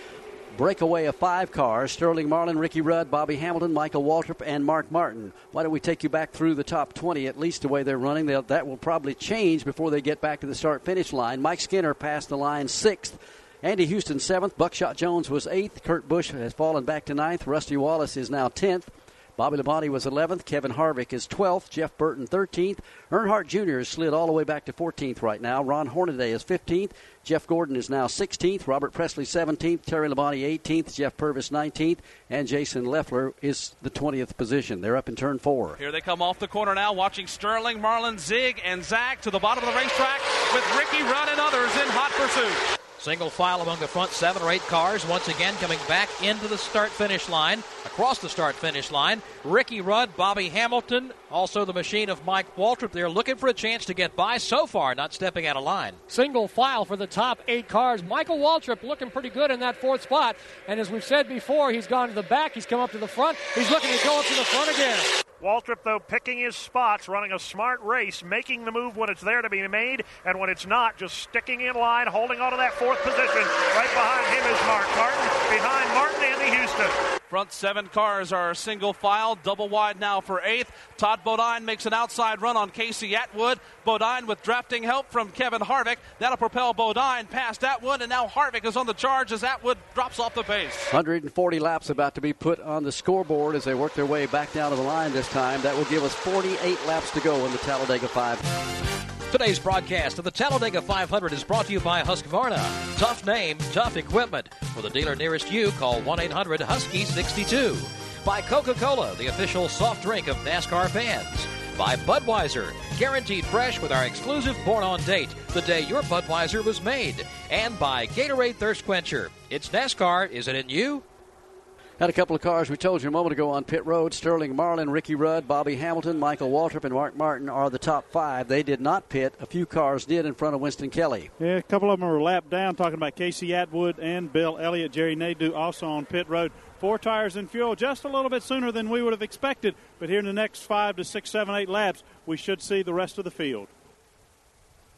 breakaway of five cars Sterling Marlin, Ricky Rudd, Bobby Hamilton, Michael Waltrip, and Mark Martin. Why don't we take you back through the top 20, at least the way they're running? They'll, that will probably change before they get back to the start finish line. Mike Skinner passed the line sixth. Andy Houston seventh. Buckshot Jones was eighth. Kurt Busch has fallen back to ninth. Rusty Wallace is now tenth. Bobby Labonte was 11th. Kevin Harvick is 12th. Jeff Burton 13th. Earnhardt Jr. has slid all the way back to 14th right now. Ron Hornaday is 15th. Jeff Gordon is now 16th. Robert Pressley 17th. Terry Labonte 18th. Jeff Purvis 19th. And Jason Leffler is the 20th position. They're up in turn four. Here they come off the corner now, watching Sterling, Marlin, Zig, and Zach to the bottom of the racetrack with Ricky Rudd and others in hot pursuit. Single file among the front seven or eight cars. Once again, coming back into the start finish line, across the start finish line. Ricky Rudd, Bobby Hamilton, also the machine of Mike Waltrip. They're looking for a chance to get by so far, not stepping out of line. Single file for the top eight cars. Michael Waltrip looking pretty good in that fourth spot. And as we've said before, he's gone to the back, he's come up to the front, he's looking to go up to the front again. Waltrip, though, picking his spots, running a smart race, making the move when it's there to be made, and when it's not, just sticking in line, holding on to that fourth position. Right behind him is Mark Martin. Behind Martin, Andy Houston. Front seven cars are single file, double wide now for eighth. Todd Bodine makes an outside run on Casey Atwood. Bodine with drafting help from Kevin Harvick. That'll propel Bodine past Atwood, and now Harvick is on the charge as Atwood drops off the pace. 140 laps about to be put on the scoreboard as they work their way back down to the line this time. That will give us 48 laps to go in the Talladega 5. Today's broadcast of the Talladega 500 is brought to you by Husqvarna. Tough name, tough equipment. For the dealer nearest you, call 1 800 Husky 62. By Coca Cola, the official soft drink of NASCAR fans. By Budweiser, guaranteed fresh with our exclusive Born on Date, the day your Budweiser was made. And by Gatorade Thirst Quencher. It's NASCAR, is it in you? Had a couple of cars we told you a moment ago on pit road. Sterling Marlin, Ricky Rudd, Bobby Hamilton, Michael Waltrip, and Mark Martin are the top five. They did not pit. A few cars did in front of Winston Kelley. Yeah, a couple of them were lapped down, talking about Casey Atwood and Bill Elliott. Jerry Nadeau also on pit road. Four tires and fuel just a little bit sooner than we would have expected. But here in the next five to six, seven, eight laps, we should see the rest of the field.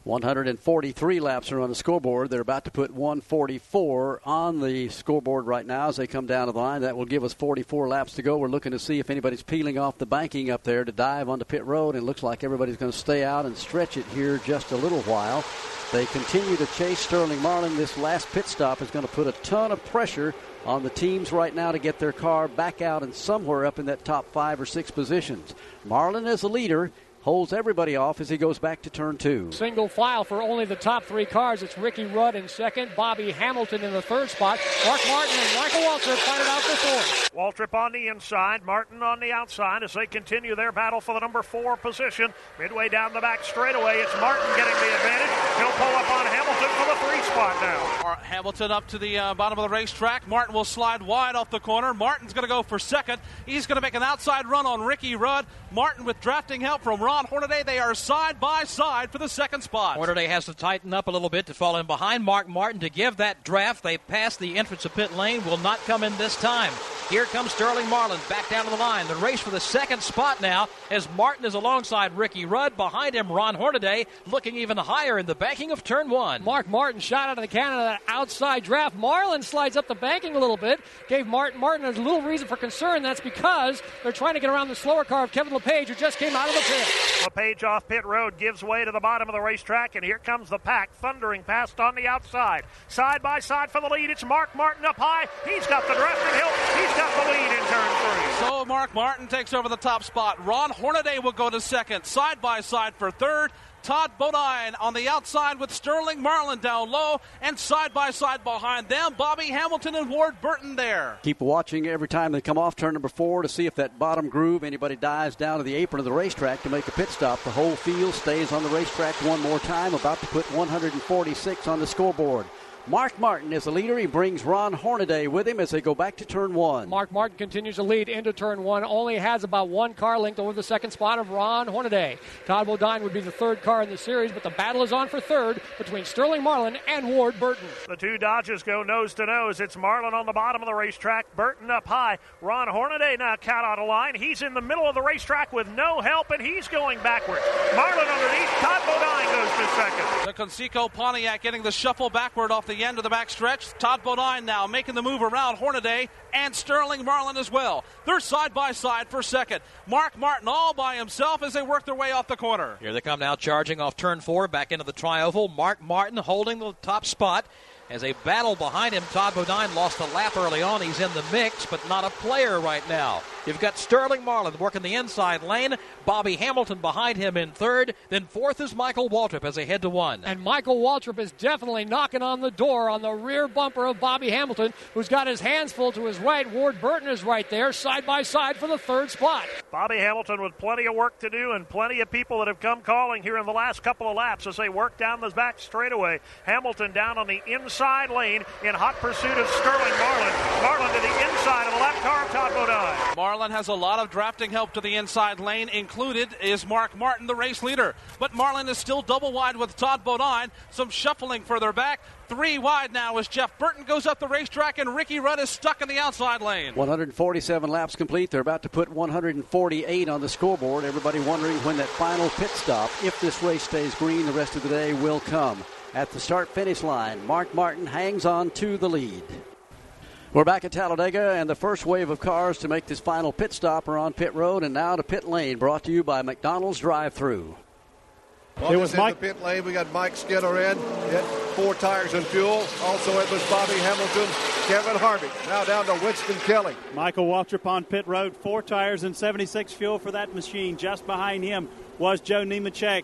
143 laps are on the scoreboard. They're about to put 144 on the scoreboard right now as they come down to the line. That will give us 44 laps to go. We're looking to see if anybody's peeling off the banking up there to dive onto pit road. And it looks like everybody's going to stay out and stretch it here just a little while. They continue to chase Sterling Marlin. This last pit stop is going to put a ton of pressure on the teams right now to get their car back out and somewhere up in that top five or six positions. Marlin is the leader holds everybody off as he goes back to turn two. Single file for only the top three cars. It's Ricky Rudd in second, Bobby Hamilton in the third spot, Mark Martin and Michael Waltrip fight it out for fourth. Waltrip on the inside, Martin on the outside as they continue their battle for the number four position. Midway down the back straightaway, it's Martin getting the advantage. He'll pull up on Hamilton for the three spot now. Hamilton up to the uh, bottom of the racetrack. Martin will slide wide off the corner. Martin's going to go for second. He's going to make an outside run on Ricky Rudd. Martin with drafting help from Ron Hornaday. They are side by side for the second spot. Hornaday has to tighten up a little bit to fall in behind Mark Martin to give that draft. They pass the entrance of pit lane, will not come in this time. Here comes Sterling Marlin back down to the line. The race for the second spot now as Martin is alongside Ricky Rudd. Behind him, Ron Hornaday looking even higher in the banking of turn one. Mark Martin shot out of the cannon of that outside draft. Marlin slides up the banking a little bit. Gave Martin Martin a little reason for concern. That's because they're trying to get around the slower car of Kevin Lepage, who just came out of the pit. Lepage off pit road gives way to the bottom of the racetrack, and here comes the pack thundering past on the outside. Side by side for the lead. It's Mark Martin up high. He's got the drafting help. He's got the lead in turn three. So Mark Martin takes over the top spot. Ron Hornaday will go to second, side by side for third. Todd Bodine on the outside with Sterling Marlin down low, and side by side behind them, Bobby Hamilton and Ward Burton there. Keep watching every time they come off turn number four to see if that bottom groove anybody dives down to the apron of the racetrack to make a pit stop. The whole field stays on the racetrack one more time, about to put 146 on the scoreboard. Mark Martin is the leader. He brings Ron Hornaday with him as they go back to turn one. Mark Martin continues to lead into turn one. Only has about one car linked over the second spot of Ron Hornaday. Todd Bodine would be the third car in the series, but the battle is on for third between Sterling Marlin and Ward Burton. The two Dodges go nose to nose. It's Marlin on the bottom of the racetrack, Burton up high. Ron Hornaday now caught out of line. He's in the middle of the racetrack with no help, and he's going backwards. Marlin underneath. Todd Bodine goes to second. The Conseco Pontiac getting the shuffle backward off the end of the backstretch. Todd Bodine now making the move around Hornaday and Sterling Marlin as well. They're side by side for second. Mark Martin all by himself as they work their way off the corner. Here they come now, charging off turn four, back into the tri-oval. Mark Martin holding the top spot. As a battle behind him, Todd Bodine lost a lap early on. He's in the mix, but not a player right now. You've got Sterling Marlin working the inside lane, Bobby Hamilton behind him in third, then fourth is Michael Waltrip as they head to one. And Michael Waltrip is definitely knocking on the door on the rear bumper of Bobby Hamilton, who's got his hands full to his right. Ward Burton is right there, side by side for the third spot. Bobby Hamilton with plenty of work to do and plenty of people that have come calling here in the last couple of laps as they work down the back straightaway. Hamilton down on the inside lane in hot pursuit of Sterling Marlin. Marlin to the inside of the left car of Todd Bodine. Marlin has a lot of drafting help to the inside lane. Included is Mark Martin, the race leader. But Marlin is still double wide with Todd Bodine. Some shuffling further back. Three wide now as Jeff Burton goes up the racetrack and Ricky Rudd is stuck in the outside lane. 147 laps complete. They're about to put 148 on the scoreboard. Everybody wondering when that final pit stop, if this race stays green the rest of the day, will come. At the start finish line, Mark Martin hangs on to the lead. We're back at Talladega, and the first wave of cars to make this final pit stop are on pit road and now to pit lane, brought to you by McDonald's Drive Through. Well, it was Mike. the pit lane. We got Mike Skinner in. Hit four tires and fuel. Also, it was Bobby Hamilton, Kevin Harvick. Now down to Winston Kelley. Michael Waltrip on pit road. Four tires and 76 fuel for that machine. Just behind him was Joe Nemechek.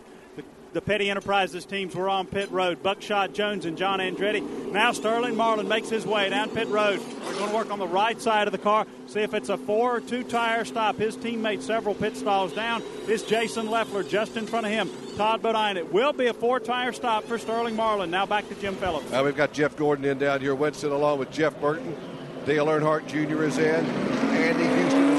The, Petty Enterprises teams were on pit road. Buckshot Jones and John Andretti. Now Sterling Marlin makes his way down pit road. We're going to work on the right side of the car. See if it's a four or two tire stop. His teammate several pit stalls down is Jason Leffler just in front of him. Todd Bodine. It will be a four tire stop for Sterling Marlin. Now back to Jim Phillips. Uh, we've got Jeff Gordon in down here. Winston along with Jeff Burton. Dale Earnhardt Jr. is in. Andy Houston.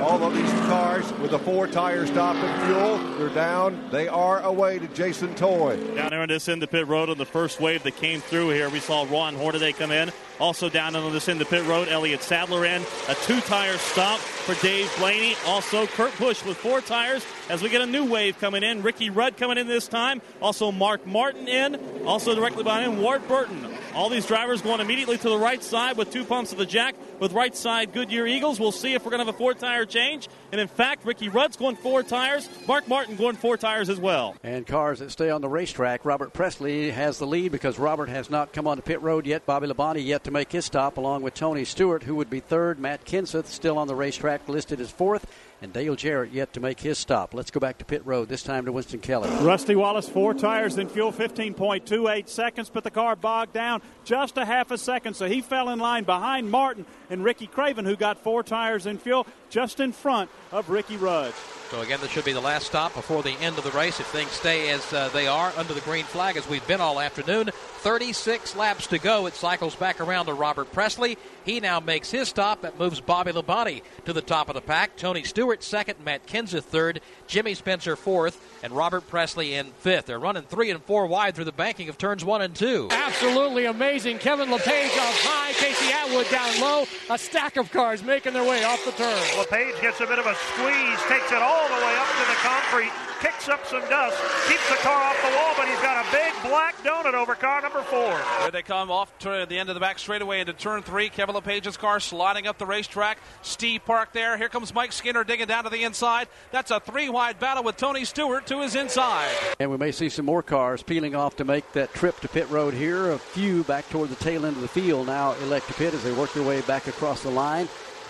All of these cars with a four tire stop and fuel. They're down. They are away to Jason Toy. Down there on this end of pit road on the first wave that came through here, we saw Ron Hornaday come in. Also down on this end of pit road, Elliott Sadler in. A two tire stop for Dave Blaney. Also Kurt Busch with four tires as we get a new wave coming in. Ricky Rudd coming in this time. Also Mark Martin in. Also directly behind him, Ward Burton. All these drivers going immediately to the right side with two pumps of the jack with right side Goodyear Eagles. We'll see if we're going to have a four tire change. And in fact, Ricky Rudd's going four tires. Mark Martin going four tires as well. And cars that stay on the racetrack, Robert Pressley has the lead because Robert has not come onto pit road yet. Bobby Labonte yet to make his stop, along with Tony Stewart, who would be third. Matt Kenseth still on the racetrack, listed as fourth. And Dale Jarrett yet to make his stop. Let's go back to pit road, this time to Winston Kelley. Rusty Wallace, four tires in fuel, 15.28 seconds, but the car bogged down just a half a second, so he fell in line behind Martin and Ricky Craven, who got four tires in fuel, just in front of Ricky Rudd. So again, this should be the last stop before the end of the race if things stay as uh, they are under the green flag as we've been all afternoon. 36 laps to go. It cycles back around to Robert Pressley. He now makes his stop. That moves Bobby Labonte to the top of the pack. Tony Stewart second, Matt Kenseth third, Jimmy Spencer fourth, and Robert Pressley in fifth. They're running three and four wide through the banking of turns one and two. Absolutely amazing. Kevin Lepage up high, Casey Atwood down low. A stack of cars making their way off the turn. Lepage gets a bit of a squeeze, takes it all the way up to the concrete, kicks up some dust, keeps the car off the wall, but he's got a big black donut over car number four. Here they come off to the end of the back straightaway into turn three. Kevin Lepage's car sliding up the racetrack. Steve Park there. Here comes Mike Skinner digging down to the inside. That's a three wide battle with Tony Stewart to his inside. And we may see some more cars peeling off to make that trip to pit road here. A few back toward the tail end of the field now elect to pit as they work their way back across the line.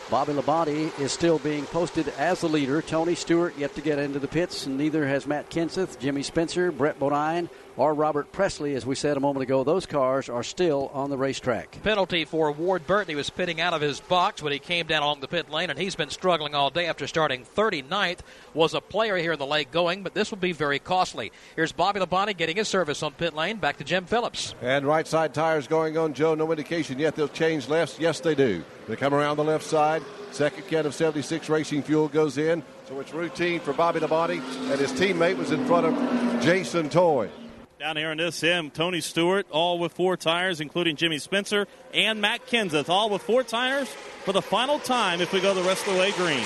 Bobby Labonte is still being posted as the leader. Tony Stewart yet to get into the pits, and neither has Matt Kenseth, Jimmy Spencer, Brett Bodine, or Robert Pressley, as we said a moment ago. Those cars are still on the racetrack. Penalty for Ward Burton. He was pitting out of his box when he came down along the pit lane, and he's been struggling all day after starting 39th. Was a player here in the late going, but this will be very costly. Here's Bobby Labonte getting his service on pit lane. Back to Jim Phillips. And right side tires going on, Joe. No indication yet they'll change lefts. Yes, they do. They come around the left side. Second can of 76 Racing Fuel goes in. So it's routine for Bobby Labonte, and his teammate was in front of Jason Toy. Down here in this sim, Tony Stewart, all with four tires, including Jimmy Spencer and Matt Kenseth, all with four tires for the final time if we go the rest of the way green.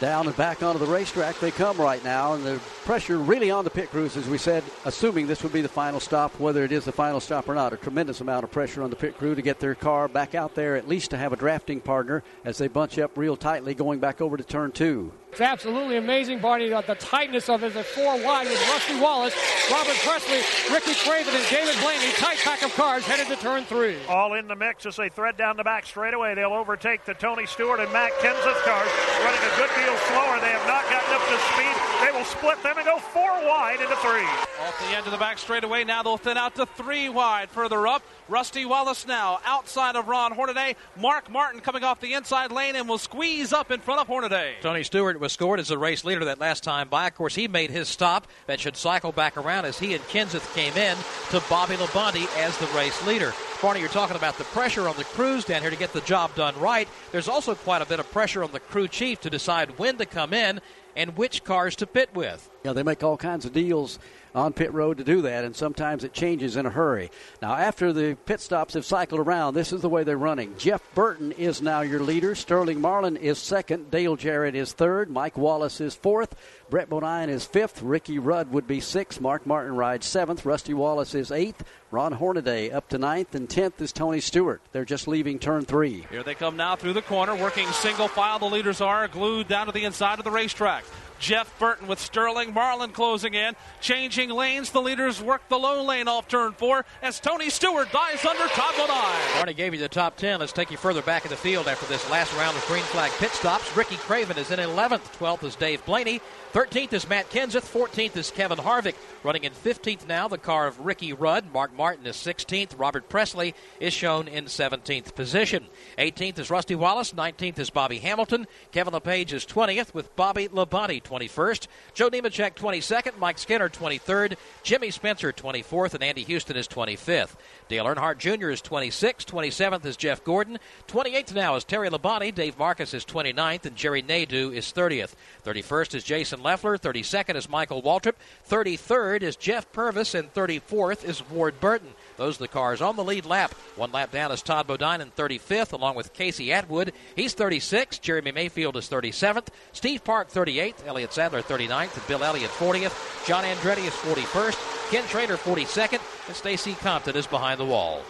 Down and back onto the racetrack they come right now, and the pressure really on the pit crews, as we said, assuming this would be the final stop, whether it is the final stop or not. A tremendous amount of pressure on the pit crew to get their car back out there, at least to have a drafting partner as they bunch up real tightly going back over to turn two. It's absolutely amazing, Barney, the tightness of it at four wide with Rusty Wallace, Robert Pressley, Ricky Craven, and David Blaney. Tight pack of cars headed to turn three. All in the mix as they thread down the back straightaway. They'll overtake the Tony Stewart and Matt Kenseth cars, running a good deal slower. They have not gotten up to speed. They will split them and go four wide into three. Off the end of the back straightaway, now they'll thin out to three wide further up. Rusty Wallace now outside of Ron Hornaday. Mark Martin coming off the inside lane and will squeeze up in front of Hornaday. Tony Stewart was scored as the race leader that last time by. Of course, he made his stop. That should cycle back around as he and Kenseth came in to Bobby Labonte as the race leader. Barney, you're talking about the pressure on the crews down here to get the job done right. There's also quite a bit of pressure on the crew chief to decide when to come in and which cars to pit with. Yeah, they make all kinds of deals on pit road to do that, and sometimes it changes in a hurry. Now, after the pit stops have cycled around, this is the way they're running. Jeff Burton is now your leader. Sterling Marlin is second. Dale Jarrett is third. Mike Wallace is fourth. Brett Bodine is fifth. Ricky Rudd would be sixth. Mark Martin rides seventh. Rusty Wallace is eighth. Ron Hornaday up to ninth, and tenth is Tony Stewart. They're just leaving turn three. Here they come now through the corner, working single file. The leaders are glued down to the inside of the racetrack. Jeff Burton with Sterling Marlin closing in. Changing lanes, the leaders work the low lane off turn four as Tony Stewart dives under Todd Bodine. Barney gave you the top 10. Let's take you further back in the field after this last round of green flag pit stops. Ricky Craven is in 11th. 12th is Dave Blaney. 13th is Matt Kenseth. 14th is Kevin Harvick. Running in 15th now, the car of Ricky Rudd. Mark Martin is 16th. Robert Pressley is shown in 17th position. 18th is Rusty Wallace. 19th is Bobby Hamilton. Kevin Lepage is 20th with Bobby Labonte 21st. Joe Nemechek 22nd. Mike Skinner 23rd. Jimmy Spencer 24th. And Andy Houston is 25th. Dale Earnhardt Jr. is 26th. 27th is Jeff Gordon. 28th now is Terry Labonte. Dave Marcis is 29th. And Jerry Nadeau is 30th. 31st is Jason Leffler. 32nd is Michael Waltrip. 33rd is Jeff Purvis. And 34th is Ward Burton. Those are the cars on the lead lap. One lap down is Todd Bodine in 35th, along with Casey Atwood. He's 36. Jeremy Mayfield is 37th. Steve Park 38th. Elliott Sadler 39th. And Bill Elliott 40th. John Andretti is 41st. Ken Schrader 42nd. And Stacy Compton is behind the wall.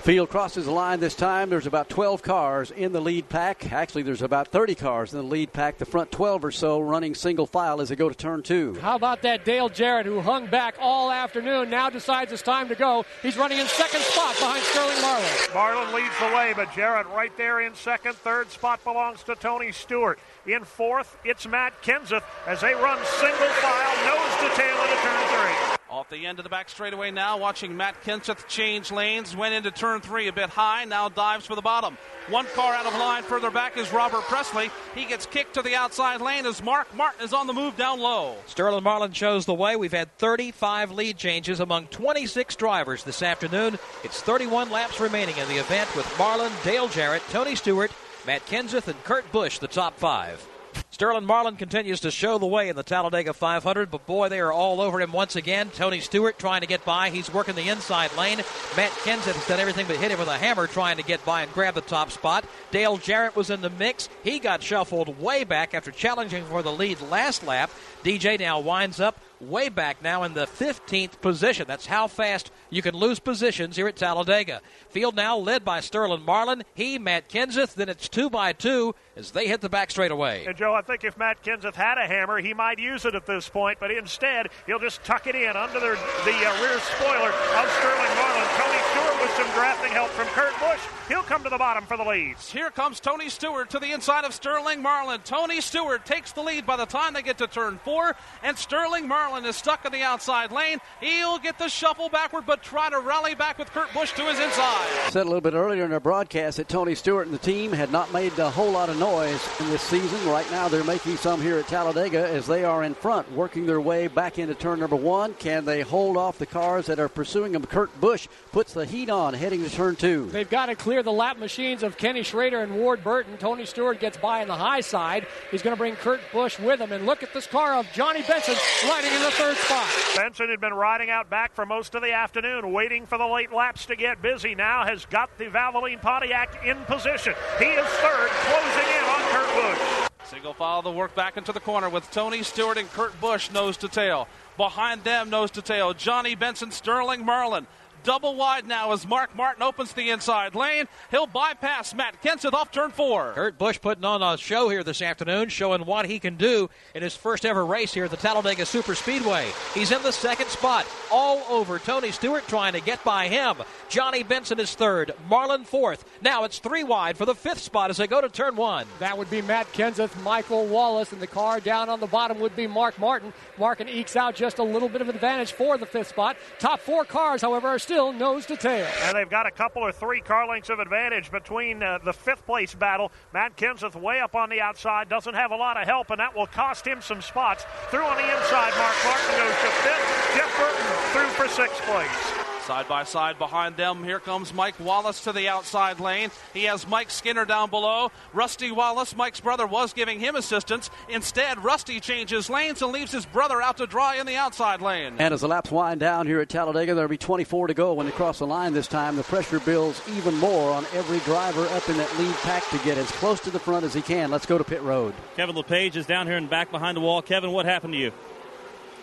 Field crosses the line this time. There's about 12 cars in the lead pack. Actually, there's about 30 cars in the lead pack. The front 12 or so running single file as they go to turn two. How about that Dale Jarrett, who hung back all afternoon, now decides it's time to go. He's running in second spot behind Sterling Marlin. Marlin leads the way, but Jarrett right there in second. Third spot belongs to Tony Stewart. In fourth, it's Matt Kenseth as they run single file, nose to tail into turn three. Off the end of the back straightaway now, watching Matt Kenseth change lanes. Went into turn three a bit high, now dives for the bottom. One car out of line further back is Robert Pressley. He gets kicked to the outside lane as Mark Martin is on the move down low. Sterling Marlin shows the way. We've had 35 lead changes among 26 drivers this afternoon. It's 31 laps remaining in the event with Marlin, Dale Jarrett, Tony Stewart, Matt Kenseth, and Kurt Busch, the top five. Sterling Marlin continues to show the way in the Talladega 500, but boy, they are all over him once again. Tony Stewart trying to get by. He's working the inside lane. Matt Kenseth has done everything but hit him with a hammer trying to get by and grab the top spot. Dale Jarrett was in the mix. He got shuffled way back after challenging for the lead last lap. DJ now winds up way back now in the 15th position. That's how fast you can lose positions here at Talladega. Field now led by Sterling Marlin. He, Matt Kenseth. Then it's two by two as they hit the back straightaway. And Joe, I think if Matt Kenseth had a hammer, he might use it at this point, but instead he'll just tuck it in under the, the uh, rear spoiler of Sterling Marlin. Tony Stewart with some drafting help from Kurt Busch. He'll come to the bottom for the leads. Here comes Tony Stewart to the inside of Sterling Marlin. Tony Stewart takes the lead by the time they get to turn four, and Sterling Marlin Marlin is stuck in the outside lane. He'll get the shuffle backward, but try to rally back with Kurt Busch to his inside. Said a little bit earlier in our broadcast that Tony Stewart and the team had not made a whole lot of noise in this season. Right now, they're making some here at Talladega as they are in front, working their way back into turn number one. Can they hold off the cars that are pursuing them? Kurt Busch puts the heat on, heading to turn two. They've got to clear the lap machines of Kenny Schrader and Ward Burton. Tony Stewart gets by on the high side. He's going to bring Kurt Busch with him. And look at this car of Johnny Benson riding in the third spot. Benson had been riding out back for most of the afternoon, waiting for the late laps to get busy. Now has got the Valvoline Pontiac in position. He is third, closing in on Kurt Busch. Single file the work back into the corner with Tony Stewart and Kurt Busch nose to tail. Behind them, nose to tail, Johnny Benson, Sterling Marlin. Double wide now as Mark Martin opens the inside lane. He'll bypass Matt Kenseth off turn four. Kurt Busch putting on a show here this afternoon, showing what he can do in his first ever race here at the Talladega Super Speedway. He's in the second spot, all over Tony Stewart trying to get by him. Johnny Benson is third, Marlin fourth. Now it's three wide for the fifth spot as they go to turn one. That would be Matt Kenseth, Michael Wallace, and the car down on the bottom would be Mark Martin. Martin ekes out just a little bit of advantage for the fifth spot. Top four cars, however, are still nose to tail. And they've got a couple or three car lengths of advantage between uh, the fifth place battle. Matt Kenseth way up on the outside, doesn't have a lot of help, and that will cost him some spots. Through on the inside, Mark Martin goes to fifth. Jeff Burton through for sixth place. Side by side behind them, here comes Mike Wallace to the outside lane. He has Mike Skinner down below. Rusty Wallace, Mike's brother, was giving him assistance. Instead, Rusty changes lanes and leaves his brother out to dry in the outside lane. And as the laps wind down here at Talladega, there'll be 24 to go when they cross the line this time. The pressure builds even more on every driver up in that lead pack to get as close to the front as he can. Let's go to pit road. Kevin Lepage is down here and back behind the wall. Kevin, what happened to you?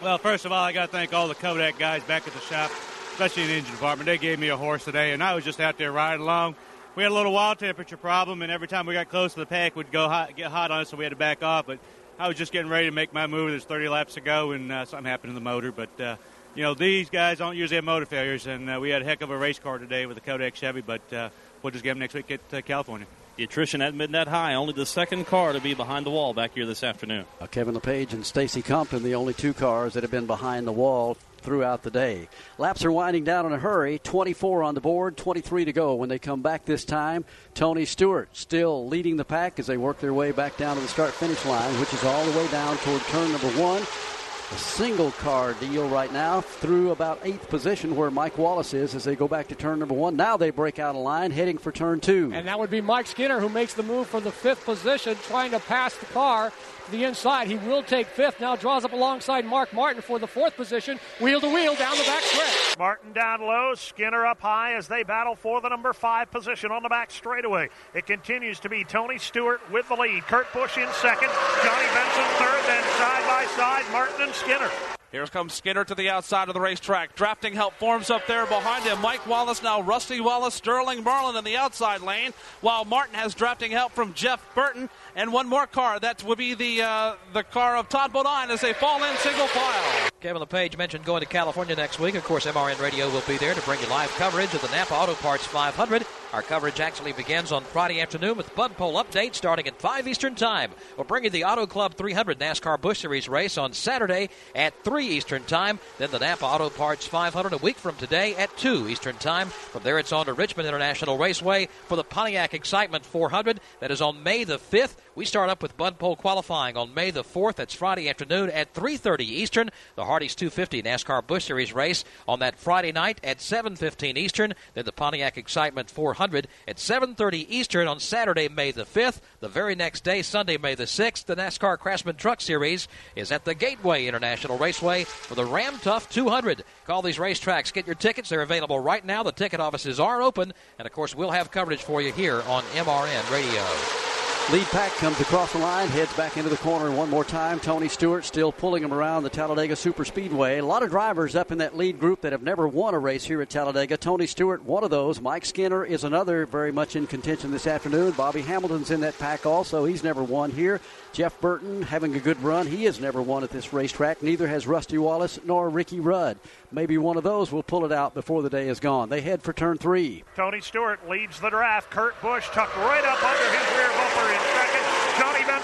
Well, first of all, I got to thank all the Kodak guys back at the shop, especially in the engine department. They gave me a horse today, and I was just out there riding along. We had a little wild temperature problem, and every time we got close to the pack, we'd go hot, get hot on us, so we had to back off. But I was just getting ready to make my move. There's 30 laps to go, and uh, something happened to the motor. But uh, you know, these guys don't usually have motor failures, and uh, we had a heck of a race car today with the Kodak Chevy. But uh, we'll just get them next week at uh, California. The attrition hadn't been that high. Only the second car to be behind the wall back here this afternoon. Uh, Kevin Lepage and Stacy Compton, the only two cars that have been behind the wall throughout the day. Laps are winding down in a hurry. 24 on the board, 23 to go when they come back this time. Tony Stewart still leading the pack as they work their way back down to the start finish line, which is all the way down toward turn number one. A single car deal right now through about eighth position where Mike Wallace is as they go back to turn number one. Now they break out a line heading for turn two. And that would be Mike Skinner who makes the move for the fifth position, trying to pass the car to the inside. He will take fifth. Now draws up alongside Mark Martin for the fourth position, wheel to wheel down the back stretch. Martin down low, Skinner up high as they battle for the number five position on the back straightaway. It continues to be Tony Stewart with the lead. Kurt Busch in second, Johnny Benson third, then side by side, Martin and Skinner. Here comes Skinner to the outside of the racetrack. Drafting help forms up there behind him. Mike Wallace now, Rusty Wallace, Sterling Marlin in the outside lane, while Martin has drafting help from Jeff Burton and one more car. That would be the uh, the car of Todd Bodine as they fall in single file. Kevin Lepage mentioned going to California next week. Of course, MRN Radio will be there to bring you live coverage of the Napa Auto Parts 500. Our coverage actually begins on Friday afternoon with Bud Pole update starting at 5 Eastern Time. We'll bring you the Auto Club 300 NASCAR Busch Series race on Saturday at 3 Eastern Time. Then the Napa Auto Parts 500 a week from today at 2 Eastern Time. From there, it's on to Richmond International Raceway for the Pontiac Excitement 400. That is on May the 5th. We start up with Bud Pole qualifying on May the 4th. That's Friday afternoon at 3:30 Eastern. The Hardee's 250 NASCAR Busch Series race on that Friday night at 7:15 Eastern. Then the Pontiac Excitement 400 at 7:30 Eastern on Saturday, May the 5th. The very next day, Sunday, May the 6th, the NASCAR Craftsman Truck Series is at the Gateway International Raceway for the Ram Tough 200. Call these racetracks. Get your tickets. They're available right now. The ticket offices are open, and of course, we'll have coverage for you here on MRN Radio. Lead pack comes across the line, heads back into the corner one more time. Tony Stewart still pulling him around the Talladega Super Speedway. A lot of drivers up in that lead group that have never won a race here at Talladega. Tony Stewart, one of those. Mike Skinner is another very much in contention this afternoon. Bobby Hamilton's in that pack also. He's never won here. Jeff Burton having a good run. He has never won at this racetrack. Neither has Rusty Wallace nor Ricky Rudd. Maybe one of those will pull it out before the day is gone. They head for turn three. Tony Stewart leads the draft. Kurt Busch tucked right up under his rear bumper in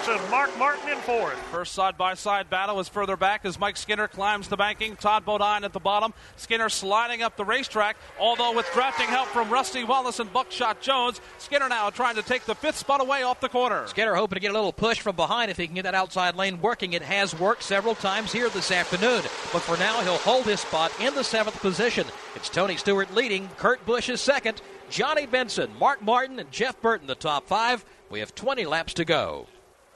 second. Johnny Benson Benson, Mark Martin in fourth. First side by side battle is further back as Mike Skinner climbs the banking. Todd Bodine at the bottom. Skinner sliding up the racetrack, although with drafting help from Rusty Wallace and Buckshot Jones. Skinner now trying to take the fifth spot away off the corner. Skinner hoping to get a little push from behind if he can get that outside lane working. It has worked several times here this afternoon. But for now, he'll hold his spot in the seventh position. It's Tony Stewart leading. Kurt Busch is second. Johnny Benson, Mark Martin, and Jeff Burton the top five. We have 20 laps to go.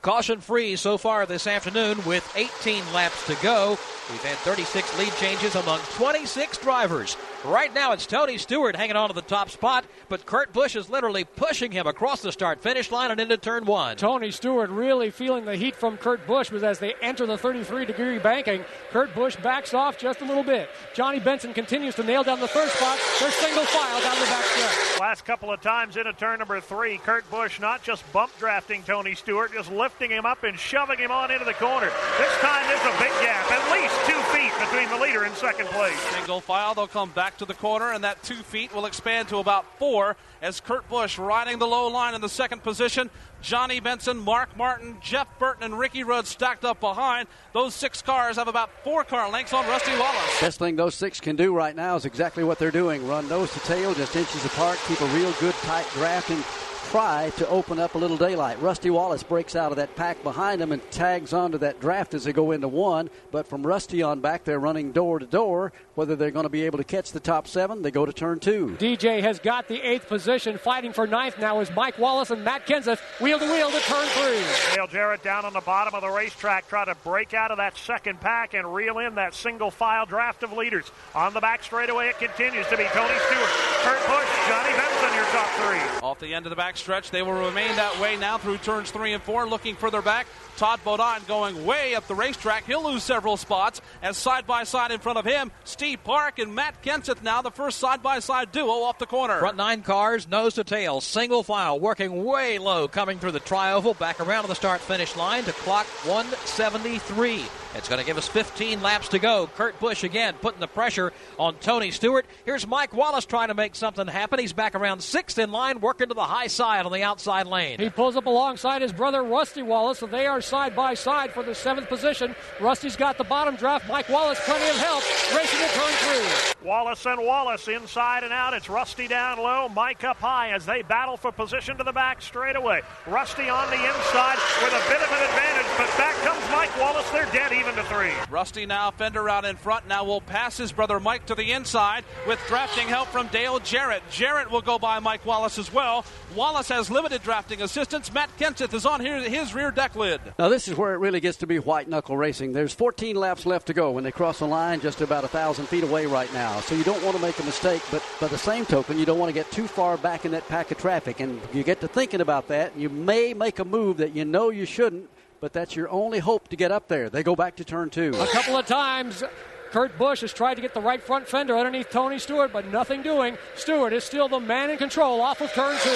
Caution free so far this afternoon with 18 laps to go. We've had 36 lead changes among 26 drivers. Right now it's Tony Stewart hanging on to the top spot, but Kurt Busch is literally pushing him across the start finish line and into turn one. Tony Stewart really feeling the heat from Kurt Busch, but as they enter the 33 degree banking, Kurt Busch backs off just a little bit. Johnny Benson continues to nail down the third spot. They're single file down the back stretch. Last couple of times into turn number three, Kurt Busch not just bump drafting Tony Stewart, just lifting him up and shoving him on into the corner. This time there's a big gap, at least two feet between the leader and second place. Single file, they'll come back to the corner, and that two feet will expand to about four as Kurt Busch riding the low line in the second position. Johnny Benson, Mark Martin, Jeff Burton, and Ricky Rudd stacked up behind. Those six cars have about four car lengths on Rusty Wallace. Best thing those six can do right now is exactly what they're doing run nose to tail, just inches apart, keep a real good tight draft, and try to open up a little daylight. Rusty Wallace breaks out of that pack behind him and tags onto that draft as they go into one. But from Rusty on back, they're running door to door. Whether they're going to be able to catch the top seven, they go to turn two. DJ has got the eighth position. Fighting for ninth now is Mike Wallace and Matt Kenseth wheel to wheel to turn three. Dale Jarrett down on the bottom of the racetrack, try to break out of that second pack and reel in that single file draft of leaders. On the back straightaway, it continues to be Tony Stewart, Kurt Busch, Johnny Benson, your top three. Off the end of the back stretch, they will remain that way now through turns three and four. Looking further back, Todd Bodine going way up the racetrack. He'll lose several spots as side by side in front of him, Steve Park and Matt Kenseth now the first side by side duo off the corner. Front nine cars, nose to tail, single file, working way low, coming through the trioval, back around to the start finish line to clock 173. It's going to give us 15 laps to go. Kurt Busch again putting the pressure on Tony Stewart. Here's Mike Wallace trying to make something happen. He's back around sixth in line, working to the high side on the outside lane. He pulls up alongside his brother Rusty Wallace, so they are side by side for the seventh position. Rusty's got the bottom draft. Mike Wallace, plenty of help, racing to turn three. Wallace and Wallace inside and out. It's Rusty down low, Mike up high as they battle for position to the back straightaway. Rusty on the inside with a bit of an advantage, but back comes Mike Wallace. They're dead even to three. Rusty now, Fender out in front. Now will pass his brother Mike to the inside with drafting help from Dale Jarrett. Jarrett will go by Mike Wallace as well. Wallace has limited drafting assistance. Matt Kenseth is on here, his rear deck lid. Now, this is where it really gets to be white knuckle racing. There's 14 laps left to go when they cross the line, just about a thousand feet away right now. So you don't want to make a mistake, but by the same token, you don't want to get too far back in that pack of traffic. And you get to thinking about that, you may make a move that you know you shouldn't, but that's your only hope to get up there. They go back to turn two. A couple of times. Kurt Busch has tried to get the right front fender underneath Tony Stewart, but nothing doing. Stewart is still the man in control off of turn two.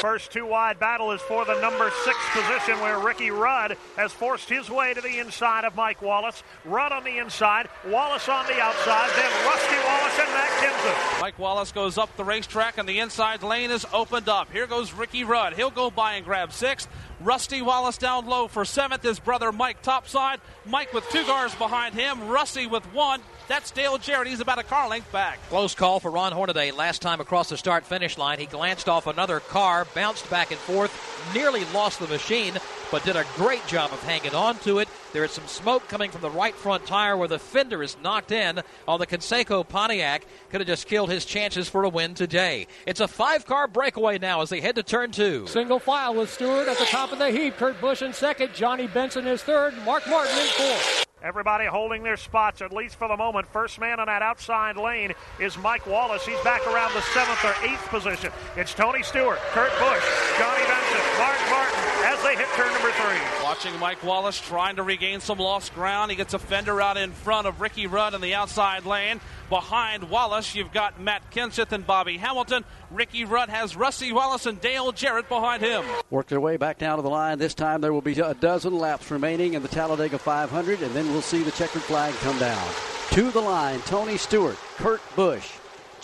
First two wide battle is for the number six position where Ricky Rudd has forced his way to the inside of Mike Wallace. Rudd on the inside, Wallace on the outside, then Rusty Wallace and Matt Kenseth. Mike Wallace goes up the racetrack and the inside lane is opened up. Here goes Ricky Rudd. He'll go by and grab sixth. Rusty Wallace down low for seventh. His brother Mike topside. Mike with two cars behind him. Rusty with one. That's Dale Jarrett. He's about a car length back. Close call for Ron Hornaday. Last time across the start finish line, he glanced off another car, bounced back and forth, nearly lost the machine, but did a great job of hanging on to it. There is some smoke coming from the right front tire where the fender is knocked in on the Conseco Pontiac. Could have just killed his chances for a win today. It's a five car breakaway now as they head to turn two. Single file with Stewart at the top of the heap. Kurt Busch in second. Johnny Benson is third. Mark Martin in fourth. Everybody holding their spots, at least for the moment. First man on that outside lane is Mike Wallace. He's back around the seventh or eighth position. It's Tony Stewart, Kurt Busch, Johnny Benson, Mark Martin as they hit turn number three. Watching Mike Wallace trying to regain some lost ground. He gets a fender out in front of Ricky Rudd in the outside lane. Behind Wallace, you've got Matt Kenseth and Bobby Hamilton. Ricky Rudd has Rusty Wallace and Dale Jarrett behind him. Work their way back down to the line. This time there will be a dozen laps remaining in the Talladega 500, and then we'll see the checkered flag come down. To the line, Tony Stewart, Kurt Busch,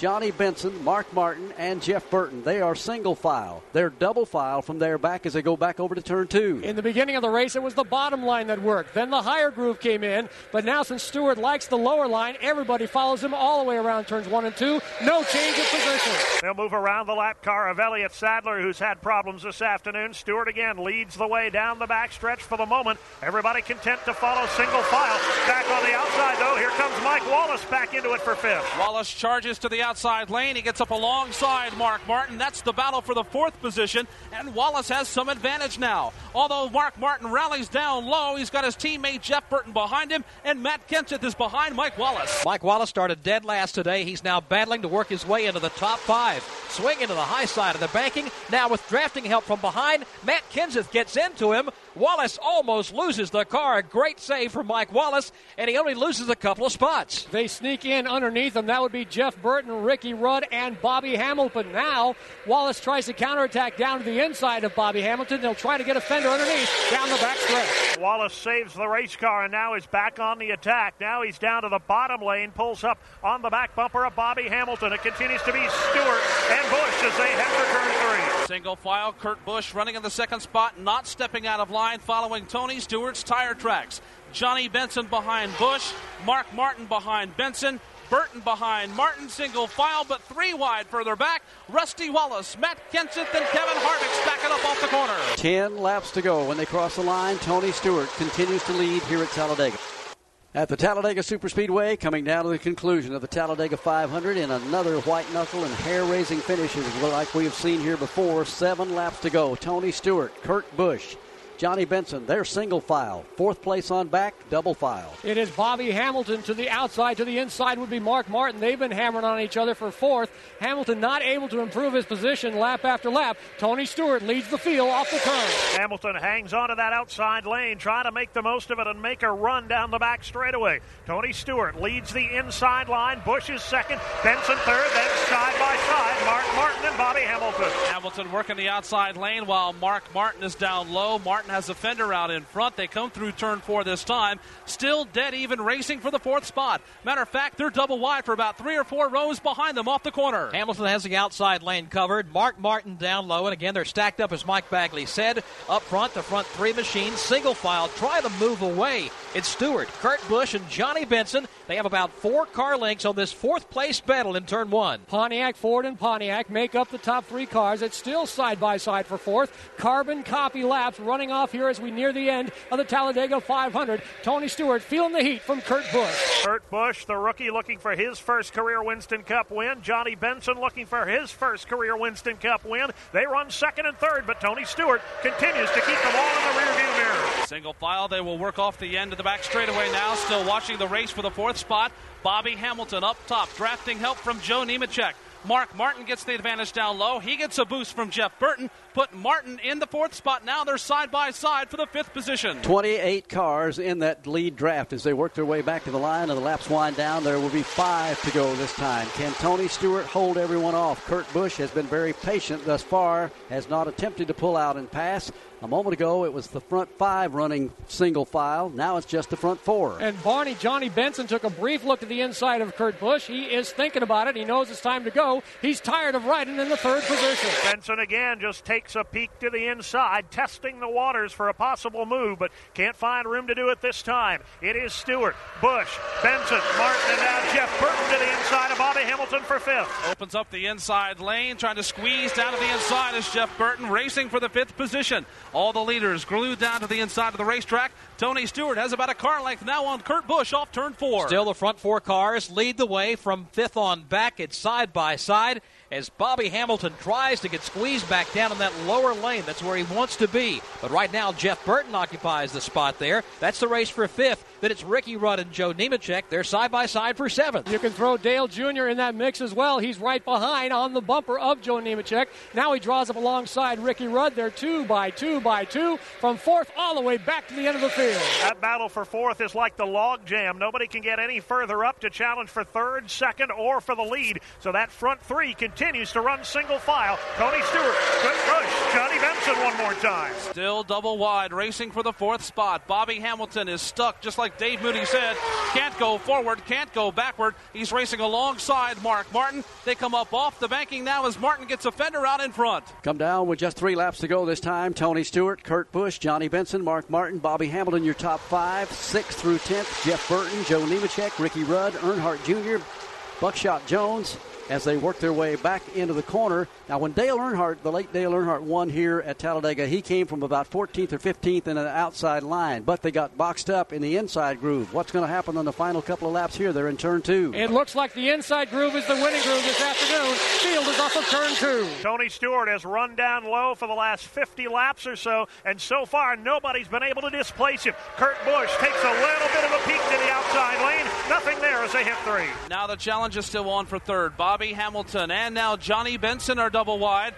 Johnny Benson, Mark Martin, and Jeff Burton. They are single file. They're double file from their back as they go back over to turn two. In the beginning of the race, it was the bottom line that worked. Then the higher groove came in. But now, since Stewart likes the lower line, everybody follows him all the way around turns one and two. No change of position. They'll move around the lap car of Elliott Sadler, who's had problems this afternoon. Stewart again leads the way down the backstretch for the moment. Everybody content to follow single file. Back on the outside, though, here comes Mike Wallace back into it for fifth. Wallace charges to the outside lane. He gets up alongside Mark Martin. That's the battle for the fourth position, and Wallace has some advantage now. Although Mark Martin rallies down low, he's got his teammate Jeff Burton behind him, and Matt Kenseth is behind Mike Wallace. Mike Wallace started dead last today. He's now battling to work his way into the top five. Swing into the high side of the banking. Now with drafting help from behind, Matt Kenseth gets into him. Wallace almost loses the car. A great save from Mike Wallace, and he only loses a couple of spots. They sneak in underneath him. That would be Jeff Burton, Ricky Rudd, and Bobby Hamilton. Now, Wallace tries to counterattack down to the inside of Bobby Hamilton. They'll try to get a fender underneath down the back stretch. Wallace saves the race car and now is back on the attack. Now he's down to the bottom lane, pulls up on the back bumper of Bobby Hamilton. It continues to be Stewart and Busch as they head for turn three. Single file, Kurt Busch running in the second spot, not stepping out of line, following Tony Stewart's tire tracks. Johnny Benson behind Busch, Mark Martin behind Benson, Burton behind Martin, single file, but three wide further back. Rusty Wallace, Matt Kenseth, and Kevin Harvick stacking up off the corner. Ten laps to go. When they cross the line, Tony Stewart continues to lead here at Talladega. At the Talladega Superspeedway, coming down to the conclusion of the Talladega 500 in another white knuckle and hair raising finishes like we have seen here before. Seven laps to go. Tony Stewart, Kurt Busch, Johnny Benson, they're single file. Fourth place on back, double file. It is Bobby Hamilton to the outside. To the inside would be Mark Martin. They've been hammering on each other for fourth. Hamilton not able to improve his position lap after lap. Tony Stewart leads the field off the turn. Hamilton hangs onto that outside lane, trying to make the most of it and make a run down the back straightaway. Tony Stewart leads the inside line. Busch is second. Benson third. Then side by side, Mark Martin and Bobby Hamilton. Hamilton working the outside lane while Mark Martin is down low. Martin has a fender out in front. They come through turn four this time. Still dead even racing for the fourth spot. Matter of fact, they're double wide for about three or four rows behind them off the corner. Hamilton has the outside lane covered. Mark Martin down low. And again, they're stacked up, as Mike Bagley said. Up front, the front three machines, single file, try to move away. It's Stewart, Kurt Busch, and Johnny Benson. They have about four car lengths on this fourth place battle in turn one. Pontiac, Ford, and Pontiac make up the top three cars. It's still side by side for fourth. Carbon copy laps running off here as we near the end of the Talladega 500. Tony Stewart feeling the heat from Kurt Busch. Kurt Busch, the rookie, looking for his first career Winston Cup win. Johnny Benson looking for his first career Winston Cup win. They run second and third, but Tony Stewart continues to keep them all in the rearview mirror. Single file, they will work off the end of the back straightaway now. Still watching the race for the fourth spot. Bobby Hamilton up top, drafting help from Joe Nemechek. Mark Martin gets the advantage down low. He gets a boost from Jeff Burton. Put Martin in the fourth spot. Now they're side by side for the fifth position. 28 cars in that lead draft as they work their way back to the line and the laps wind down. There will be five to go this time. Can Tony Stewart hold everyone off? Kurt Busch has been very patient thus far, has not attempted to pull out and pass. A moment ago, it was the front five running single file. Now it's just the front four. And Barney, Johnny Benson took a brief look at the inside of Kurt Busch. He is thinking about it. He knows it's time to go. He's tired of riding in the third position. Benson again just takes a peek to the inside, testing the waters for a possible move, but can't find room to do it this time. It is Stewart, Busch, Benson, Martin, and now Jeff Burton to the inside of Bobby Hamilton for fifth. Opens up the inside lane, trying to squeeze down to the inside is Jeff Burton, racing for the fifth position. All the leaders glued down to the inside of the racetrack. Tony Stewart has about a car length now on Kurt Busch off turn four. Still, the front four cars lead the way from fifth on back. It's side by side as Bobby Hamilton tries to get squeezed back down in that lower lane. That's where he wants to be. But right now, Jeff Burton occupies the spot there. That's the race for fifth. Then it's Ricky Rudd and Joe Nemechek. They're side by side for seventh. You can throw Dale Jr. in that mix as well. He's right behind on the bumper of Joe Nemechek. Now he draws up alongside Ricky Rudd. They're two by two by two from fourth all the way back to the end of the field. That battle for fourth is like the log jam. Nobody can get any further up to challenge for third, second, or for the lead. So that front three continues continues to run single file. Tony Stewart, good push. Johnny Benson one more time. Still double wide, racing for the fourth spot. Bobby Hamilton is stuck, just like Dave Moody said. Can't go forward, can't go backward. He's racing alongside Mark Martin. They come up off the banking now as Martin gets a fender out in front. Come down with just three laps to go this time. Tony Stewart, Kurt Busch, Johnny Benson, Mark Martin, Bobby Hamilton, your top five. Sixth through tenth, Jeff Burton, Joe Nemechek, Ricky Rudd, Earnhardt Jr., Buckshot Jones, as they work their way back into the corner. Now, when Dale Earnhardt, the late Dale Earnhardt, won here at Talladega, he came from about 14th or 15th in an outside line, but they got boxed up in the inside groove. What's going to happen on the final couple of laps here? They're in turn two. It looks like the inside groove is the winning groove this afternoon. Field is off of turn two. Tony Stewart has run down low for the last 50 laps or so, and so far nobody's been able to displace him. Kurt Busch takes a little bit of a peek to the outside lane. Nothing there as they hit three. Now the challenge is still on for third. Bobby Hamilton and now Johnny Benson are double wide.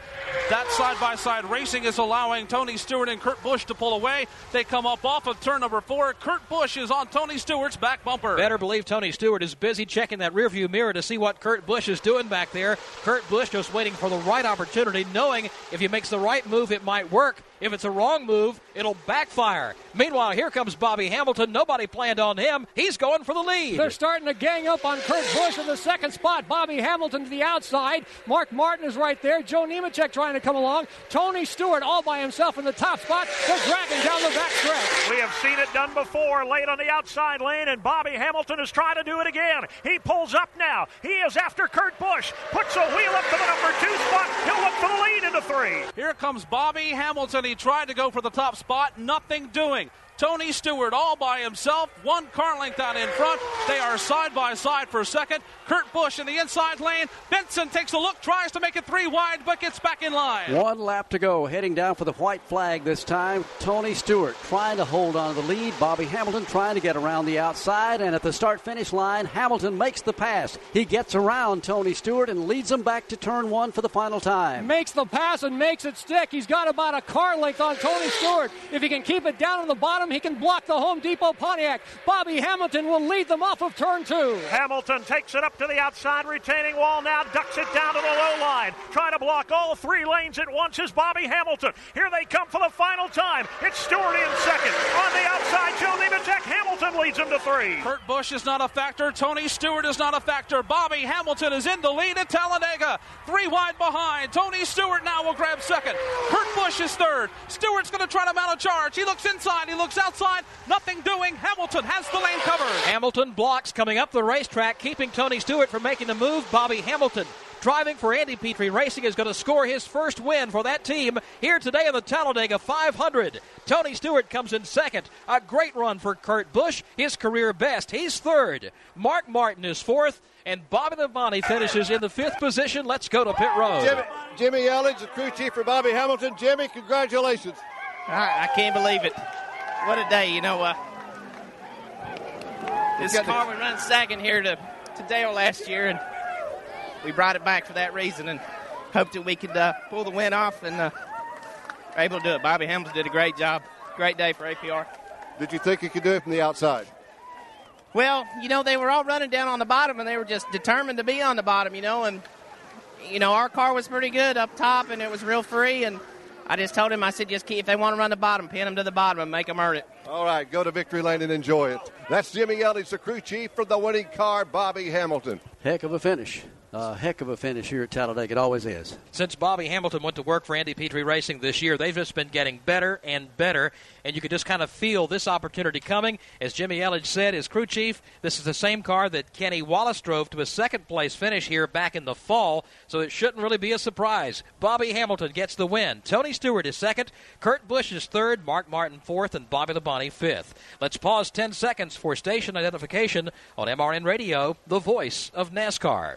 That side by side racing is allowing Tony Stewart and Kurt Busch to pull away. They come up off of turn number four. Kurt Busch is on Tony Stewart's back bumper. Better believe Tony Stewart is busy checking that rearview mirror to see what Kurt Busch is doing back there. Kurt Busch just waiting for the right opportunity, knowing if he makes the right move, it might work. If it's a wrong move, it'll backfire. Meanwhile, here comes Bobby Hamilton. Nobody planned on him. He's going for the lead. They're starting to gang up on Kurt Busch in the second spot. Bobby Hamilton to the outside. Mark Martin is right there. Joe Nemechek trying to come along. Tony Stewart all by himself in the top spot. They're dragging down the back stretch. We have seen it done before, late on the outside lane, and Bobby Hamilton is trying to do it again. He pulls up now. He is after Kurt Busch. Puts a wheel up to the number two spot. He'll look for the lead into three. Here comes Bobby Hamilton. He tried to go for the top spot, nothing doing. Tony Stewart all by himself, one car length out in front. They are side by side for a second. Kurt Busch in the inside lane. Benson takes a look, tries to make it three wide, but gets back in line. One lap to go, heading down for the white flag this time. Tony Stewart trying to hold on to the lead. Bobby Hamilton trying to get around the outside, and at the start finish line, Hamilton makes the pass. He gets around Tony Stewart and leads him back to turn one for the final time. Makes the pass and makes it stick. He's got about a car length on Tony Stewart. If he can keep it down on the bottom, he can block the Home Depot Pontiac. Bobby Hamilton will lead them off of turn two. Hamilton takes it up to the outside retaining wall now, ducks it down to the low line. Trying to block all three lanes at once is Bobby Hamilton. Here they come for the final time. It's Stewart in second. On the outside, Joe Nemechek. Hamilton leads him to three. Kurt Busch is not a factor. Tony Stewart is not a factor. Bobby Hamilton is in the lead at Talladega. Three wide behind. Tony Stewart now will grab second. Kurt Busch is third. Stewart's going to try to mount a charge. He looks inside. He looks outside. Nothing doing. Hamilton has the lane covered. Hamilton blocks coming up the racetrack, keeping Tony Stewart from making the move. Bobby Hamilton driving for Andy Petree Racing is going to score his first win for that team here today in the Talladega 500. Tony Stewart comes in second. A great run for Kurt Busch, his career best. He's third. Mark Martin is fourth. And Bobby Labonte finishes in the fifth position. Let's go to pit road. Jimmy, Jimmy Elledge, the crew chief for Bobby Hamilton. Jimmy, congratulations. I, I can't believe it. What a day, you know. Uh, this car we run second here to, to Dale last year, and we brought it back for that reason and hoped that we could uh, pull the win off and uh, able to do it. Bobby Hamilton did a great job. Great day for APR. Did you think you could do it from the outside? Well, you know, they were all running down on the bottom, and they were just determined to be on the bottom, you know, and, you know, our car was pretty good up top, and it was real free, and I just told him, I said, just keep, if they want to run the bottom, pin them to the bottom and make them earn it. All right, go to victory lane and enjoy it. That's Jimmy Elledge, the crew chief for the winning car, Bobby Hamilton. Heck of a finish. A heck of a finish here at Talladega. It always is. Since Bobby Hamilton went to work for Andy Petree Racing this year, they've just been getting better and better, and you could just kind of feel this opportunity coming. As Jimmy Elledge said, his crew chief, this is the same car that Kenny Wallace drove to a second place finish here back in the fall, so it shouldn't really be a surprise. Bobby Hamilton gets the win. Tony Stewart is second, Kurt Busch is third, Mark Martin fourth, and Bobby Labonte fifth. Let's pause 10 seconds for station identification on MRN Radio, the voice of NASCAR.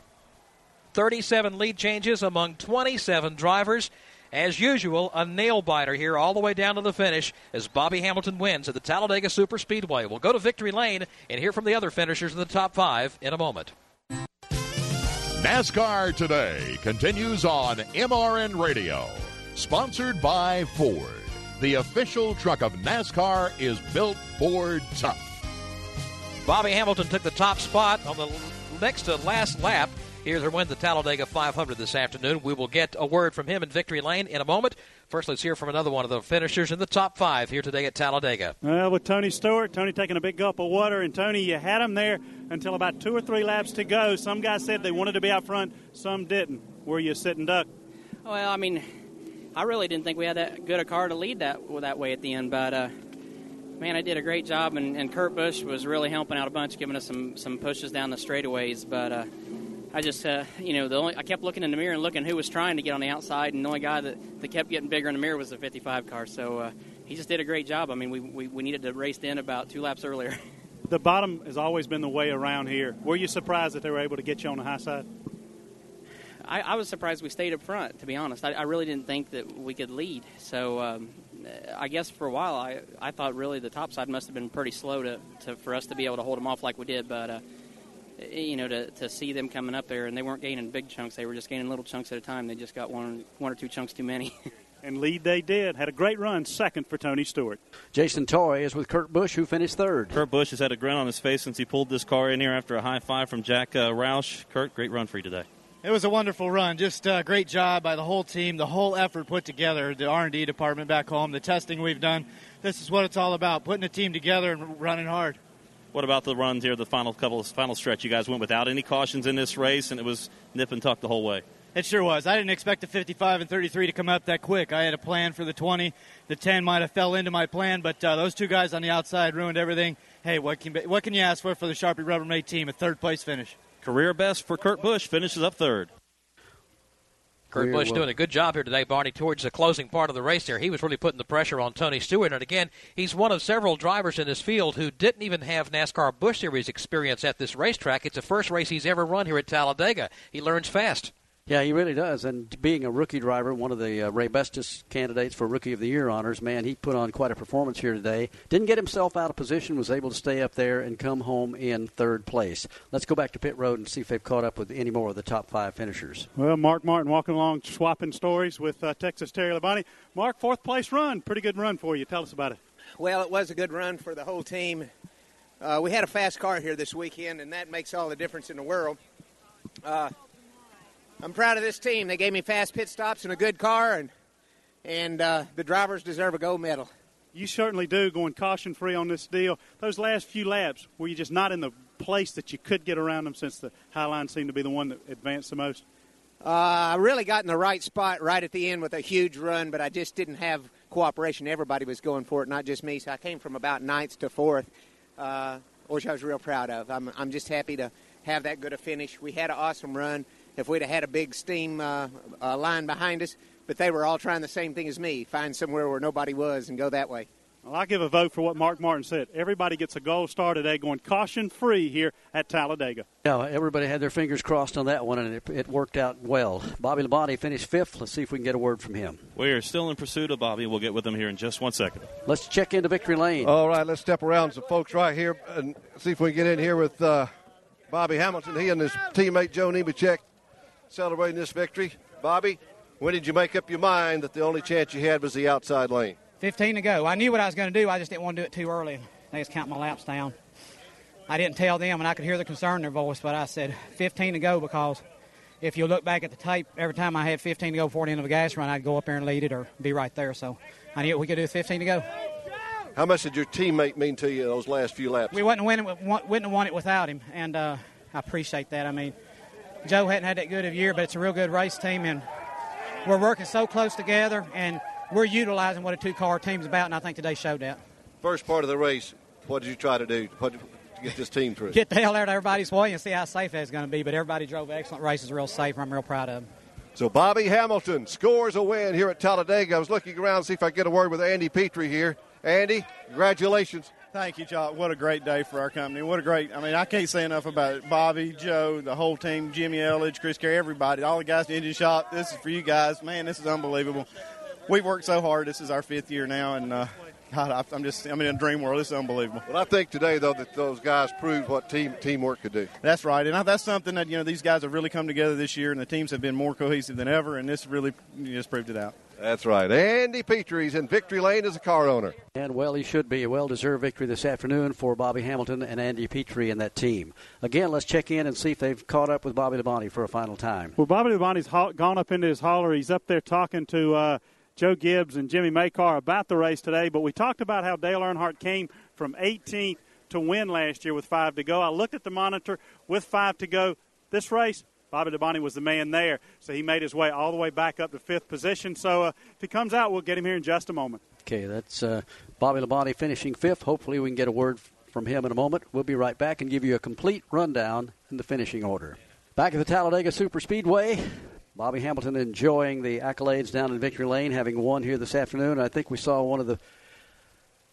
37 lead changes among 27 drivers. As usual, a nail biter here all the way down to the finish as Bobby Hamilton wins at the Talladega Super Speedway. We'll go to Victory Lane and hear from the other finishers in the top five in a moment. NASCAR Today continues on MRN Radio. Sponsored by Ford. The official truck of NASCAR is built Ford tough. Bobby Hamilton took the top spot on the next to last lap. Here's our win the Talladega 500 this afternoon. We will get a word from him in Victory Lane in a moment. First, let's hear from another one of the finishers in the top five here today at Talladega. Well, with Tony Stewart, Tony taking a big gulp of water, and Tony, you had him there until about two or three laps to go. Some guys said they wanted to be out front, some didn't. Were you sitting duck? Well, I mean, I really didn't think we had that good a car to lead that that way at the end, but uh, man, I did a great job, and, and Kurt Busch was really helping out a bunch, giving us some some pushes down the straightaways, but. Uh, I just, uh, you know, the only I kept looking in the mirror and looking who was trying to get on the outside, and the only guy that, that kept getting bigger in the mirror was the 55 car. So uh, he just did a great job. I mean, we, we, we needed to race in about two laps earlier. [LAUGHS] The bottom has always been the way around here. Were you surprised that they were able to get you on the high side? I, I was surprised we stayed up front, to be honest. I, I really didn't think that we could lead. So um, I guess for a while, I, I thought really the top side must have been pretty slow to, to for us to be able to hold them off like we did. But uh, you know, to, to see them coming up there, and they weren't gaining big chunks; they were just gaining little chunks at a time. They just got one one or two chunks too many. [LAUGHS] and lead they did. Had a great run, second for Tony Stewart. Jason Toy is with Kurt Busch, who finished third. Kurt Busch has had a grin on his face since he pulled this car in here after a high five from Jack uh, Roush. Kurt, great run for you today. It was a wonderful run. Just a uh, great job by the whole team, the whole effort put together, the R&D department back home, the testing we've done. This is what it's all about, putting a team together and running hard. What about the runs here, the final couple, final stretch? You guys went without any cautions in this race, and it was nip and tuck the whole way. It sure was. I didn't expect the 55 and 33 to come up that quick. I had a plan for the 20. The 10 might have fell into my plan, but uh, those two guys on the outside ruined everything. Hey, what can what can you ask for for the Sharpie Rubbermaid team? A third place finish. Career best for Kurt Busch finishes up third. Kurt Busch doing a good job here today, Barney, towards the closing part of the race there. He was really putting the pressure on Tony Stewart. And again, he's one of several drivers in this field who didn't even have NASCAR Busch Series experience at this racetrack. It's the first race he's ever run here at Talladega. He learns fast. Yeah, he really does. And being a rookie driver, one of the uh, Raybestos candidates for Rookie of the Year honors, man, he put on quite a performance here today. Didn't get himself out of position, was able to stay up there and come home in third place. Let's go back to pit road and see if they've caught up with any more of the top five finishers. Well, Mark Martin walking along, swapping stories with uh, Texas Terry Labonte. Mark, fourth place run, pretty good run for you. Tell us about it. Well, it was a good run for the whole team. Uh, we had a fast car here this weekend, and that makes all the difference in the world. Uh, I'm proud of this team. They gave me fast pit stops and a good car, and and uh, the drivers deserve a gold medal. You certainly do, going caution free on this deal. Those last few laps, were you just not in the place that you could get around them since the high line seemed to be the one that advanced the most? Uh, I really got in the right spot right at the end with a huge run, but I just didn't have cooperation. Everybody was going for it, not just me. So I came from about ninth to fourth, uh, which I was real proud of. I'm, I'm just happy to have that good a finish. We had an awesome run if we'd have had a big steam uh, uh, line behind us. But they were all trying the same thing as me find somewhere where nobody was and go that way. Well, I give a vote for what Mark Martin said. Everybody gets a gold star today going caution free here at Talladega. Yeah, everybody had their fingers crossed on that one, and it, it worked out well. Bobby Labonte finished fifth. Let's see if we can get a word from him. We are still in pursuit of Bobby. We'll get with him here in just one second. Let's check into victory lane. All right, let's step around some folks right here and see if we can get in here with uh, Bobby Hamilton. He and his teammate Joe Nemechek celebrating this victory. Bobby, when did you make up your mind that the only chance you had was the outside lane? 15 to go. I knew what I was going to do. I just didn't want to do it too early. I just count my laps down. I didn't tell them, and I could hear the concern in their voice, but I said 15 to go because if you look back at the tape, every time I had 15 to go before the end of a gas run, I'd go up there and lead it or be right there. So I knew we could do 15 to go. How much did your teammate mean to you those last few laps? We wouldn't, win it, wouldn't have won it without him, and uh, I appreciate that. I mean, Joe hadn't had that good of a year, but it's a real good race team, and we're working so close together, and we're utilizing what a two-car team's about, and I think today showed that. First part of the race, what did you try to do to get this team through? Get the hell out of everybody's way and see how safe that's going to be. But everybody drove excellent races, real safe. And I'm real proud of them. So Bobby Hamilton scores a win here at Talladega. I was looking around to see if I could get a word with Andy Petree here. Andy, congratulations. Thank you, Chuck. What a great day for our company. What a great, I mean, I can't say enough about it. Bobby, Joe, the whole team, Jimmy Elledge, Chris Carey, everybody, all the guys in the engine shop. This is for you guys. Man, this is unbelievable. We've worked so hard. This is our fifth year now, and uh, God, I'm just, I'm in a dream world. This is unbelievable. Well, I think today, though, that those guys proved what team teamwork could do. That's right, and that's something that you know these guys have really come together this year, and the teams have been more cohesive than ever, and this really just proved it out. That's right. Andy Petree's in victory lane as a car owner. And well, he should be a well deserved victory this afternoon for Bobby Hamilton and Andy Petrie and that team. Again, let's check in and see if they've caught up with Bobby Labonte for a final time. Well, Bobby Labonte's ha- gone up into his holler. He's up there talking to uh, Joe Gibbs and Jimmy Makar about the race today. But we talked about how Dale Earnhardt came from 18th to win last year with five to go. I looked at the monitor with five to go. This race, Bobby Labonte was the man there, so he made his way all the way back up to fifth position. So uh, if he comes out, we'll get him here in just a moment. Okay, that's uh, Bobby Labonte finishing fifth. Hopefully, we can get a word from him in a moment. We'll be right back and give you a complete rundown in the finishing order. Back at the Talladega Super Speedway, Bobby Hamilton enjoying the accolades down in Victory Lane, having won here this afternoon. I think we saw one of the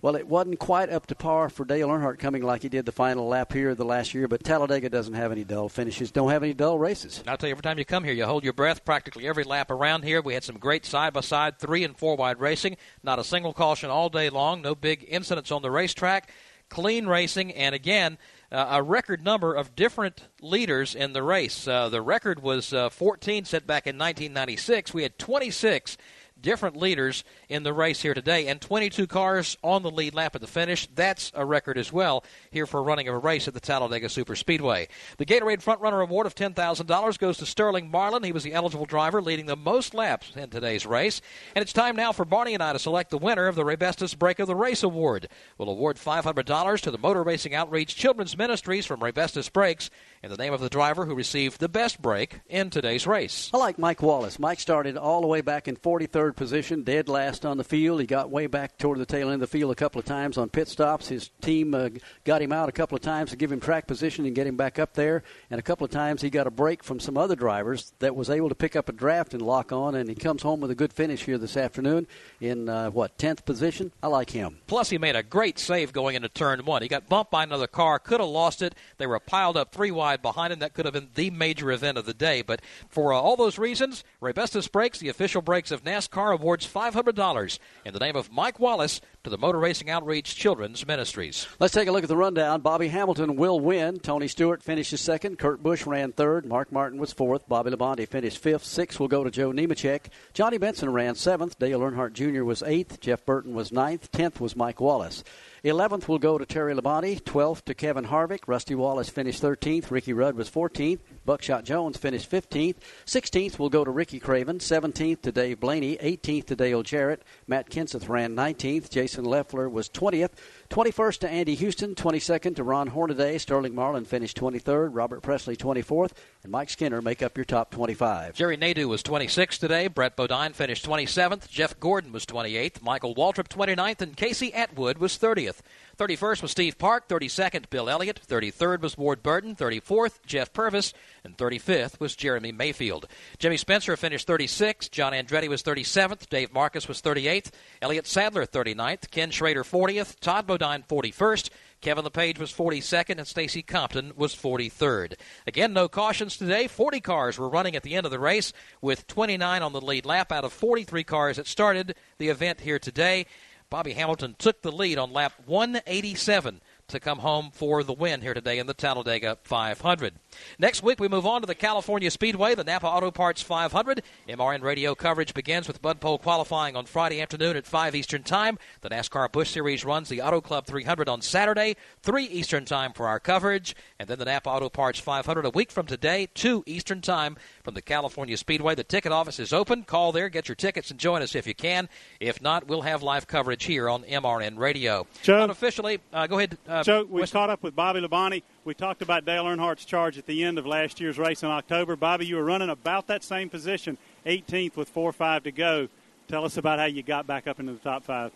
well, it wasn't quite up to par for Dale Earnhardt coming like he did the final lap here the last year, but Talladega doesn't have any dull finishes, don't have any dull races. I'll tell you, every time you come here, you hold your breath practically every lap around here. We had some great side by side, three and four wide racing. Not a single caution all day long, no big incidents on the racetrack. Clean racing, and again, uh, a record number of different leaders in the race. Uh, the record was uh, 14 set back in 1996. We had 26 different leaders in the race here today, and 22 cars on the lead lap at the finish. That's a record as well here for running of a race at the Talladega Super Speedway. The Gatorade Front Runner Award of $10,000 goes to Sterling Marlin. He was the eligible driver leading the most laps in today's race. And it's time now for Barney and I to select the winner of the Raybestos Break of the Race Award. We'll award $500 to the Motor Racing Outreach Children's Ministries from Raybestos Brakes in the name of the driver who received the best break in today's race. I like Mike Wallace. Mike started all the way back in 43rd position, dead last on the field. He got way back toward the tail end of the field a couple of times on pit stops. His team uh, got him out a couple of times to give him track position and get him back up there. And a couple of times he got a break from some other drivers that was able to pick up a draft and lock on. And he comes home with a good finish here this afternoon in uh, what 10th position. I like him. Plus, he made a great save going into turn one. He got bumped by another car, could have lost it. They were piled up three wide behind him. That could have been the major event of the day. But for uh, all those reasons, Raybestos Brakes, the official brakes of NASCAR, awards $500 in the name of Mike Wallace to the Motor Racing Outreach Children's Ministries. Let's take a look at the rundown. Bobby Hamilton will win. Tony Stewart finishes second. Kurt Busch ran third. Mark Martin was fourth. Bobby Labonte finished fifth. Sixth will go to Joe Nemechek. Johnny Benson ran seventh. Dale Earnhardt Jr. was eighth. Jeff Burton was ninth. Tenth was Mike Wallace. 11th will go to Terry Labonte. 12th to Kevin Harvick. Rusty Wallace finished 13th. Ricky Rudd was 14th. Buckshot Jones finished 15th. 16th will go to Ricky Craven. 17th to Dave Blaney. 18th to Dale Jarrett. Matt Kenseth ran 19th. Jason Leffler was 20th. 21st to Andy Houston, 22nd to Ron Hornaday. Sterling Marlin finished 23rd. Robert Pressley 24th. And Mike Skinner make up your top 25. Jerry Nadeau was 26th today. Brett Bodine finished 27th. Jeff Gordon was 28th. Michael Waltrip 29th. And Casey Atwood was 30th. 31st was Steve Park. 32nd, Bill Elliott. 33rd was Ward Burton. 34th, Jeff Purvis. And 35th was Jeremy Mayfield. Jimmy Spencer finished 36th. John Andretti was 37th. Dave Marcis was 38th. Elliott Sadler 39th. Ken Schrader 40th. Todd Bodine 41st. Kevin Lepage was 42nd, and Stacy Compton was 43rd. Again, no cautions today. 40 cars were running at the end of the race, with 29 on the lead lap out of 43 cars that started the event here today. Bobby Hamilton took the lead on lap 187 to come home for the win here today in the Talladega 500. Next week, we move on to the California Speedway, the Napa Auto Parts 500. MRN radio coverage begins with Bud Pole qualifying on Friday afternoon at 5 Eastern Time. The NASCAR Busch Series runs the Auto Club 300 on Saturday, 3 Eastern Time for our coverage. And then the Napa Auto Parts 500 a week from today, 2 Eastern Time from the California Speedway. The ticket office is open. Call there, get your tickets, and join us if you can. If not, we'll have live coverage here on MRN Radio. Joe, Unofficially, uh, go ahead. Uh, Joe, we Weston. caught up with Bobby Labonte. We talked about Dale Earnhardt's charge at the end of last year's race in October. Bobby, you were running about that same position, 18th with 4 or 5 to go. Tell us about how you got back up into the top five.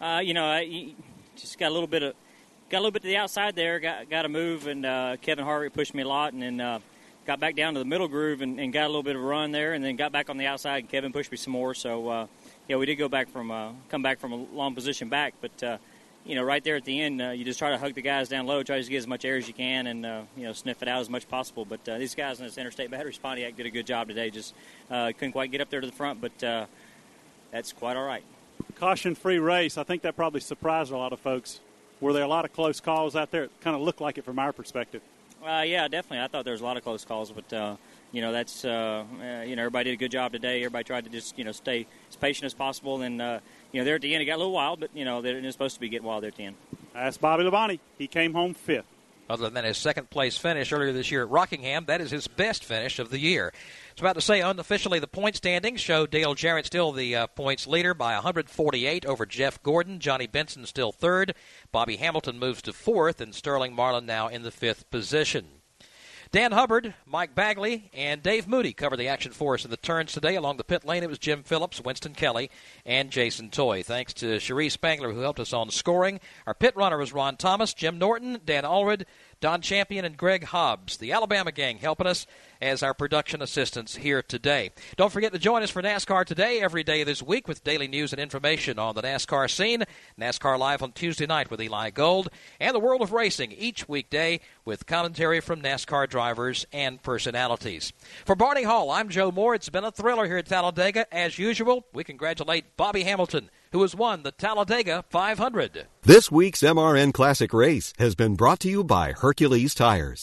Uh, you know, I just got a little bit of got a little bit to the outside there. Got got a move, and uh, Kevin Harvick pushed me a lot, and then uh, got back down to the middle groove and, and, got a little bit of a run there, and then got back on the outside, and Kevin pushed me some more. So uh, yeah, we did go back from uh, come back from a long position back, but uh, you know, right there at the end, uh, you just try to hug the guys down low, try to get as much air as you can, and uh, you know, sniff it out as much possible. But uh, these guys in this Interstate Battery Pontiac did a good job today. Just couldn't quite get up there to the front, but that's quite all right. Caution-free race. I think that probably surprised a lot of folks. Were there a lot of close calls out there? It kind of looked like it from our perspective. Uh, yeah, definitely. I thought there was a lot of close calls, but uh, you know that's uh, uh, you know everybody did a good job today. Everybody tried to just you know stay as patient as possible, and uh, you know there at the end it got a little wild, but you know they're supposed to be getting wild there at the end. That's Bobby Labonte. He came home fifth. Other than his second place finish earlier this year at Rockingham, that is his best finish of the year. It's about to say unofficially the point standings show Dale Jarrett still the uh, points leader by 148 over Jeff Gordon. Johnny Benson still third. Bobby Hamilton moves to fourth, and Sterling Marlin now in the fifth position. Dan Hubbard, Mike Bagley, and Dave Moody cover the action for us in the turns today. Along the pit lane, it was Jim Phillips, Winston Kelley, and Jason Toy. Thanks to Cherie Spangler, who helped us on scoring. Our pit runner was Ron Thomas, Jim Norton, Dan Allred, Don Champion, and Greg Hobbs. The Alabama gang helping us as our production assistants here today. Don't forget to join us for NASCAR today every day this week with daily news and information on the NASCAR scene. NASCAR Live on Tuesday night with Eli Gold and the world of racing each weekday with commentary from NASCAR drivers and personalities. For Barney Hall, I'm Joe Moore. It's been a thriller here at Talladega. As usual, we congratulate Bobby Hamilton who has won the Talladega 500. This week's MRN Classic race has been brought to you by Hercules Tires.